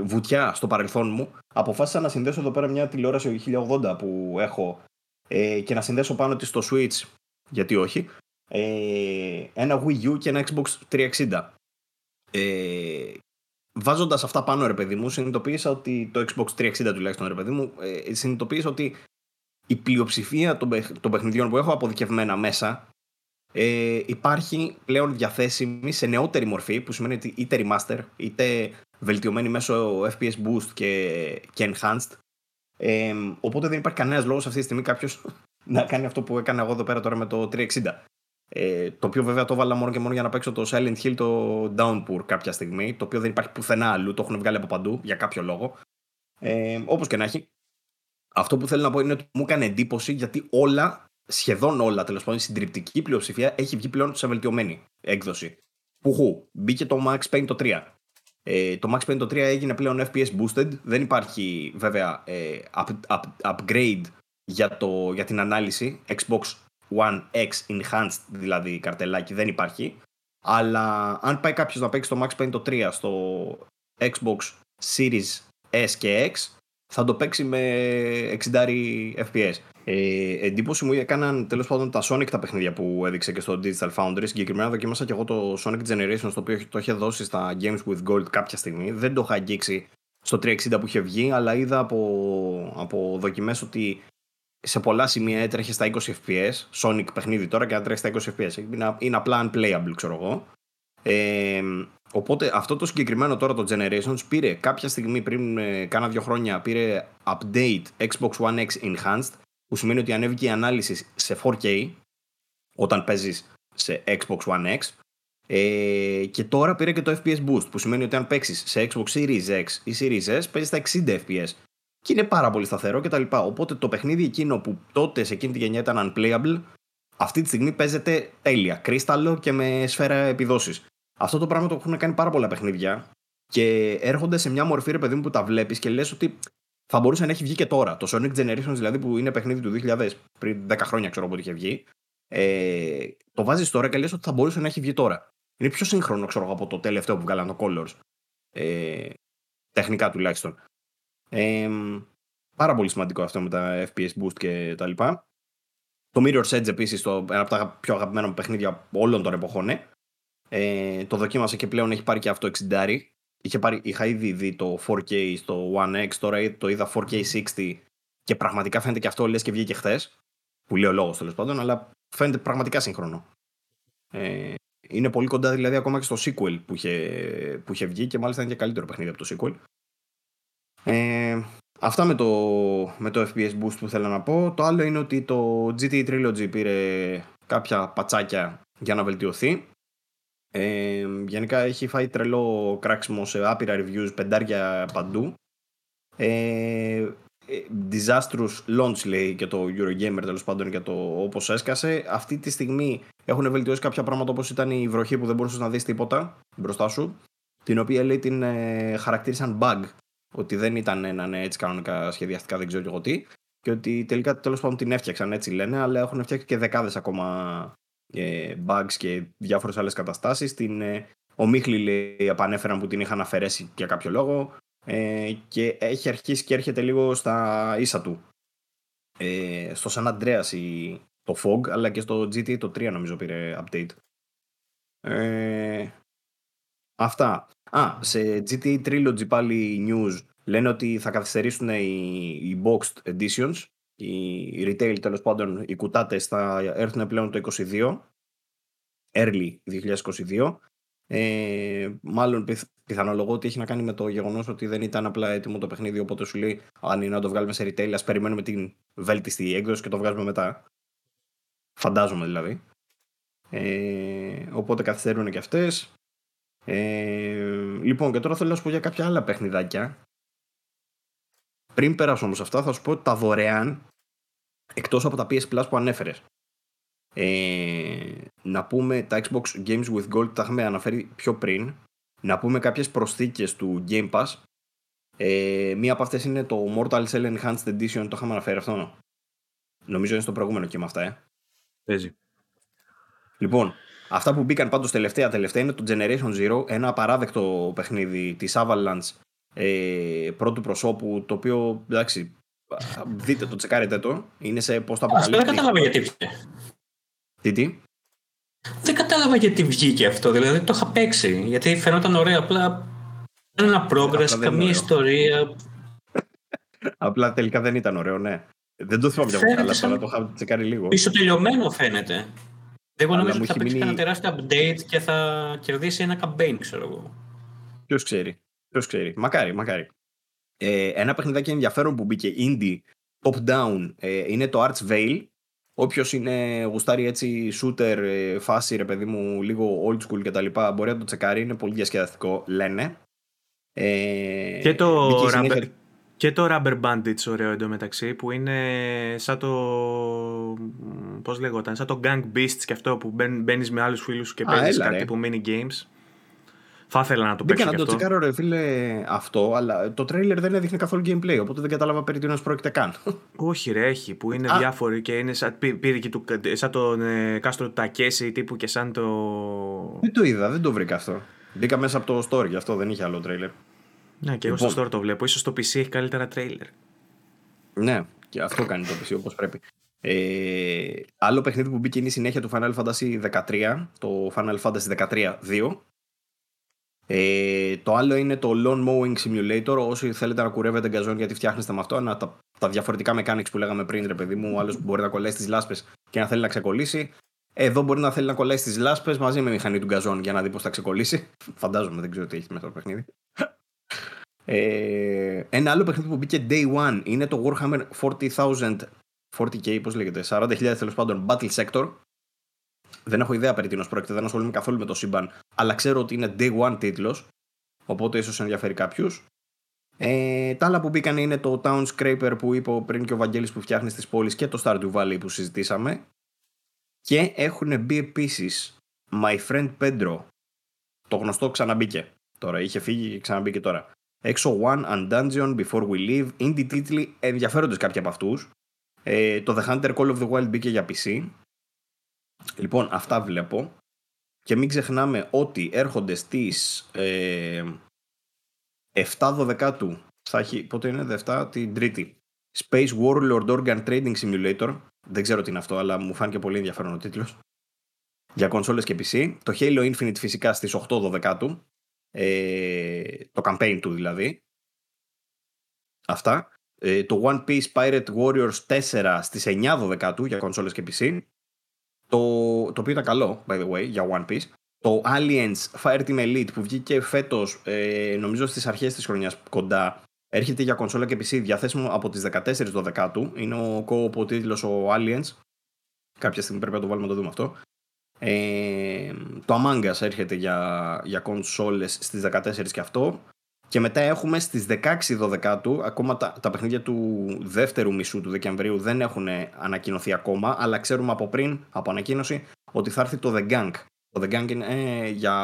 Speaker 2: βουτιά στο παρελθόν μου, αποφάσισα να συνδέσω εδώ πέρα μια τηλεόραση 1080 που έχω ε, και να συνδέσω πάνω της στο Switch, γιατί όχι, ε, ένα Wii U και ένα Xbox 360. Ε, Βάζοντας αυτά πάνω, ρε παιδί μου, συνειδητοποίησα ότι το Xbox 360 τουλάχιστον, ρε παιδί μου, ε, συνειδητοποίησα ότι η πλειοψηφία των, των παιχνιδιών που έχω αποδικευμένα μέσα ε, υπάρχει πλέον διαθέσιμη σε νεότερη μορφή, που σημαίνει ότι είτε remaster, είτε βελτιωμένη μέσω FPS boost και, και enhanced. Ε, οπότε δεν υπάρχει κανένας λόγος αυτή τη στιγμή κάποιος να κάνει αυτό που έκανε εγώ εδώ πέρα τώρα με το 360. Ε, το οποίο βέβαια το έβαλα μόνο και μόνο για να παίξω το Silent Hill το Downpour κάποια στιγμή, το οποίο δεν υπάρχει πουθενά αλλού, το έχουν βγάλει από παντού για κάποιο λόγο. Ε, Όπως και να έχει. Αυτό που θέλω να πω είναι ότι μου έκανε εντύπωση γιατί όλα, σχεδόν όλα τέλος πάντων, η συντριπτική πλειοψηφία έχει βγει πλέον σε βελτιωμένη έκδοση. Πουχού, μπήκε το Max Payne το 3. Ε, το Max Payne το 3 έγινε πλέον FPS boosted. Δεν υπάρχει βέβαια ε, up, up, upgrade για, το, για την ανάλυση. Xbox One X Enhanced δηλαδή καρτελάκι δεν υπάρχει. Αλλά αν πάει κάποιος να παίξει το Max Payne το 3 στο Xbox Series S και X θα το παίξει με 60 FPS. Ε, εντύπωση μου έκαναν τέλος πάντων τα Sonic τα παιχνίδια που έδειξε και στο Digital Foundry. Συγκεκριμένα δοκίμασα και εγώ το Sonic Generations το οποίο το είχε δώσει στα Games with Gold κάποια στιγμή. Δεν το είχα αγγίξει στο 360 που είχε βγει, αλλά είδα από, από δοκιμές ότι σε πολλά σημεία έτρεχε στα 20 FPS. Sonic παιχνίδι τώρα και να τρέχει στα 20 FPS. Είναι, είναι απλά unplayable, ξέρω εγώ. Ε, οπότε αυτό το συγκεκριμένο τώρα το Generations πήρε κάποια στιγμή πριν ε, κάνα δύο χρόνια πήρε update Xbox One X Enhanced που σημαίνει ότι ανέβηκε η ανάλυση σε 4K όταν παίζεις σε Xbox One X ε, και τώρα πήρε και το FPS Boost που σημαίνει ότι αν παίξεις σε Xbox Series X ή Series S παίζεις στα 60 FPS και είναι πάρα πολύ σταθερό κτλ. Οπότε το παιχνίδι εκείνο που τότε σε εκείνη τη γενιά ήταν unplayable, αυτή τη στιγμή παίζεται τέλεια, κρίσταλο και με σφαίρα επιδόσεις. Αυτό το πράγμα το έχουν κάνει πάρα πολλά παιχνίδια και έρχονται σε μια μορφή ρε παιδί μου που τα βλέπεις και λες ότι θα μπορούσε να έχει βγει και τώρα. Το Sonic Generations δηλαδή που είναι παιχνίδι του 2000, πριν 10 χρόνια ξέρω πότε είχε βγει. Ε, το βάζεις τώρα και λες ότι θα μπορούσε να έχει βγει τώρα. Είναι πιο σύγχρονο ξέρω από το τελευταίο που βγάλαν το Colors. Ε, τεχνικά τουλάχιστον. Ε, πάρα πολύ σημαντικό αυτό με τα FPS boost και τα λοιπά. Το Mirror's Edge επίσης, ένα από τα πιο αγαπημένα μου παιχνίδια όλων των εποχών. Ε, το δοκίμασα και πλέον έχει πάρει και αυτό 60. Είχε πάρει, είχα ήδη δει το 4K στο One X, τώρα το είδα 4K 60 και πραγματικά φαίνεται και αυτό λες και βγήκε χθες. Που λέει ο λόγος τέλος πάντων, αλλά φαίνεται πραγματικά σύγχρονο. Ε, είναι πολύ κοντά δηλαδή ακόμα και στο sequel που είχε, που είχε βγει και μάλιστα είναι και καλύτερο παιχνίδι από το sequel. Ε, αυτά με το, με το FPS Boost που θέλω να πω. Το άλλο είναι ότι το GT Trilogy πήρε κάποια πατσάκια για να βελτιωθεί. Ε, γενικά έχει φάει τρελό κράξιμο σε άπειρα reviews, πεντάρια παντού. Ε, disastrous launch λέει και το Eurogamer τέλος πάντων για το όπως έσκασε. Αυτή τη στιγμή έχουν βελτιώσει κάποια πράγματα όπως ήταν η βροχή που δεν μπορούσες να δεις τίποτα μπροστά σου. Την οποία λέει την ε, χαρακτήρισαν bug ότι δεν ήταν έναν έτσι κανονικά σχεδιαστικά, δεν ξέρω εγώ τι. Και ότι τελικά τέλος πάντων την έφτιαξαν έτσι λένε, αλλά έχουν φτιάξει και δεκάδες ακόμα ε, bugs και διάφορες άλλες καταστάσεις. Την ε, ομίχλη λέει επανέφεραν που την είχαν αφαιρέσει για κάποιο λόγο. Ε, και έχει αρχίσει και έρχεται λίγο στα ίσα του. Ε, στο San Andreas η, το Fog, αλλά και στο GTA το 3 νομίζω πήρε update. Ε, αυτά. Α, σε GTA Trilogy πάλι news λένε ότι θα καθυστερήσουν οι, οι boxed editions, οι retail τέλος πάντων, οι κουτάτες θα έρθουν πλέον το 22, early 2022. Ε, μάλλον πιθ, πιθανολογώ ότι έχει να κάνει με το γεγονός ότι δεν ήταν απλά έτοιμο το παιχνίδι. Οπότε σου λέει: Αν είναι να το βγάλουμε σε retail, ας περιμένουμε την βέλτιστη έκδοση και το βγάζουμε μετά. Φαντάζομαι δηλαδή. Ε, οπότε καθυστερούν και αυτές. Ε, λοιπόν, και τώρα θέλω να σου πω για κάποια άλλα παιχνιδάκια. Πριν περάσω όμως αυτά, θα σου πω τα δωρεάν εκτός από τα PS Plus που ανέφερες. Ε, να πούμε τα Xbox Games with Gold τα είχαμε αναφέρει πιο πριν. Να πούμε κάποιες προσθήκες του Game Pass. Ε, μία από αυτές είναι το Mortal Cell Enhanced Edition. Το είχαμε αναφέρει αυτό. Νομίζω είναι στο προηγούμενο και με αυτά, ε.
Speaker 1: Παίζει.
Speaker 2: Λοιπόν, Αυτά που μπήκαν πάντως τελευταία τελευταία είναι το Generation Zero, ένα απαράδεκτο παιχνίδι της Avalanche ε, πρώτου προσώπου, το οποίο εντάξει, δείτε το, τσεκάρετε το. Είναι σε πώ το
Speaker 3: αποκαλύπτει. Δεν κατάλαβα γιατί βγήκε.
Speaker 2: Τι, τι;
Speaker 3: Δεν κατάλαβα γιατί βγήκε αυτό, δηλαδή το είχα παίξει, γιατί φαινόταν ωραίο, απλά ένα progress, καμία ιστορία.
Speaker 2: απλά τελικά δεν ήταν ωραίο, ναι. Δεν το θυμάμαι πια καλά, αλλά το είχα τσεκάρει λίγο.
Speaker 3: Πίσω τελειωμένο φαίνεται. Εγώ νομίζω ότι θα παίξει μείνει... ένα τεράστιο update και θα κερδίσει ένα campaign, ξέρω εγώ.
Speaker 2: Ποιος ξέρει. Ποιος ξέρει. Μακάρι, μακάρι. Ε, ένα παιχνιδάκι ενδιαφέρον που μπήκε indie, top down, ε, είναι το Arch Veil. Όποιος είναι γουστάρι έτσι shooter, ε, φάση ρε παιδί μου, λίγο old school κτλ. Μπορεί να το τσεκάρει, είναι πολύ διασκεδαστικό, λένε.
Speaker 1: Ε, και, το rubber, και το Rubber Bandits ωραίο εντωμεταξύ που είναι σαν το. Πώς λέγονταν, σαν το Gang Beasts και αυτό που μπαίνεις με άλλους φίλους και παίζεις κάτι τύπου mini games. Θα ήθελα να το παίξω.
Speaker 2: Δεν να το τσεκάρω, ρε φίλε, αυτό, αλλά το τρέιλερ δεν έδειχνε καθόλου gameplay, οπότε δεν κατάλαβα περί τίνος πρόκειται καν.
Speaker 1: Όχι, ρε, έχει που είναι Α. διάφοροι και είναι σαν, πήρε και του, σαν τον ε, Κάστρο του Τακέση τύπου και σαν το.
Speaker 2: Δεν το είδα, δεν το βρήκα αυτό. Μπήκα μέσα από το store γι' αυτό δεν είχε άλλο τρέιλερ.
Speaker 1: Ναι, και εγώ στο λοιπόν. store το βλέπω. Ίσως το PC έχει καλύτερα τρέιλερ.
Speaker 2: Ναι, και αυτό κάνει το PC όπως πρέπει. Ε, άλλο παιχνίδι που μπήκε είναι η συνέχεια του Final Fantasy 13, το Final Fantasy 13 2. Ε, το άλλο είναι το Lawn Mowing Simulator. Όσοι θέλετε να κουρεύετε γκαζόν γιατί φτιάχνεστε με αυτό, να, τα, τα διαφορετικά mechanics που λέγαμε πριν, ρε παιδί μου, ο άλλος που μπορεί να κολλήσει τι λάσπες και να θέλει να ξεκολλήσει. Εδώ μπορεί να θέλει να κολλήσει τι λάσπες μαζί με μηχανή του γκαζόν για να δει πώς θα ξεκολλήσει. Φαντάζομαι, δεν ξέρω τι έχει μέσα το παιχνίδι. Ε, ένα άλλο παιχνίδι που μπήκε day one είναι το Warhammer 40,000 40k, πώς λέγεται, 40.000 τέλος πάντων, Battle Sector. Δεν έχω ιδέα περί τίνος πρόκειται, δεν ασχολούμαι καθόλου με το σύμπαν, αλλά ξέρω ότι είναι day one τίτλος, οπότε ίσως ενδιαφέρει κάποιους. Ε, τα άλλα που μπήκαν είναι το Town Scraper που είπε πριν και ο Βαγγέλης που φτιάχνει στις πόλεις και το Stardew Valley που συζητήσαμε. Και έχουν μπει επίσης My Friend Pedro. Το γνωστό ξαναμπήκε. Τώρα είχε φύγει και ξαναμπήκε τώρα. Exo One and Dungeon Before We Leave. Indie τίτλοι ενδιαφέρονται κάποιοι από αυτούς. Ε, το The Hunter Call of the Wild μπήκε για PC. Λοιπόν, αυτά βλέπω. Και μην ξεχνάμε ότι έρχονται στις ε, 7 του. Θα έχει, πότε είναι, Δευτά, την Τρίτη. Space Warlord Organ Trading Simulator. Δεν ξέρω τι είναι αυτό, αλλά μου φάνηκε πολύ ενδιαφέρον ο τίτλος. Για κονσόλες και PC. Το Halo Infinite φυσικά στις 8 του ε, το campaign του δηλαδή. Αυτά. Ε, το One Piece Pirate Warriors 4 στις 9 του για κονσόλες και PC. Το, το οποίο ήταν καλό, by the way, για One Piece. Το Aliens Fireteam Elite που βγήκε φέτος, ε, νομίζω στις αρχές της χρονιάς κοντά, έρχεται για κονσόλα και PC διαθέσιμο από τις 14 το δεκάτου. Είναι ο co τίτλος ο Aliens. Κάποια στιγμή πρέπει να το βάλουμε να το δούμε αυτό. Ε, το Among Us έρχεται για, για κονσόλες στις 14 και αυτό. Και μετά έχουμε στις 16 του ακόμα τα, τα παιχνίδια του δεύτερου μισού του Δεκεμβρίου δεν έχουν ανακοινωθεί ακόμα, αλλά ξέρουμε από πριν, από ανακοίνωση, ότι θα έρθει το The Gang. Το The Gang είναι ε, για,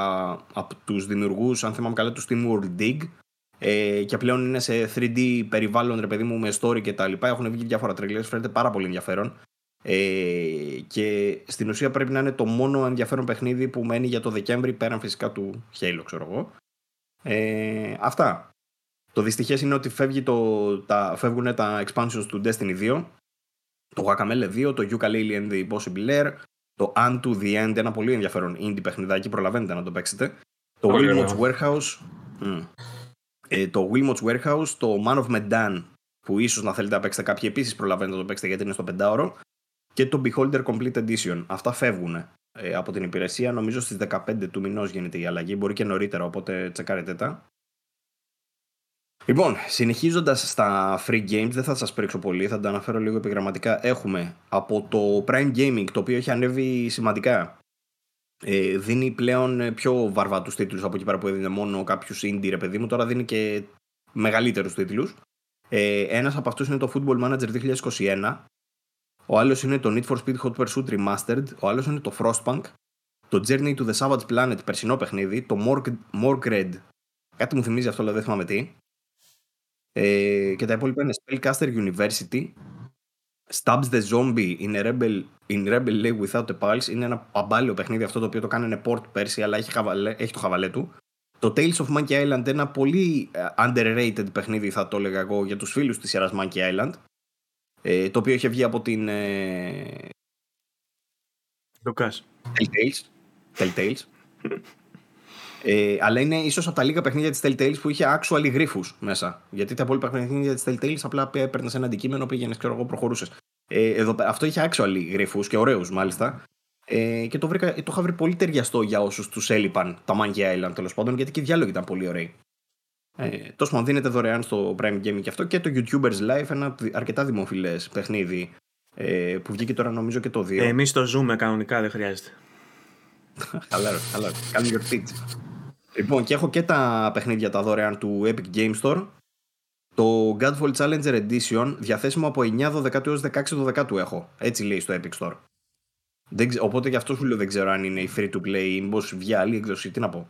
Speaker 2: από τους δημιουργούς, αν θυμάμαι καλά, τους Steam World Dig, ε, και πλέον είναι σε 3D περιβάλλον, ρε παιδί μου, με story και τα λοιπά. Έχουν βγει διάφορα τρελές, φαίνεται πάρα πολύ ενδιαφέρον. Ε, και στην ουσία πρέπει να είναι το μόνο ενδιαφέρον παιχνίδι που μένει για το Δεκέμβρη πέραν φυσικά του Halo, ξέρω εγώ. Ε, αυτά. Το δυστυχές είναι ότι φεύγει το, τα, φεύγουν τα expansions του Destiny 2, το Guacamele 2, το Yooka-Laylee and the Impossible Air, το Unto the End, ένα πολύ ενδιαφέρον indie παιχνιδάκι, προλαβαίνετε να το παίξετε. Το Wilmot's Warehouse, ε, το Wilmot's Warehouse, το Man of Medan, που ίσως να θέλετε να παίξετε κάποιοι επίσης προλαβαίνετε να το παίξετε γιατί είναι στο πεντάωρο και το Beholder Complete Edition. Αυτά φεύγουν ε, από την υπηρεσία. Νομίζω στις 15 του μηνός γίνεται η αλλαγή. Μπορεί και νωρίτερα, οπότε τσεκάρετε τα. Λοιπόν, συνεχίζοντας στα free games, δεν θα σας πρίξω πολύ, θα τα αναφέρω λίγο επιγραμματικά. Έχουμε από το Prime Gaming, το οποίο έχει ανέβει σημαντικά. Ε, δίνει πλέον πιο βαρβάτους τίτλους από εκεί πέρα που έδινε μόνο κάποιους indie, ρε παιδί μου. Τώρα δίνει και μεγαλύτερους τίτλους. Ε, ένας από αυτούς είναι το Football Manager 2021, ο άλλος είναι το Need for Speed Hot Pursuit Remastered. Ο άλλος είναι το Frostpunk. Το Journey to the Savage Planet, περσινό παιχνίδι. Το Morgred. Κάτι μου θυμίζει αυτό, αλλά δεν θυμάμαι τι. Ε, και τα υπόλοιπα είναι Spellcaster University. Stabs the Zombie in, Rebel, in Rebel League Without a Pulse. Είναι ένα παμπάλιο παιχνίδι αυτό το οποίο το κάνανε port πέρσι, αλλά έχει, χαβαλέ, έχει το χαβαλέ του. Το Tales of Monkey Island, ένα πολύ ε, underrated παιχνίδι θα το έλεγα εγώ για τους φίλους της σειράς Monkey Island. Ε, το οποίο είχε βγει από την... Ε...
Speaker 1: Λουκάς.
Speaker 2: Telltales. Telltales. ε, αλλά είναι ίσως από τα λίγα παιχνίδια της Telltales που είχε actual γρήφου μέσα. Γιατί τα υπόλοιπα παιχνίδια της Telltales απλά παίρνει ένα αντικείμενο, πήγαινες και εγώ προχωρούσες. Ε, εδώ, αυτό είχε actual γρήφου και ωραίους μάλιστα. Ε, και το, βρήκα, το είχα βρει πολύ ταιριαστό για όσους τους έλειπαν τα Monkey Island τέλος πάντων, γιατί και οι διάλογοι ήταν πολύ ωραίοι. Ε, τόσο πάντων, δίνεται δωρεάν στο Prime Gaming και αυτό και το YouTubers Live, ένα αρκετά δημοφιλές παιχνίδι ε, που βγήκε τώρα νομίζω και το 2.
Speaker 1: Ε, Εμείς το ζούμε κανονικά, δεν χρειάζεται.
Speaker 2: καλά, καλά. Κάνει your pitch. Λοιπόν, και έχω και τα παιχνίδια τα δωρεάν του Epic Game Store. Το Godfall Challenger Edition διαθέσιμο από 9 12 έως 16 12 έχω. Έτσι λέει στο Epic Store. Δεν, οπότε γι' αυτό σου λέω δεν ξέρω αν είναι η free to play ή μήπως βγει άλλη έκδοση. Τι να πω.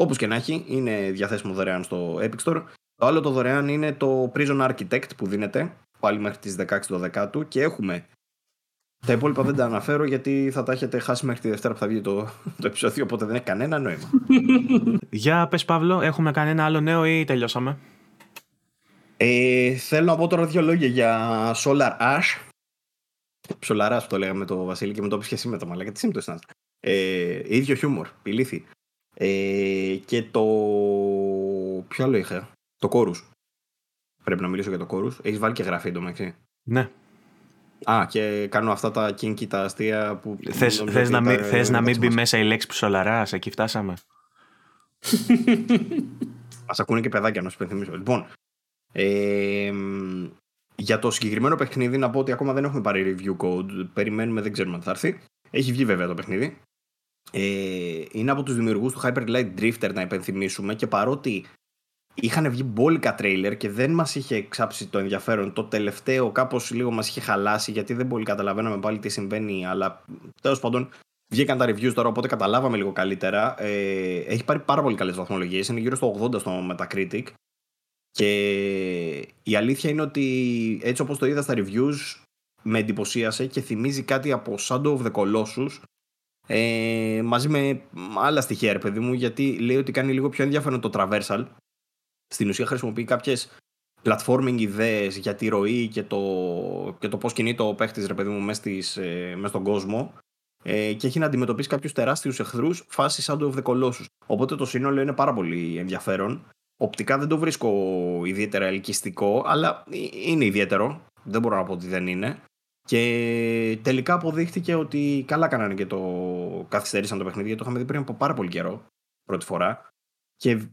Speaker 2: Όπως και να έχει, είναι διαθέσιμο δωρεάν στο Epic Store. Το άλλο το δωρεάν είναι το Prison Architect που δίνεται πάλι μέχρι τις 16 12 και έχουμε τα υπόλοιπα δεν τα αναφέρω γιατί θα τα έχετε χάσει μέχρι τη Δευτέρα που θα βγει το, το επεισόδιο, οπότε δεν έχει κανένα νόημα.
Speaker 1: Για πες Παύλο, έχουμε κανένα άλλο νέο ή τελειώσαμε;
Speaker 2: Ε, θέλω να πω τώρα δύο λόγια για Solar Ash. Solar Ash που το λέγαμε το Βασίλη και με το έπεισε και εσύ με το μαλάκα. Τι σύμπτωσης να ε, ίδιο χιούμορ, πηλήθη. Ε, και το... Ποιο άλλο είχα; Το κόρους. Πρέπει να μιλήσω για το κόρους. Έχεις βάλει και γραφή εντωμεταξύ.
Speaker 1: Ναι.
Speaker 2: Α, και κάνω αυτά τα kinky τα αστεία που.
Speaker 1: Θες, θες να, μην, θες να μην μπει μέσα η λέξη που σολαρά, εκεί φτάσαμε.
Speaker 2: Α ακούνε και παιδάκια να σου πενθυμίσω. Λοιπόν, ε, για το συγκεκριμένο παιχνίδι να πω ότι ακόμα δεν έχουμε πάρει review code. Περιμένουμε, δεν ξέρουμε αν θα έρθει. Έχει βγει βέβαια το παιχνίδι. Ε, είναι από τους δημιουργούς του Hyper Light Drifter να υπενθυμίσουμε και παρότι είχαν βγει μπόλικα τρέιλερ και δεν μας είχε ξάψει το ενδιαφέρον. Το τελευταίο κάπως λίγο μας είχε χαλάσει γιατί δεν πολύ καταλαβαίναμε πάλι τι συμβαίνει. Αλλά τέλος πάντων βγήκαν τα reviews τώρα οπότε καταλάβαμε λίγο καλύτερα. Ε, έχει πάρει πάρα πολύ καλές βαθμολογίες. Είναι γύρω στο 80 στο Metacritic. Και η αλήθεια είναι ότι έτσι όπως το είδα στα reviews με εντυπωσίασε και θυμίζει κάτι από Shadow of the Colossus ε, μαζί με άλλα στοιχεία ρε παιδί μου γιατί λέει ότι κάνει λίγο πιο ενδιαφέρον το traversal στην ουσία χρησιμοποιεί κάποιες platforming ιδέες για τη ροή και το, και το πώς κινείται ο παίχτης, ρε παιδί μου, μέσα ε, στον κόσμο. Ε, και έχει να αντιμετωπίσει κάποιους τεράστιους εχθρούς φάση σαν το of the Colossus. Οπότε το σύνολο είναι πάρα πολύ ενδιαφέρον. Οπτικά δεν το βρίσκω ιδιαίτερα ελκυστικό, αλλά είναι ιδιαίτερο. Δεν μπορώ να πω ότι δεν είναι. Και τελικά αποδείχτηκε ότι καλά κάνανε και το καθυστερήσαν το παιχνίδι, γιατί το είχαμε δει πριν από πάρα πολύ καιρό, πρώτη φορά. Και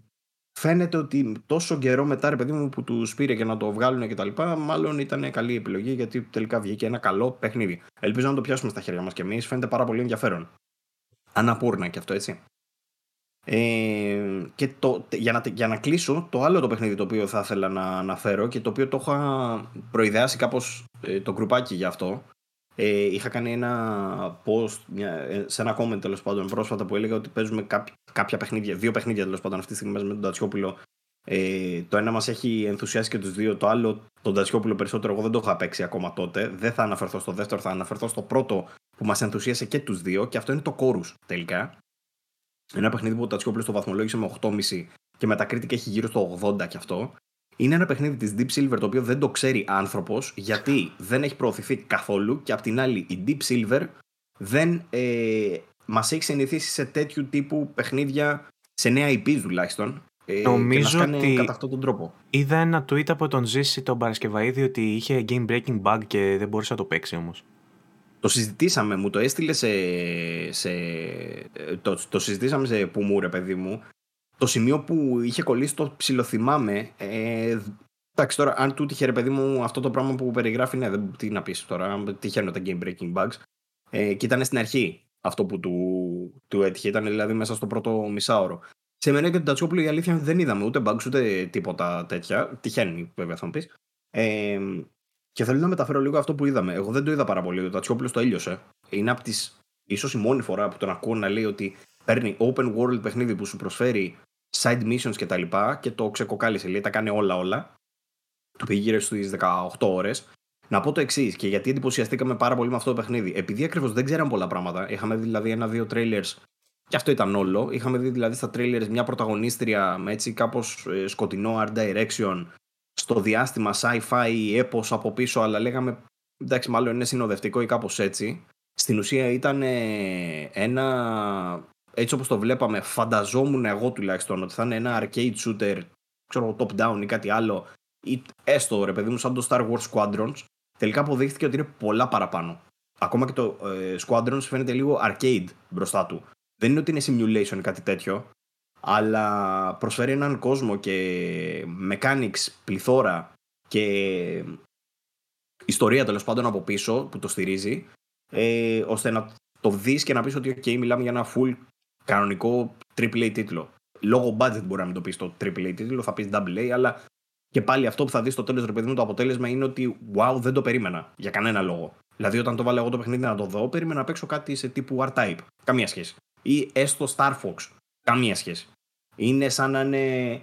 Speaker 2: φαίνεται ότι τόσο καιρό μετά, ρε παιδί μου, που τους πήρε και να το βγάλουν και τα λοιπά, μάλλον ήταν καλή επιλογή γιατί τελικά βγήκε ένα καλό παιχνίδι. Ελπίζω να το πιάσουμε στα χέρια μας κι εμείς. Φαίνεται πάρα πολύ ενδιαφέρον. Αναπούρνα και αυτό, έτσι. Ε, και το, για, να, για να κλείσω, το άλλο το παιχνίδι το οποίο θα ήθελα να αναφέρω και το οποίο το είχα προειδεάσει κάπως ε, το γκρουπάκι για αυτό ε, είχα κάνει ένα post μια, ε, σε ένα comment τέλος πάντων πρόσφατα που έλεγα ότι παίζουμε κάποια, κάποια παιχνίδια, δύο παιχνίδια τέλος πάντων αυτή τη στιγμή με τον Τατσιόπουλο. Ε, το ένα μας έχει ενθουσιάσει και τους δύο, το άλλο τον Τατσιόπουλο περισσότερο. Εγώ δεν το είχα παίξει ακόμα τότε. Δεν θα αναφερθώ στο δεύτερο, θα αναφερθώ στο πρώτο που μας ενθουσίασε και τους δύο και αυτό είναι το Chorus τελικά. Ένα παιχνίδι που ο Τατσιόπουλος το βαθμολόγησε με 8,5 και μετακρίτη και έχει γύρω στο 80 και αυτό. Είναι ένα παιχνίδι της Deep Silver το οποίο δεν το ξέρει άνθρωπος γιατί δεν έχει προωθηθεί καθόλου και απ' την άλλη η Deep Silver δεν ε, μας έχει συνηθίσει σε τέτοιου τύπου παιχνίδια σε νέα IP τουλάχιστον
Speaker 1: ε, Νομίζω
Speaker 2: και ότι κατά αυτόν τον τρόπο.
Speaker 1: είδα ένα tweet από τον Ζήση τον Παρασκευαίδη ότι είχε game breaking bug και δεν μπορούσε να το παίξει όμως.
Speaker 2: Το συζητήσαμε, μου το έστειλε σε... σε το, το συζητήσαμε σε που μου ρε παιδί μου το σημείο που είχε κολλήσει το ψιλοθυμάμαι. Ε, εντάξει, τώρα, αν του τυχε ρε παιδί μου αυτό το πράγμα που περιγράφει, ναι, δεν, τι να πεις τώρα, τυχαίνω τα game breaking bugs. Ε, και ήταν στην αρχή αυτό που του, του έτυχε, ήταν δηλαδή μέσα στο πρώτο μισάωρο. Σε μένα και τον Τατσιόπουλο η αλήθεια δεν είδαμε ούτε bugs ούτε τίποτα τέτοια. Τυχαίνει, βέβαια, θα μου πεις. Ε, και θέλω να μεταφέρω λίγο αυτό που είδαμε. Εγώ δεν το είδα πάρα πολύ. Ο Τατσιόπουλος το έλειωσε. Είναι από τι. ίσως η μόνη φορά που τον ακούω να λέει ότι παίρνει open world παιχνίδι που σου προσφέρει side missions και τα λοιπά και το ξεκοκάλισε, λέει, τα κάνει όλα όλα. Του πήγε γύρω στις 18 ώρες. Να πω το εξής, και γιατί εντυπωσιαστήκαμε πάρα πολύ με αυτό το παιχνίδι. Επειδή ακριβώς δεν ξέραμε πολλά πράγματα, είχαμε δει δηλαδή ένα-δύο trailers και αυτό ήταν όλο. Είχαμε δει δηλαδή στα trailers μια πρωταγωνίστρια με έτσι κάπως ε, σκοτεινό art direction στο διάστημα sci-fi έπος από πίσω, αλλά λέγαμε εντάξει, μάλλον είναι συνοδευτικό ή κάπως έτσι. Στην ουσία ήταν ένα έτσι όπως το βλέπαμε, φανταζόμουν εγώ τουλάχιστον ότι θα είναι ένα arcade shooter, ξέρω, top down ή κάτι άλλο, ή έστω ρε παιδί μου σαν το Star Wars Squadrons, τελικά αποδείχθηκε ότι είναι πολλά παραπάνω. ακόμα και το ε, Squadrons φαίνεται λίγο arcade μπροστά του. Δεν είναι ότι είναι simulation ή κάτι τέτοιο, αλλά προσφέρει έναν κόσμο και mechanics πληθώρα και ιστορία τέλος πάντων από πίσω που το στηρίζει, ε, ώστε να το δεις και να πεις ότι okay, μιλάμε για ένα full κανονικό AAA τίτλο. Λόγω budget μπορεί να μην το πεις το AAA τίτλο, θα πεις AA, αλλά και πάλι αυτό που θα δεις στο τέλος, ρε παιδί μου, το αποτέλεσμα είναι ότι wow, δεν το περίμενα για κανένα λόγο. Δηλαδή, όταν το βάλω εγώ το παιχνίδι να το δω, περίμενα να παίξω κάτι σε τύπου R-Type. Καμία σχέση. Ή έστω Star Fox. Καμία σχέση. Είναι σαν να είναι.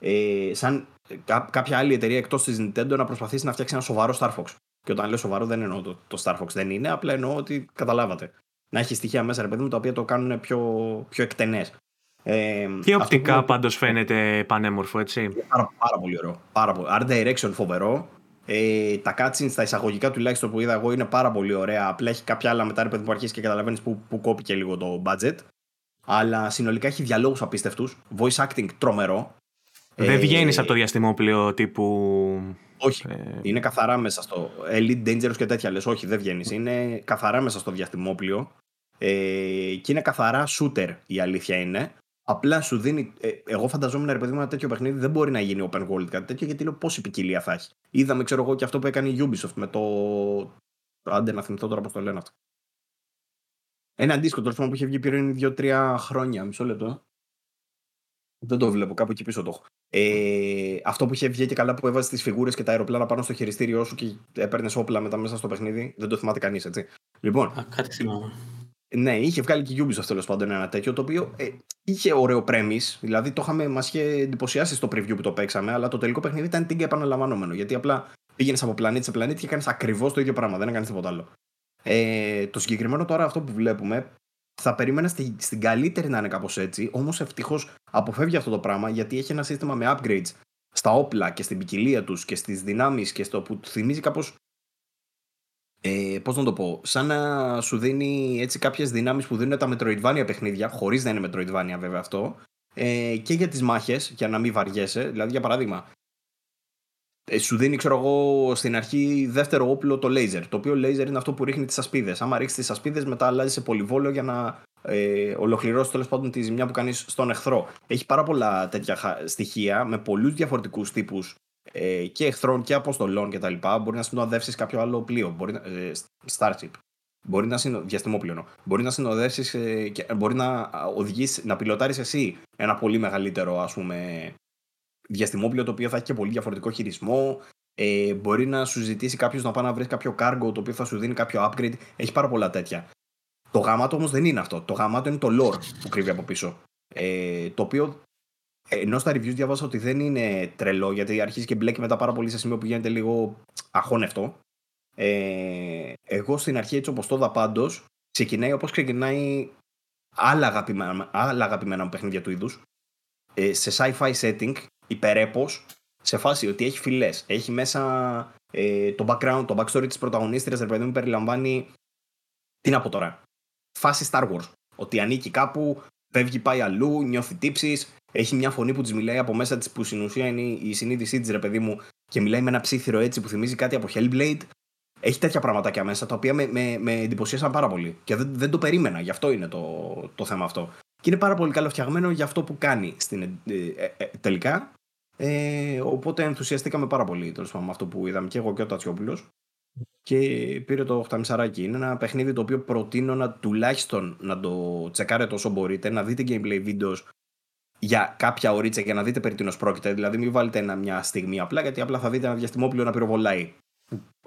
Speaker 2: Ε, σαν κά, κάποια άλλη εταιρεία εκτός της Nintendo να προσπαθήσει να φτιάξει ένα σοβαρό Star Fox. Και όταν λέω σοβαρό, δεν εννοώ το, το Star Fox δεν είναι, απλά εννοώ ότι καταλάβατε. Να έχει στοιχεία μέσα, ρε παιδί μου, τα οποία το κάνουν πιο, πιο εκτενές.
Speaker 1: Ε, και οπτικά που... πάντως φαίνεται πανέμορφο, έτσι.
Speaker 2: Πάρα, πάρα πολύ ωραίο. Πάρα πολύ. Art direction φοβερό. Ε, τα cutscenes, τα εισαγωγικά τουλάχιστον που είδα εγώ είναι πάρα πολύ ωραία. Απλά έχει κάποια άλλα μετά ρε παιδί που αρχίσει και καταλαβαίνεις που, που κόπηκε λίγο το budget. Αλλά συνολικά έχει διαλόγους απίστευτους. Voice acting τρομερό.
Speaker 1: Δεν ε, βγαίνεις από το διαστημόπλαιο τύπου.
Speaker 2: Όχι. Ε... Είναι καθαρά μέσα στο. Elite Dangerous και τέτοια λες. Όχι, δεν βγαίνεις. Είναι καθαρά μέσα στο διαστημόπλαιο. Ε, και είναι καθαρά shooter η αλήθεια είναι. Απλά σου δίνει. Ε, εγώ φανταζόμουν ρε παιδί μου ένα τέτοιο παιχνίδι δεν μπορεί να γίνει open world κάτι τέτοιο γιατί λέω πόση ποικιλία θα έχει. Είδαμε, ξέρω εγώ, και αυτό που έκανε η Ubisoft με το. Άντε να θυμηθώ τώρα πώς το λένε αυτό. Ένα αντίστοιχο τέλο που είχε βγει πριν 2-3 χρόνια. Μισό λεπτό. Δεν το βλέπω, κάπου εκεί πίσω το έχω. Ε, αυτό που είχε βγει και καλά που έβαζε τις φιγούρες και τα αεροπλάνα πάνω στο χειριστήριό σου και έπαιρνες όπλα μετά μέσα στο παιχνίδι. Δεν το θυμάται κανείς, έτσι. Λοιπόν.
Speaker 3: Α, κάτι θυμάμαι.
Speaker 2: Ναι, είχε βγάλει και η Ubisoft τέλος πάντων ένα τέτοιο το οποίο ε, είχε ωραίο premise. Δηλαδή το είχαμε, μας είχε εντυπωσιάσει στο preview που το παίξαμε, αλλά το τελικό παιχνίδι ήταν τίγκα επαναλαμβανόμενο. Γιατί απλά πήγαινες από πλανήτη σε πλανήτη και έκανε ακριβώς το ίδιο πράγμα. Δεν έκανες τίποτα άλλο. Ε, το συγκεκριμένο τώρα αυτό που βλέπουμε θα περίμενα στη, στην καλύτερη να είναι κάπως έτσι. Όμως ευτυχώς αποφεύγει αυτό το πράγμα γιατί έχει ένα σύστημα με upgrades στα όπλα και στην ποικιλία τους και στις δυνάμεις και στο που θυμίζει κάπως ε, πώς να το πω, σαν να σου δίνει έτσι κάποιες δυνάμεις που δίνουν τα Metroidvania παιχνίδια, χωρίς να είναι Metroidvania βέβαια αυτό, ε, και για τις μάχες, για να μην βαριέσαι. Δηλαδή, για παράδειγμα, ε, σου δίνει, ξέρω εγώ, στην αρχή δεύτερο όπλο το laser. Το οποίο laser είναι αυτό που ρίχνει τις ασπίδες. Άμα ρίξεις τις ασπίδες, μετά αλλάζει σε πολυβόλιο για να ε, ολοκληρώσεις τέλος πάντων τη ζημιά που κάνεις στον εχθρό. Έχει πάρα πολλά τέτοια στοιχεία με πολλούς διαφορετικούς τύπους ε, και εχθρών και αποστολών κτλ. Μπορεί να συνοδεύσεις κάποιο άλλο πλοίο. Μπορεί, ε, Starship. Μπορεί να συνο... διαστημόπλαιο. Μπορεί να συνοδεύσεις ε, και μπορεί να οδηγήσει, να πιλωτάρεις εσύ ένα πολύ μεγαλύτερο ας πούμε, διαστημόπλαιο το οποίο θα έχει και πολύ διαφορετικό χειρισμό. Ε, μπορεί να σου ζητήσει κάποιος να πάει να βρεις κάποιο cargo το οποίο θα σου δίνει κάποιο upgrade. Έχει πάρα πολλά τέτοια. Το γαμάτο όμως δεν είναι αυτό. Το γαμάτο είναι το lore που κρύβει από πίσω. Ε, το οποίο ενώ στα reviews διάβασα ότι δεν είναι τρελό, γιατί αρχίζει και μπλέκει μετά πάρα πολύ σε σημείο που γίνεται λίγο αχώνευτο. Ε, εγώ στην αρχή, έτσι όπως το είδα πάντως, ξεκινάει όπως ξεκινάει άλλα αγαπημένα, άλλα αγαπημένα παιχνίδια του είδους. Ε, σε sci-fi setting, υπερέπω, σε φάση ότι έχει φυλές. Έχει μέσα ε, το background, το backstory της πρωταγωνίστριας, ρε παιδί μου, περιλαμβάνει. Τι να πω τώρα; Φάση Star Wars. Ότι ανήκει κάπου, φεύγει, πάει αλλού, νιώθει τύψεις, έχει μια φωνή που της μιλάει από μέσα της που στην ουσία είναι η συνείδησή της, ρε παιδί μου, και μιλάει με ένα ψήθυρο έτσι που θυμίζει κάτι από Hellblade. Έχει τέτοια πραγματάκια μέσα τα οποία με, με, με εντυπωσίασαν πάρα πολύ. Και δεν, δεν το περίμενα, γι' αυτό είναι το, το θέμα αυτό. Και είναι πάρα πολύ καλοφτιαγμένο για αυτό που κάνει στην, ε, ε, ε, τελικά. Ε, οπότε ενθουσιαστήκαμε πάρα πολύ τέλος πάντων με αυτό που είδαμε και εγώ και ο Τατσιόπουλος. Και πήρε το 8,5 Είναι ένα παιχνίδι το οποίο προτείνω να τουλάχιστον να το τσεκάρετε όσο μπορείτε, να δείτε gameplay videos για κάποια ωρίτσα για να δείτε περί τίνος πρόκειται. Δηλαδή, μην βάλετε ένα, μια στιγμή απλά, γιατί απλά θα δείτε ένα διαστημόπλαιο να πυροβολάει.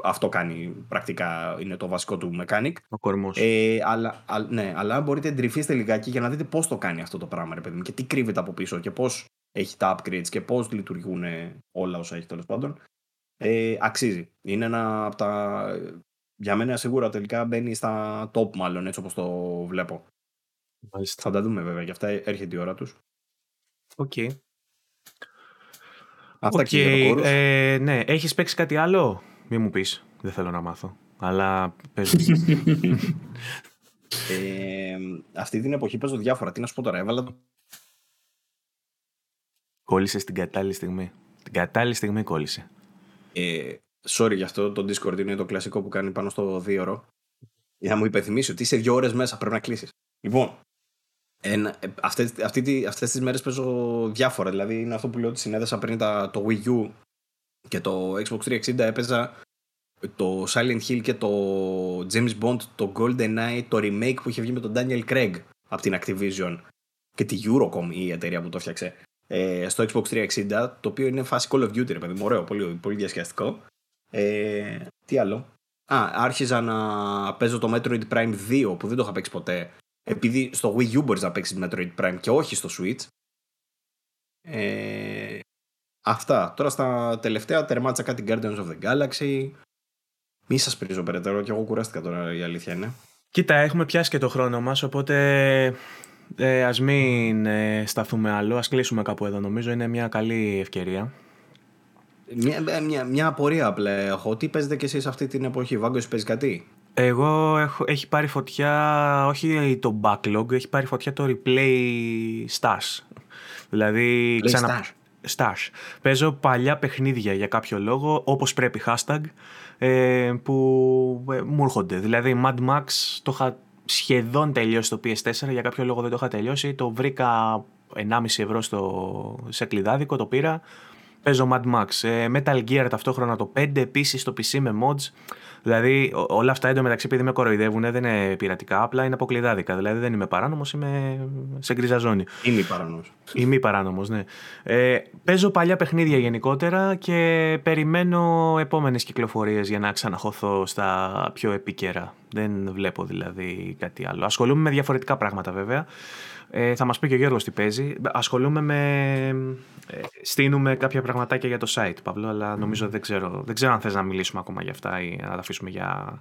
Speaker 2: Αυτό κάνει πρακτικά, είναι το βασικό του mechanic.
Speaker 1: Ο κορμός.
Speaker 2: Ε, αλλά, α, ναι, αλλά μπορείτε να τρυφήσετε λιγάκι για να δείτε πώς το κάνει αυτό το πράγμα, ρε παιδί μου, και τι κρύβεται από πίσω και πώς έχει τα upgrades και πώς λειτουργούν όλα όσα έχει τέλος πάντων. Ε, αξίζει. Είναι ένα από τα. Για μένα σίγουρα τελικά μπαίνει στα top, μάλλον έτσι όπως το βλέπω. Μάλιστα. Θα τα δούμε βέβαια, γι' αυτά έρχεται η ώρα τους.
Speaker 1: OK. Okay. Αυτά okay. ε, ναι, έχεις παίξει κάτι άλλο; Μη μου πεις. Δεν θέλω να μάθω. Αλλά παίζω.
Speaker 2: ε, αυτή την εποχή παίζω διάφορα. Τι να σου πω τώρα. Έβαλα...
Speaker 1: Κόλλησε στην κατάλληλη στιγμή. Την κατάλληλη στιγμή κόλλησε.
Speaker 2: Ε, sorry γι' αυτό. Το Discord είναι το κλασικό που κάνει πάνω στο δίωρο. Για να μου υπενθυμίσει ότι είσαι δύο ώρες μέσα, πρέπει να κλείσεις. Λοιπόν, ένα, ε, αυτές, αυτή, αυτές τις μέρες παίζω διάφορα. Δηλαδή είναι αυτό που λέω ότι συνέδεσα πριν τα, το Wii U και το Xbox 360 έπαιζα το Silent Hill και το James Bond, το Golden Eye, το remake που είχε βγει με τον Daniel Craig από την Activision και τη Eurocom η εταιρεία που το φτιάξε ε, στο Xbox 360 το οποίο είναι φάση Call of Duty ρε παιδί μου, ωραίο, πολύ, πολύ διασκεδαστικό ε, τι άλλο; Α, άρχιζα να παίζω το Metroid Prime 2 που δεν το είχα παίξει ποτέ επειδή στο Wii U μπορείς να παίξεις Metroid Prime και όχι στο Switch. Ε, αυτά. Τώρα στα τελευταία τερμάτισα κάτι Guardians of the Galaxy. Μη σας πρίζω περαιτέρω και εγώ κουράστηκα τώρα η αλήθεια είναι.
Speaker 1: Κοίτα, έχουμε πιάσει και το χρόνο μας, οπότε ε, ας μην ε, σταθούμε άλλο, ας κλείσουμε κάπου εδώ νομίζω, είναι μια καλή ευκαιρία.
Speaker 2: Μια, μια, μια απορία απλά έχω. Τι παίζετε κι εσείς αυτή την εποχή, Βάγκος παίζεις κάτι;
Speaker 1: Εγώ έχω, έχει πάρει φωτιά, όχι το backlog, έχει πάρει φωτιά το replay stars. Δηλαδή,
Speaker 2: ξανα...
Speaker 1: Stars. Παίζω παλιά παιχνίδια για κάποιο λόγο, όπως πρέπει hashtag, ε, που ε, μου έρχονται. Δηλαδή, Mad Max το είχα σχεδόν τελειώσει το PS4, για κάποιο λόγο δεν το είχα τελειώσει. Το βρήκα 1,5 ευρώ στο, σε κλειδάδικο, το πήρα. Παίζω Mad Max. Ε, Metal Gear ταυτόχρονα το 5, επίσης στο PC με mods. Δηλαδή όλα αυτά εντωμεταξύ επειδή με κοροϊδεύουν δεν είναι πειρατικά, απλά είναι αποκλειδάδικα. Δηλαδή δεν είμαι παράνομος, είμαι σε γκρίζα ζώνη.
Speaker 2: Είμαι παράνομος.
Speaker 1: Είμαι παράνομος, ναι. Ε, παίζω παλιά παιχνίδια γενικότερα και περιμένω επόμενες κυκλοφορίες για να ξαναχωθώ στα πιο επίκαιρα. Δεν βλέπω δηλαδή κάτι άλλο. Ασχολούμαι με διαφορετικά πράγματα βέβαια. Ε, θα μας πει και ο Γιώργος τι παίζει. Ασχολούμαι με... Ε, στείνουμε κάποια πραγματάκια για το site, Παύλο, αλλά νομίζω δεν ξέρω, δεν ξέρω αν θες να μιλήσουμε ακόμα για αυτά ή να τα αφήσουμε για,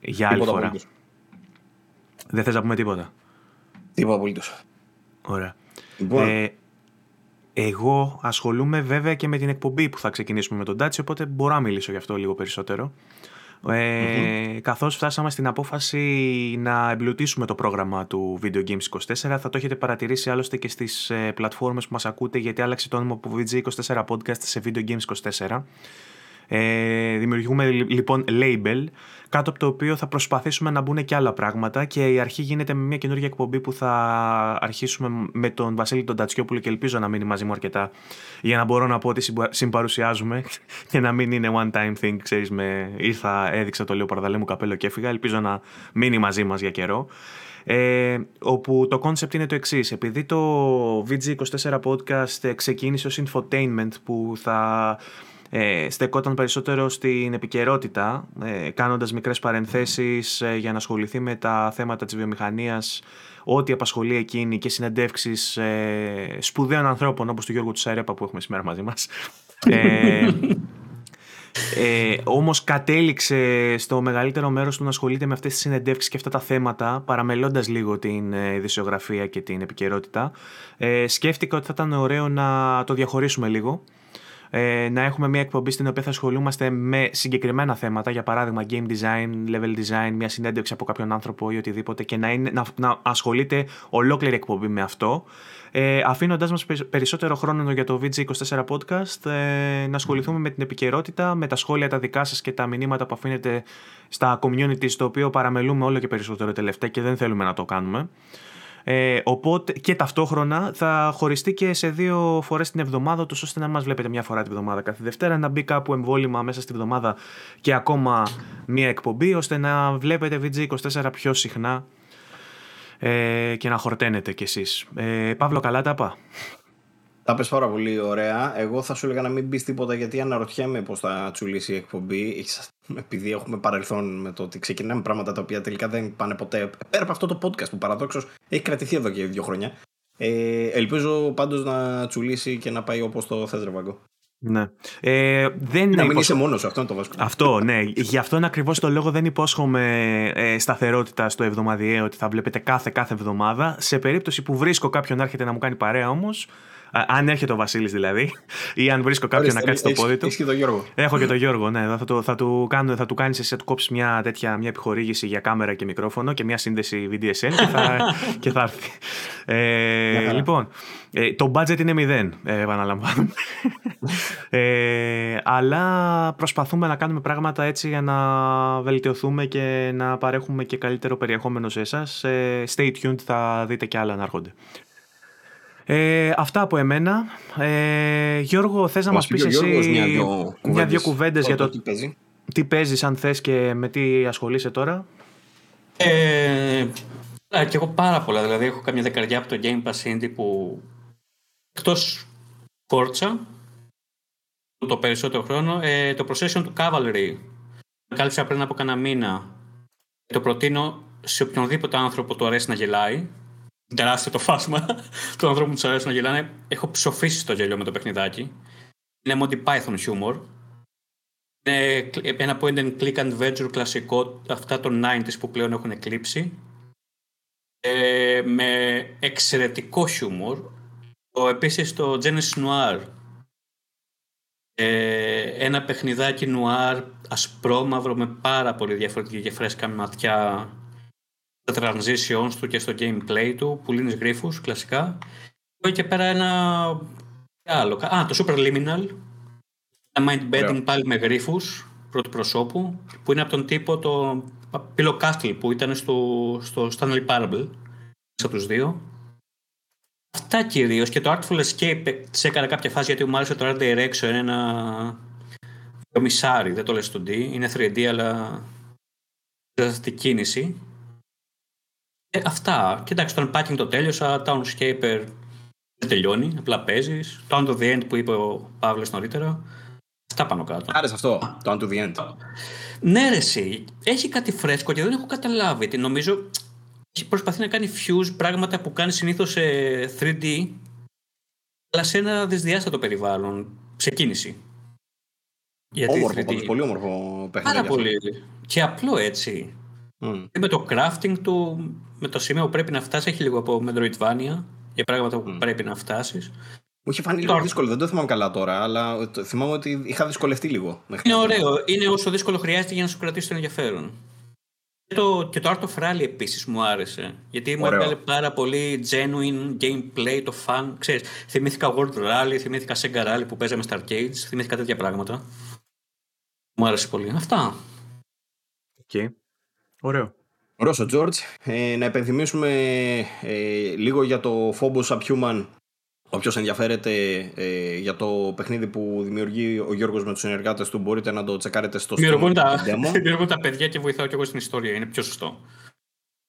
Speaker 1: για άλλη φορά. Δεν θες να πούμε τίποτα;
Speaker 2: Τίποτα απολύτως.
Speaker 1: Ωραία. Λοιπόν. Ε, εγώ ασχολούμαι βέβαια και με την εκπομπή που θα ξεκινήσουμε με τον Τάτσι, οπότε μπορώ να μιλήσω γι' αυτό λίγο περισσότερο. Ε, Καθώς φτάσαμε στην απόφαση να εμπλουτίσουμε το πρόγραμμα του Video Games 24 θα το έχετε παρατηρήσει άλλωστε και στις ε, πλατφόρμες που μας ακούτε γιατί άλλαξε το όνομα από VG24 Podcast σε Video Games 24 ε, δημιουργούμε λοιπόν label, κάτω από το οποίο θα προσπαθήσουμε να μπουν και άλλα πράγματα και η αρχή γίνεται με μια καινούργια εκπομπή που θα αρχίσουμε με τον Βασίλη τον Τατσιόπουλο και ελπίζω να μείνει μαζί μου αρκετά για να μπορώ να πω ότι συμπαρουσιάζουμε και να μην είναι one time thing, ξέρεις, με ήρθα, έδειξα το λέω παραδαλέ μου καπέλο και έφυγα, ελπίζω να μείνει μαζί μας για καιρό. Ε, όπου το concept είναι το εξής. Επειδή το VG24 podcast ξεκίνησε ως infotainment που θα ε, στεκόταν περισσότερο στην επικαιρότητα, ε, κάνοντας μικρές παρενθέσεις ε, για να ασχοληθεί με τα θέματα της βιομηχανίας, ό,τι απασχολεί εκείνη και συνεντεύξεις ε, σπουδαίων ανθρώπων όπως του Γιώργου Τσαρέπα που έχουμε σήμερα μαζί μας. Ε, ε, όμως κατέληξε στο μεγαλύτερο μέρος του να ασχολείται με αυτές τις συνεντεύξεις και αυτά τα θέματα παραμελώντας λίγο την ε, ειδησιογραφία και την επικαιρότητα ε, σκέφτηκα ότι θα ήταν ωραίο να το διαχωρίσουμε λίγο ε, να έχουμε μια εκπομπή στην οποία θα ασχολούμαστε με συγκεκριμένα θέματα, για παράδειγμα game design, level design, μια συνέντευξη από κάποιον άνθρωπο ή οτιδήποτε και να, είναι, να, να ασχολείται ολόκληρη εκπομπή με αυτό. Ε, Αφήνοντα μας περισσότερο χρόνο για το VG24 podcast, ε, να ασχοληθούμε με την επικαιρότητα, με τα σχόλια τα δικά σας και τα μηνύματα που αφήνετε στα community, το οποίο παραμελούμε όλο και περισσότερο τελευταία και δεν θέλουμε να το κάνουμε. Ε, οπότε και ταυτόχρονα θα χωριστεί και σε δύο φορές την εβδομάδα, του ώστε να μας βλέπετε μια φορά την εβδομάδα κάθε Δευτέρα, να μπει κάπου εμβόλυμα μέσα στη εβδομάδα και ακόμα μια εκπομπή, ώστε να βλέπετε VG24 πιο συχνά ε, και να χορταίνετε κι εσείς. Ε, Παύλο, καλά τα πά.
Speaker 2: Τα πες πάρα πολύ ωραία. Εγώ θα σου έλεγα να μην μπει τίποτα γιατί αναρωτιέμαι πώς θα τσουλήσει η εκπομπή. Επειδή έχουμε παρελθόν με το ότι ξεκινάμε πράγματα τα οποία τελικά δεν πάνε ποτέ. Πέρα από αυτό το podcast που παραδόξως έχει κρατηθεί εδώ και δύο χρόνια. Ε, ελπίζω πάντως να τσουλήσει και να πάει όπως το θες, Ρεβαγκό.
Speaker 1: Ναι. Ε, δεν
Speaker 2: να μην είσαι μόνος αυτό είναι το βασικό.
Speaker 1: Αυτό, ναι. Γι' αυτόν ακριβώς το λόγο δεν υπόσχομαι ε, σταθερότητα στο εβδομαδιαίο ότι θα βλέπετε κάθε κάθε εβδομάδα. Σε περίπτωση που βρίσκω κάποιον να έρχεται να μου κάνει παρέα όμως, αν έρχεται ο Βασίλης δηλαδή, ή αν βρίσκω κάποιον να κάτσει το πόδι του.
Speaker 2: Έχεις και τον Γιώργο.
Speaker 1: Έχω και τον Γιώργο, ναι. Θα του, θα του, κάνω, θα του κάνεις εσύ, θα του κόψεις μια τέτοια μια επιχορήγηση για κάμερα και μικρόφωνο και μια σύνδεση VDSL και θα, και θα έρθει. Ε, λοιπόν, ε, το budget είναι μηδέν, ε, επαναλαμβάνω. ε, αλλά προσπαθούμε να κάνουμε πράγματα έτσι για να βελτιωθούμε και να παρέχουμε και καλύτερο περιεχόμενο σε εσάς. Ε, stay tuned, θα δείτε και άλλα να έρχονται. Ε, αυτά από εμένα. Ε, Γιώργο, θες να μας πεις εσύ
Speaker 2: μια-δυο
Speaker 1: μια-δυο κουβέντες για το
Speaker 2: τι παίζει.
Speaker 1: τι παίζεις αν θες και με τι ασχολείσαι τώρα.
Speaker 3: Ε, α, και εγώ πάρα πολλά. Δηλαδή, έχω καμιά δεκαριά από το Game Pass Indie που εκτός Forza το περισσότερο χρόνο, ε, το Procession του Cavalry κάλυψα πριν από κανένα μήνα. Το προτείνω σε οποιονδήποτε άνθρωπο του αρέσει να γελάει. Τεράστιο το φάσμα του ανθρώπου που τους αρέσει να γελάνε. Έχω ψοφήσει στο γέλιο με το παιχνιδάκι. Είναι Monty Python humor. Είναι ένα point and click adventure κλασικό, αυτά των 90s που πλέον έχουν εκλείψει. Ε, με εξαιρετικό χιούμορ. Το, επίσης το Genesis Noir. Ε, ένα παιχνιδάκι νουάρ ασπρόμαυρο με πάρα πολύ διαφορετική και φρέσκα ματιά στα transitions του και στο gameplay του, που λύνεις γρίφους κλασικά. Και και πέρα ένα άλλο. Α, το Super Liminal. Ένα mind bending πάλι με γρίφους πρώτου προσώπου, που είναι από τον τύπο το Pillow Castle που ήταν στο, στο Stanley Parable. Από τους δύο. Αυτά κυρίως και το Artful Escape σε έκανα κάποια φάση γιατί μου άρεσε το Art Direction. Είναι ένα μισάρι, δεν το λες στο D. Είναι 3D, αλλά δεν κίνηση. Ε, αυτά. Κοιτάξτε, το unpacking το τέλειωσα. Townscaper δεν τελειώνει, απλά παίζεις. Το Unto the End που είπε ο Παύλος νωρίτερα. Αυτά πάνω κάτω.
Speaker 2: Άρεσε αυτό, το Unto the End.
Speaker 3: Ναι, ρε, εσύ. Έχει κάτι φρέσκο και δεν έχω καταλάβει. Τι νομίζω έχει προσπαθεί να κάνει fuse πράγματα που κάνει συνήθως σε 3D, αλλά σε ένα δυσδιάστατο περιβάλλον, σε κίνηση.
Speaker 2: Γιατί όμορφο, 3D... πολύ όμορφο παιχνίδι.
Speaker 3: Πάρα πολύ. Και απλό έτσι. Mm. Και με το crafting του, με το σημείο που πρέπει να φτάσει, έχει λίγο από Metroidvania για πράγματα που mm. πρέπει να φτάσεις.
Speaker 2: Μου είχε φανεί λίγο δύσκολο, δεν το θυμάμαι καλά τώρα, αλλά θυμάμαι ότι είχα δυσκολευτεί λίγο.
Speaker 3: Είναι ωραίο. Είναι όσο δύσκολο χρειάζεται για να σου κρατήσει το ενδιαφέρον. Και το, και το Art of Rally επίσης μου άρεσε. Γιατί μου έβγαλε πάρα πολύ genuine gameplay, το fun. Ξέρεις, θυμήθηκα World Rally, θυμήθηκα Sega Rally που παίζαμε στα arcades, θυμήθηκα τέτοια πράγματα. Μου άρεσε πολύ. Αυτά.
Speaker 1: Okay. Ωραίο.
Speaker 2: Ρώσο George. Ε, να επενθυμίσουμε ε, λίγο για το Phobos Subhuman Όποιος ενδιαφέρεται ε, για το παιχνίδι που δημιουργεί ο Γιώργος με τους συνεργάτες του μπορείτε να το τσεκάρετε στο
Speaker 3: Steam τα, Δημιουργούν τα παιδιά και βοηθάω και εγώ στην ιστορία. Είναι πιο σωστό.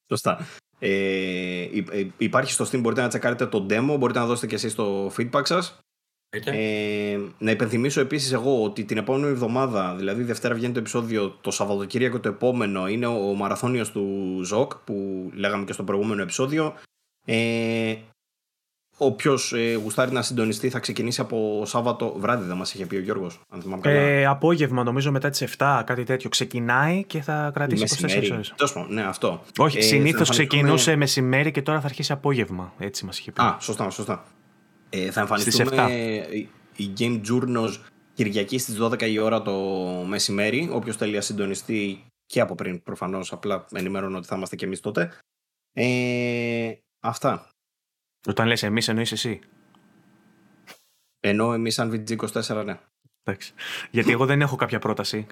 Speaker 2: Σωστά. Ε, ε, υπάρχει στο Steam, μπορείτε να τσεκάρετε το demo, μπορείτε να δώσετε και εσείς το feedback σας. Ε, να υπενθυμίσω επίσης εγώ ότι την επόμενη εβδομάδα, δηλαδή Δευτέρα βγαίνει το επεισόδιο, το Σαββατοκύριακο το επόμενο είναι ο μαραθώνιος του ΖΟΚ που λέγαμε και στο προηγούμενο επεισόδιο. Ε, Όποιος ε, γουστάρει να συντονιστεί θα ξεκινήσει από Σάββατο βράδυ, δεν μας είχε πει ο Γιώργος. Αν θυμάμαι καλά.
Speaker 1: Ε, απόγευμα, νομίζω μετά τις 7, κάτι τέτοιο. Ξεκινάει και θα κρατήσει 24 ώρες.
Speaker 2: Τόσο, ναι, αυτό.
Speaker 1: Όχι, ε, συνήθως ξεκινούσε μεσημέρι και τώρα θα αρχίσει απόγευμα. Έτσι μας είχε πει.
Speaker 2: Α, σωστά, σωστά. Ε, θα εμφανιστούμε η Game Journos Κυριακή στις 12 η ώρα το μεσημέρι. Όποιος θέλει να συντονιστεί και από πριν προφανώς, απλά ενημερώνω ότι θα είμαστε και εμείς τότε. Ε, αυτά.
Speaker 1: Όταν λες εμείς εννοείς εσύ.
Speaker 2: Ενώ εμείς σαν VG24 ναι.
Speaker 1: Εντάξει. Γιατί εγώ δεν έχω κάποια πρόταση.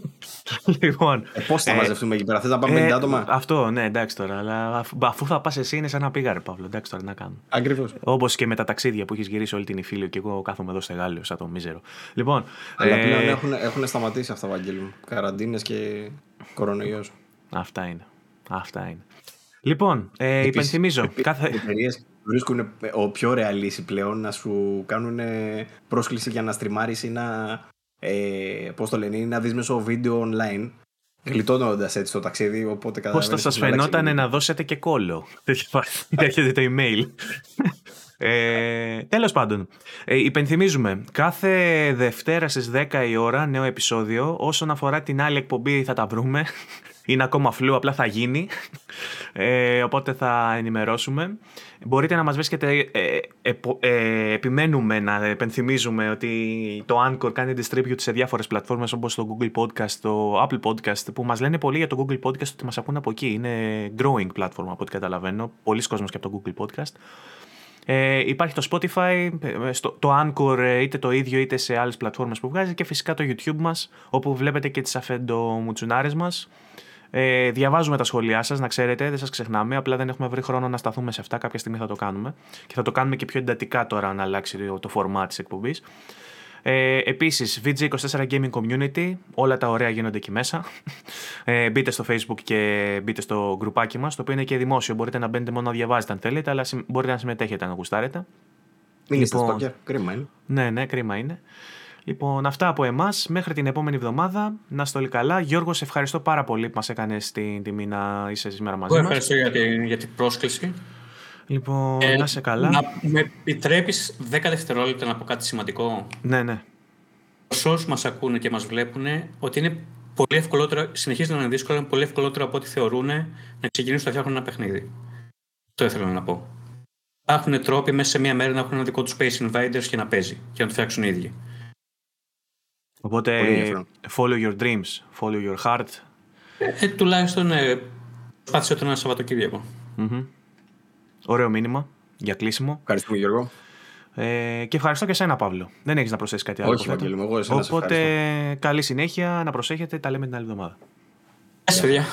Speaker 2: λοιπόν, ε, Πώς θα ε, μαζευτούμε εκεί πέρα, θες να πάμε ε, 50 άτομα;
Speaker 1: Αυτό, ναι, εντάξει τώρα. Αλλά αφού θα πας εσύ, είναι σαν να πήγα, ρε Παύλο. Εντάξει τώρα να κάνω.
Speaker 2: Ακριβώς.
Speaker 1: Όπως και με τα ταξίδια που έχεις γυρίσει όλη την Ιφίλιο και εγώ κάθομαι εδώ στεγάλιο, σαν το μίζερο. Λοιπόν.
Speaker 2: Αλλά ε... πλέον έχουν, έχουν σταματήσει αυτά, Βαγγέλη μου. Καραντίνες και κορονοϊός.
Speaker 1: Αυτά είναι. Αυτά είναι. Λοιπόν, ε, υπενθυμίζω.
Speaker 2: Κάθε βρίσκουν ε, ο πιο ρεαλίσι πλέον να σου κάνουν πρόσκληση για να στριμάρεις ή να, ε, πώς το λένε, να δεις μέσω βίντεο online γλιτώνοντας έτσι το ταξίδι. Οπότε
Speaker 1: Πώς θα σας φαινόταν να δώσετε και κόλλο; Έρχεται το email. ε, τέλος πάντων, ε, υπενθυμίζουμε κάθε Δευτέρα στις 10 η ώρα νέο επεισόδιο. Όσον αφορά την άλλη εκπομπή θα τα βρούμε. Είναι ακόμα φλού, απλά θα γίνει. Ε, οπότε θα ενημερώσουμε. Μπορείτε να μας βρίσκετε, ε, ε, ε, επιμένουμε να επενθυμίζουμε ότι το Anchor κάνει distribute σε διάφορες πλατφόρμες όπως το Google Podcast, το Apple Podcast που μας λένε πολύ για το Google Podcast ότι μας ακούν από εκεί. Είναι growing platform από ό,τι καταλαβαίνω. Πολλοί κόσμος και από το Google Podcast. Ε, υπάρχει το Spotify, ε, το Anchor ε, είτε το ίδιο είτε σε άλλες πλατφόρμες που βγάζει και φυσικά το YouTube μας όπου βλέπετε και τις αφέντο μουτσουνάρες μας. Ε, διαβάζουμε τα σχόλιά σας, να ξέρετε, δεν σας ξεχνάμε, απλά δεν έχουμε βρει χρόνο να σταθούμε σε αυτά, κάποια στιγμή θα το κάνουμε και θα το κάνουμε και πιο εντατικά τώρα να αλλάξει το format της εκπομπής. Ε, επίσης, VG24 Gaming Community, όλα τα ωραία γίνονται εκεί μέσα. Ε, μπείτε στο Facebook και μπείτε στο γκρουπάκι μας, το οποίο είναι και δημόσιο. Μπορείτε να μπαίνετε μόνο να διαβάζετε αν θέλετε, αλλά μπορείτε να συμμετέχετε να γουστάρετε.
Speaker 2: Μην λοιπόν, είστε κρίμα είναι.
Speaker 1: Ναι, ναι, κρίμα είναι. Λοιπόν, αυτά από εμάς. Μέχρι την επόμενη εβδομάδα. Να είστε όλοι καλά. Γιώργος, σε ευχαριστώ πάρα πολύ που μας έκανες την τιμή να είσαι σήμερα μαζί μας.
Speaker 3: Ευχαριστώ για την, για την πρόσκληση.
Speaker 1: Λοιπόν, ε, να είσαι καλά. Να
Speaker 3: με επιτρέπεις 10 δευτερόλεπτα να πω κάτι σημαντικό;
Speaker 1: Ναι, ναι.
Speaker 3: Σε όσους μας ακούνε και μας βλέπουν, ότι είναι πολύ ευκολότερο, συνεχίζει να είναι δύσκολο, είναι πολύ ευκολότερο από ό,τι θεωρούν να ξεκινήσουν να φτιάχνουν ένα παιχνίδι. Το ήθελα να πω. Υπάρχουν τρόποι μέσα σε μία μέρα να έχουν ένα δικό τους Space Invaders και να παίζει και να το φτιάξουν οι ίδιοι.
Speaker 1: Οπότε, follow your dreams, follow your heart.
Speaker 3: Ε, ε τουλάχιστον ε, προσπάθησε το ένα Σαββατοκύριακο.
Speaker 1: Mm-hmm. Ωραίο μήνυμα για κλείσιμο.
Speaker 2: Ευχαριστούμε Γιώργο.
Speaker 1: Ε, και ευχαριστώ και εσένα, Παύλο. Δεν έχεις να προσθέσεις κάτι άλλο.
Speaker 2: Όχι, Βαγγέλη, εγώ
Speaker 1: Οπότε, καλή συνέχεια, να προσέχετε. Τα λέμε την άλλη εβδομάδα.
Speaker 3: Γεια